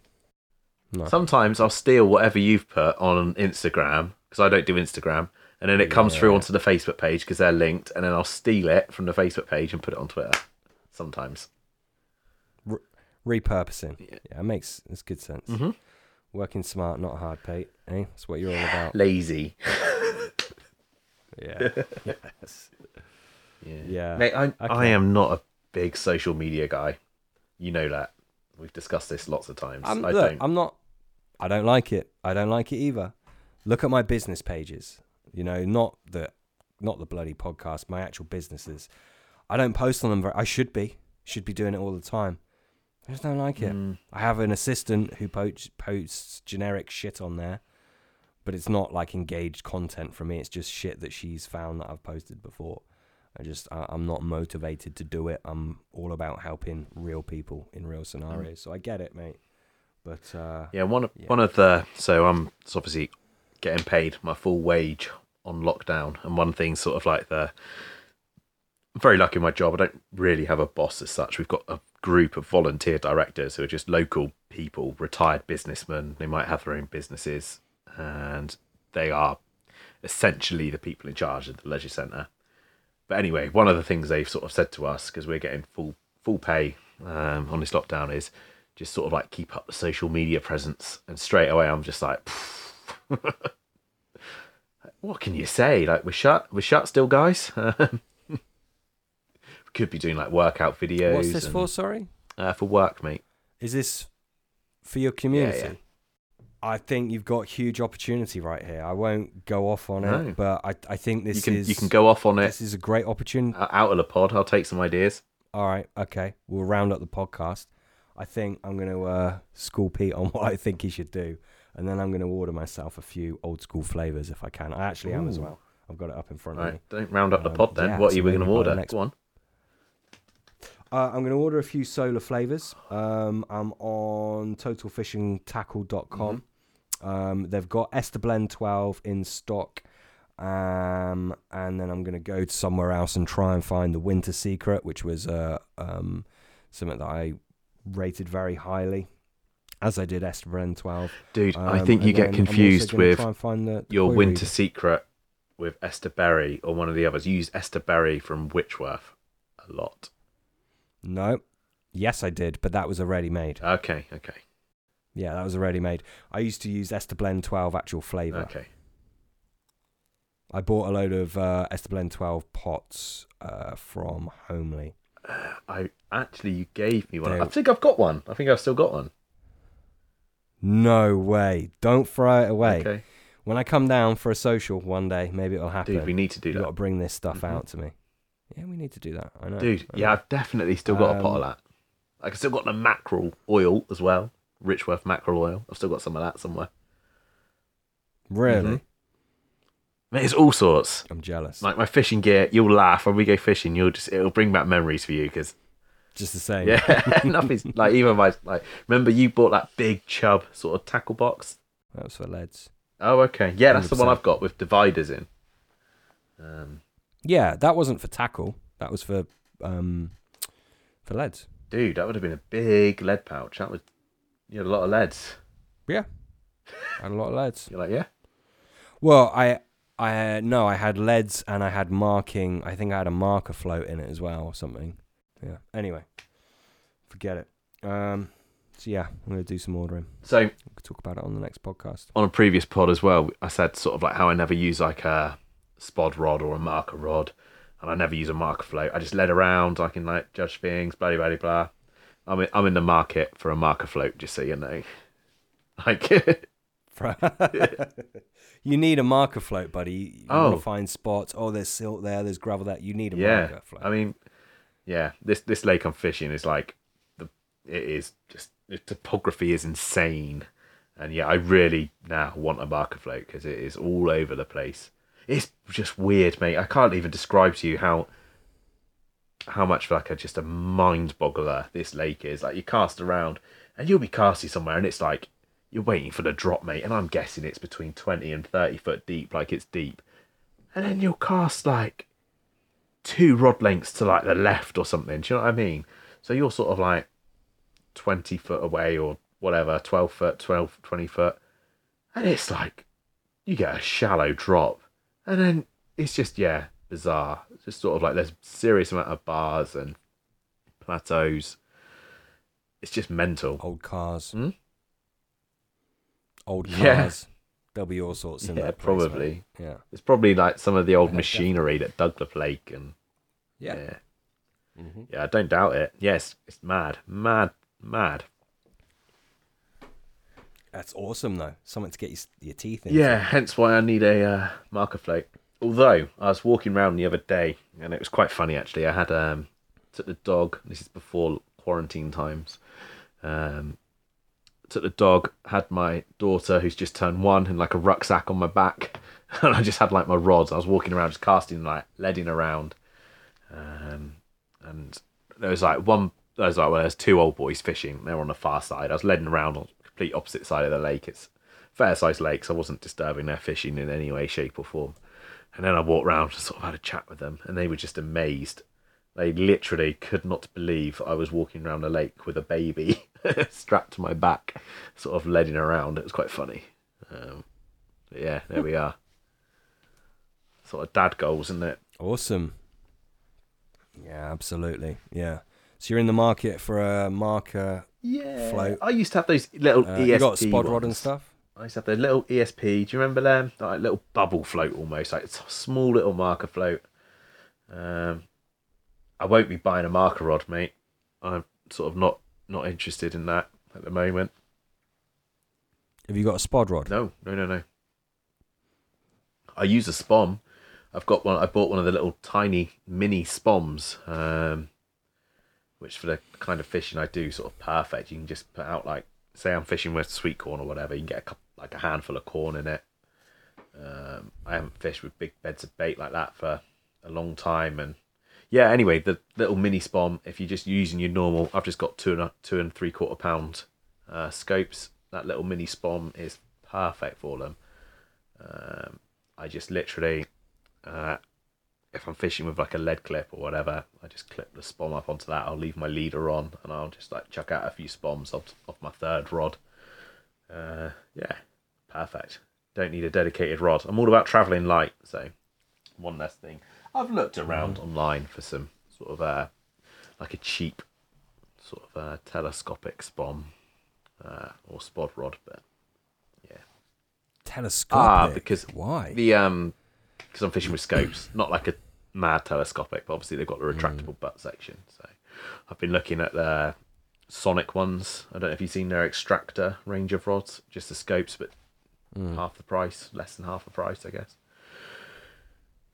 No. Sometimes I'll steal whatever you've put on Instagram because I don't do Instagram, and then it comes through onto the Facebook page because they're linked, and then I'll steal it from the Facebook page and put it on Twitter. Sometimes. Repurposing. Yeah. Yeah, it makes it's good sense. Mm-hmm. Working smart, not hard, Pete. Eh? That's what you're all about. Lazy. Yeah. (laughs) yes. Yeah. Yeah. Mate, I, I am not a big social media guy. You know that. We've discussed this lots of times. I'm, I look, don't. I'm not. I don't like it. I don't like it either. Look at my business pages. You know, not the, not the bloody podcast. My actual businesses. I don't post on them. Very, I should be. Should be doing it all the time. I just don't like it. Mm, I have an assistant who posts posts generic shit on there, but it's not like engaged content for me. It's just shit that she's found that I've posted before. I just I, I'm not motivated to do it. I'm all about helping real people in real scenarios. So I get it, mate. But uh, yeah, one of Yeah. one of the so I'm it's obviously getting paid my full wage on lockdown, and one thing sort of like the Very lucky in my job. I don't really have a boss as such. We've got a group of volunteer directors who are just local people, retired businessmen. They might have their own businesses, and they are essentially the people in charge of the leisure centre. But anyway, one of the things they've sort of said to us because we're getting full full pay um, on this lockdown is just sort of like keep up the social media presence. And straight away, I'm just like, (laughs) what can you say? Like we're shut, we're shut still, guys. (laughs) could be doing like workout videos. what's this and- for? Sorry, Uh, for work, mate. is this for your community? yeah. I think you've got huge opportunity right here. I won't go off on No. it, but I I think this you can is you can go off on it this is a great opportunity. out of the pod. I'll take some ideas. All right, okay. We'll round up the podcast. I think I'm going to uh, school Pete on (laughs) what I think he should do, and then I'm going to order myself a few old school flavors if I can. I actually am as well. I've got it up in front Right, of me. don't round up the Um, pod then. yeah, what are you going to order? next- Go on. Uh, I'm going to order a few solar flavors. Um, I'm on totalfishingtackle.com. Um, they've got Esther Blend 12 in stock. Um, and then I'm going to go to somewhere else and try and find the Winter Secret, which was uh, um, something that I rated very highly, as I did Esther Blend 12. Dude, I Um, think you get then I'm also confused with try and find the, the your winter Reader. secret with Esther Berry or one of the others. You use Esther Berry from Witchworth a lot. No. Yes, I did, but that was already made. Okay, okay, Yeah, that was already made. I used to use Esther Blend 12 actual flavour. okay. I bought a load of uh, Esther Blend 12 pots uh, from Homely. I actually you gave me one. I think I've got one. I think I've still got one. No way. Don't throw it away. Okay, When I come down for a social one day, maybe it'll happen. dude, we need to do You've got to bring this stuff Mhm. out to me. Yeah, we need to do that. I know. Dude, I yeah. I've definitely still got a pot of Um, that. Like, I've still got the mackerel oil as well. Richworth mackerel oil. I've still got some of that somewhere. Really? Mhm. Mate, it's all sorts. I'm jealous. Like my fishing gear, you'll laugh when we go fishing. You'll just it'll bring back memories for you because Just the same. yeah, (laughs) nothing's like even my like. Remember you bought that big chub sort of tackle box? That was for leads. Oh, okay, yeah, that's the one 100%. I've got with dividers in. Um, Yeah, that wasn't for tackle. That was for um for leads. dude, that would have been a big lead pouch. That was you had a lot of leads. Yeah, I had a lot of leads. You're like, yeah, Well, I I no, I had leads and I had marking. I think I had a marker float in it as well or something. Yeah. Anyway, forget it. Um. So yeah, I'm gonna do some ordering. so We could talk about it on the next podcast. on a previous pod as well, I said sort of like how I never use like a spod rod or a marker rod, and I never use a marker float. I just let around. I can like judge things, blah blah blah blah. I'm in, I'm in the market for a marker float, just so you know. Like, (laughs) you need a marker float, buddy. You Oh. want to find spots. Oh, there's silt there. There's gravel there. You need a yeah, marker float. I mean, yeah, this this lake I'm fishing is like the it is just the topography is insane, and yeah, I really now want a marker float because it is all over the place. It's just weird, mate. I can't even describe to you how how much like a just a mind boggler this lake is. Like you cast around and you'll be casting somewhere and it's like you're waiting for the drop, mate, and I'm guessing it's between twenty and thirty foot deep, like it's deep. And then you'll cast like two rod lengths to like the left or something. Do you know what I mean? So you're sort of like 20 foot away or whatever, 12 foot, 12, 20 foot. And it's like you get a shallow drop. And then it's just, yeah, bizarre. It's just sort of like there's serious amount of bars and plateaus. It's just mental. Old cars. Hmm? Old Yeah. cars. There'll be all sorts in Yeah, that place, probably. mate. Yeah. It's probably like some of the old (laughs) machinery that dug the lake and Yeah. yeah. hmm Yeah, I don't doubt it. Yes, it's mad. Mad. Mad. That's awesome, though. Something to get your, your teeth in. Yeah, hence why I need a uh, marker float. Although I was walking around the other day, and it was quite funny actually. I had um took the dog. This is before quarantine times. Um, took the dog. Had my daughter, who's just turned one, and like a rucksack on my back, (laughs) and I just had like my rods. I was walking around just casting like leading around, um, and there was like one. There was like well, there's two old boys fishing. They were on the far side. I was leading around complete opposite side of the lake. It's fair sized lake, so I wasn't disturbing their fishing in any way, shape, or form. And then I walked round and sort of had a chat with them, and they were just amazed. They literally could not believe I was walking around a lake with a baby (laughs) strapped to my back, sort of leading around. It was quite funny. Um, yeah, there we are. Sort of dad goals, isn't it? Awesome. Yeah, absolutely. Yeah. So you're in the market for a marker. Yeah. Float. I used to have those little Uh, ESP. you got a spod rod and stuff. I used to have the little ESP. Do you remember them? Like a little bubble float almost, like it's a small little marker float. Um, I won't be buying a marker rod, mate. I'm sort of not not interested in that at the moment. Have you got a spod rod? No, no, no, no. I use a Spomb. I've got one. I bought one of the little tiny mini Spombs, um, which for the kind of fishing I do, sort of perfect. You can just put out like, say I'm fishing with sweet corn or whatever. You can get a couple, like a handful of corn in it. Um, I haven't fished with big beds of bait like that for a long time, and yeah. Anyway, the little mini Spomb. If you're just using your normal, I've just got two and a, two and three quarter pound uh, scopes. That little mini Spomb is perfect for them. Um, I just literally, uh, if I'm fishing with like a lead clip or whatever, I just clip the Spomb up onto that. I'll leave my leader on, and I'll just like chuck out a few Spombs off, off my third rod. Uh, yeah, perfect. Don't need a dedicated rod. I'm all about traveling light, so one less thing. I've looked around online for some sort of uh, like a cheap sort of uh, telescopic Spomb uh, or spod rod, but yeah, Telescopic. Ah, because why? the um because I'm fishing with scopes, not like a mad telescopic, but obviously they've got the retractable butt section. So I've been looking at the Sonik ones. I don't know if you've seen their Xtractor range of rods, just the scopes, but half the price, less than half the price, I guess.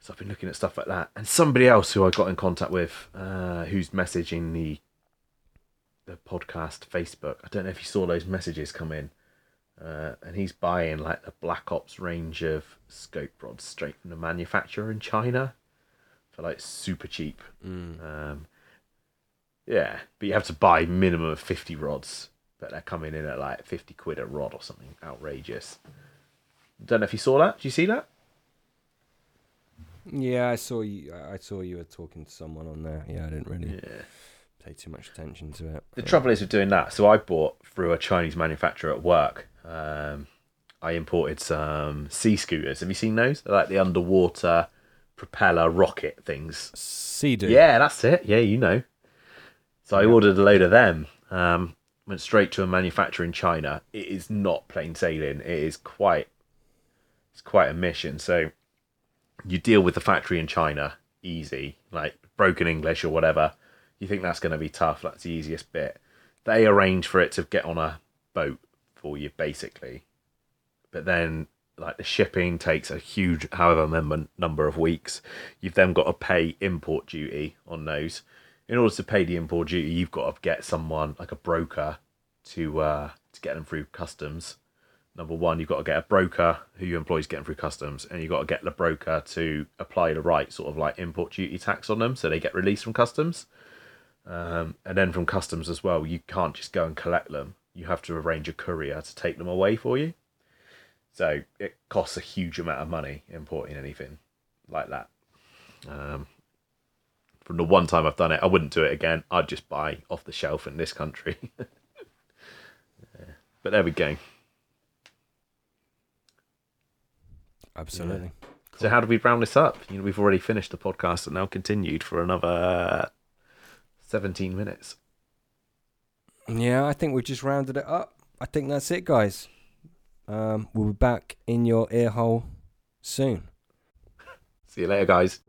So I've been looking at stuff like that, and somebody else who I got in contact with, uh, who's messaging the the podcast Facebook. I don't know if you saw those messages come in. Uh, and he's buying like the Black Ops range of scope rods straight from the manufacturer in China for like super cheap. Mm. Um, yeah, but you have to buy minimum of fifty rods, but they're coming in at like fifty quid a rod or something outrageous. Don't know if you saw that. Did you see that? Yeah, I saw you. I saw you were talking to someone on there. Yeah, I didn't really Yeah. pay too much attention to it. The trouble is with doing that. So I bought through a Chinese manufacturer at work. Um, I imported some sea scooters. Have you seen those? They're like the underwater propeller rocket things. Sea-Doo. Yeah, that's it. Yeah, you know. So I ordered a load of them. Um, went straight to a manufacturer in China. It is not plain sailing. It is quite. It's quite a mission. So you deal with the factory in China easy, like broken English or whatever. You think that's going to be tough. That's the easiest bit. They arrange for it to get on a boat for you, basically. But then, like the shipping takes a huge, however number of weeks. You've then got to pay import duty on those. In order to pay the import duty, you've got to get someone like a broker to uh, to get them through customs. Number one, you've got to get a broker who you employ is getting through customs, and you've got to get the broker to apply the right sort of like import duty tax on them, so they get released from customs. Um, and then from customs as well, you can't just go and collect them. You have to arrange a courier to take them away for you. So it costs a huge amount of money importing anything like that. Um, from the one time I've done it, I wouldn't do it again. I'd just buy off the shelf in this country. (laughs) Yeah. But there we go. Absolutely. So how do we round this up? You know, we've already finished the podcast and now continued for another seventeen minutes. Yeah, I think we've just rounded it up. I think that's it, guys. Um, we'll be back in your ear hole soon. See you later, guys.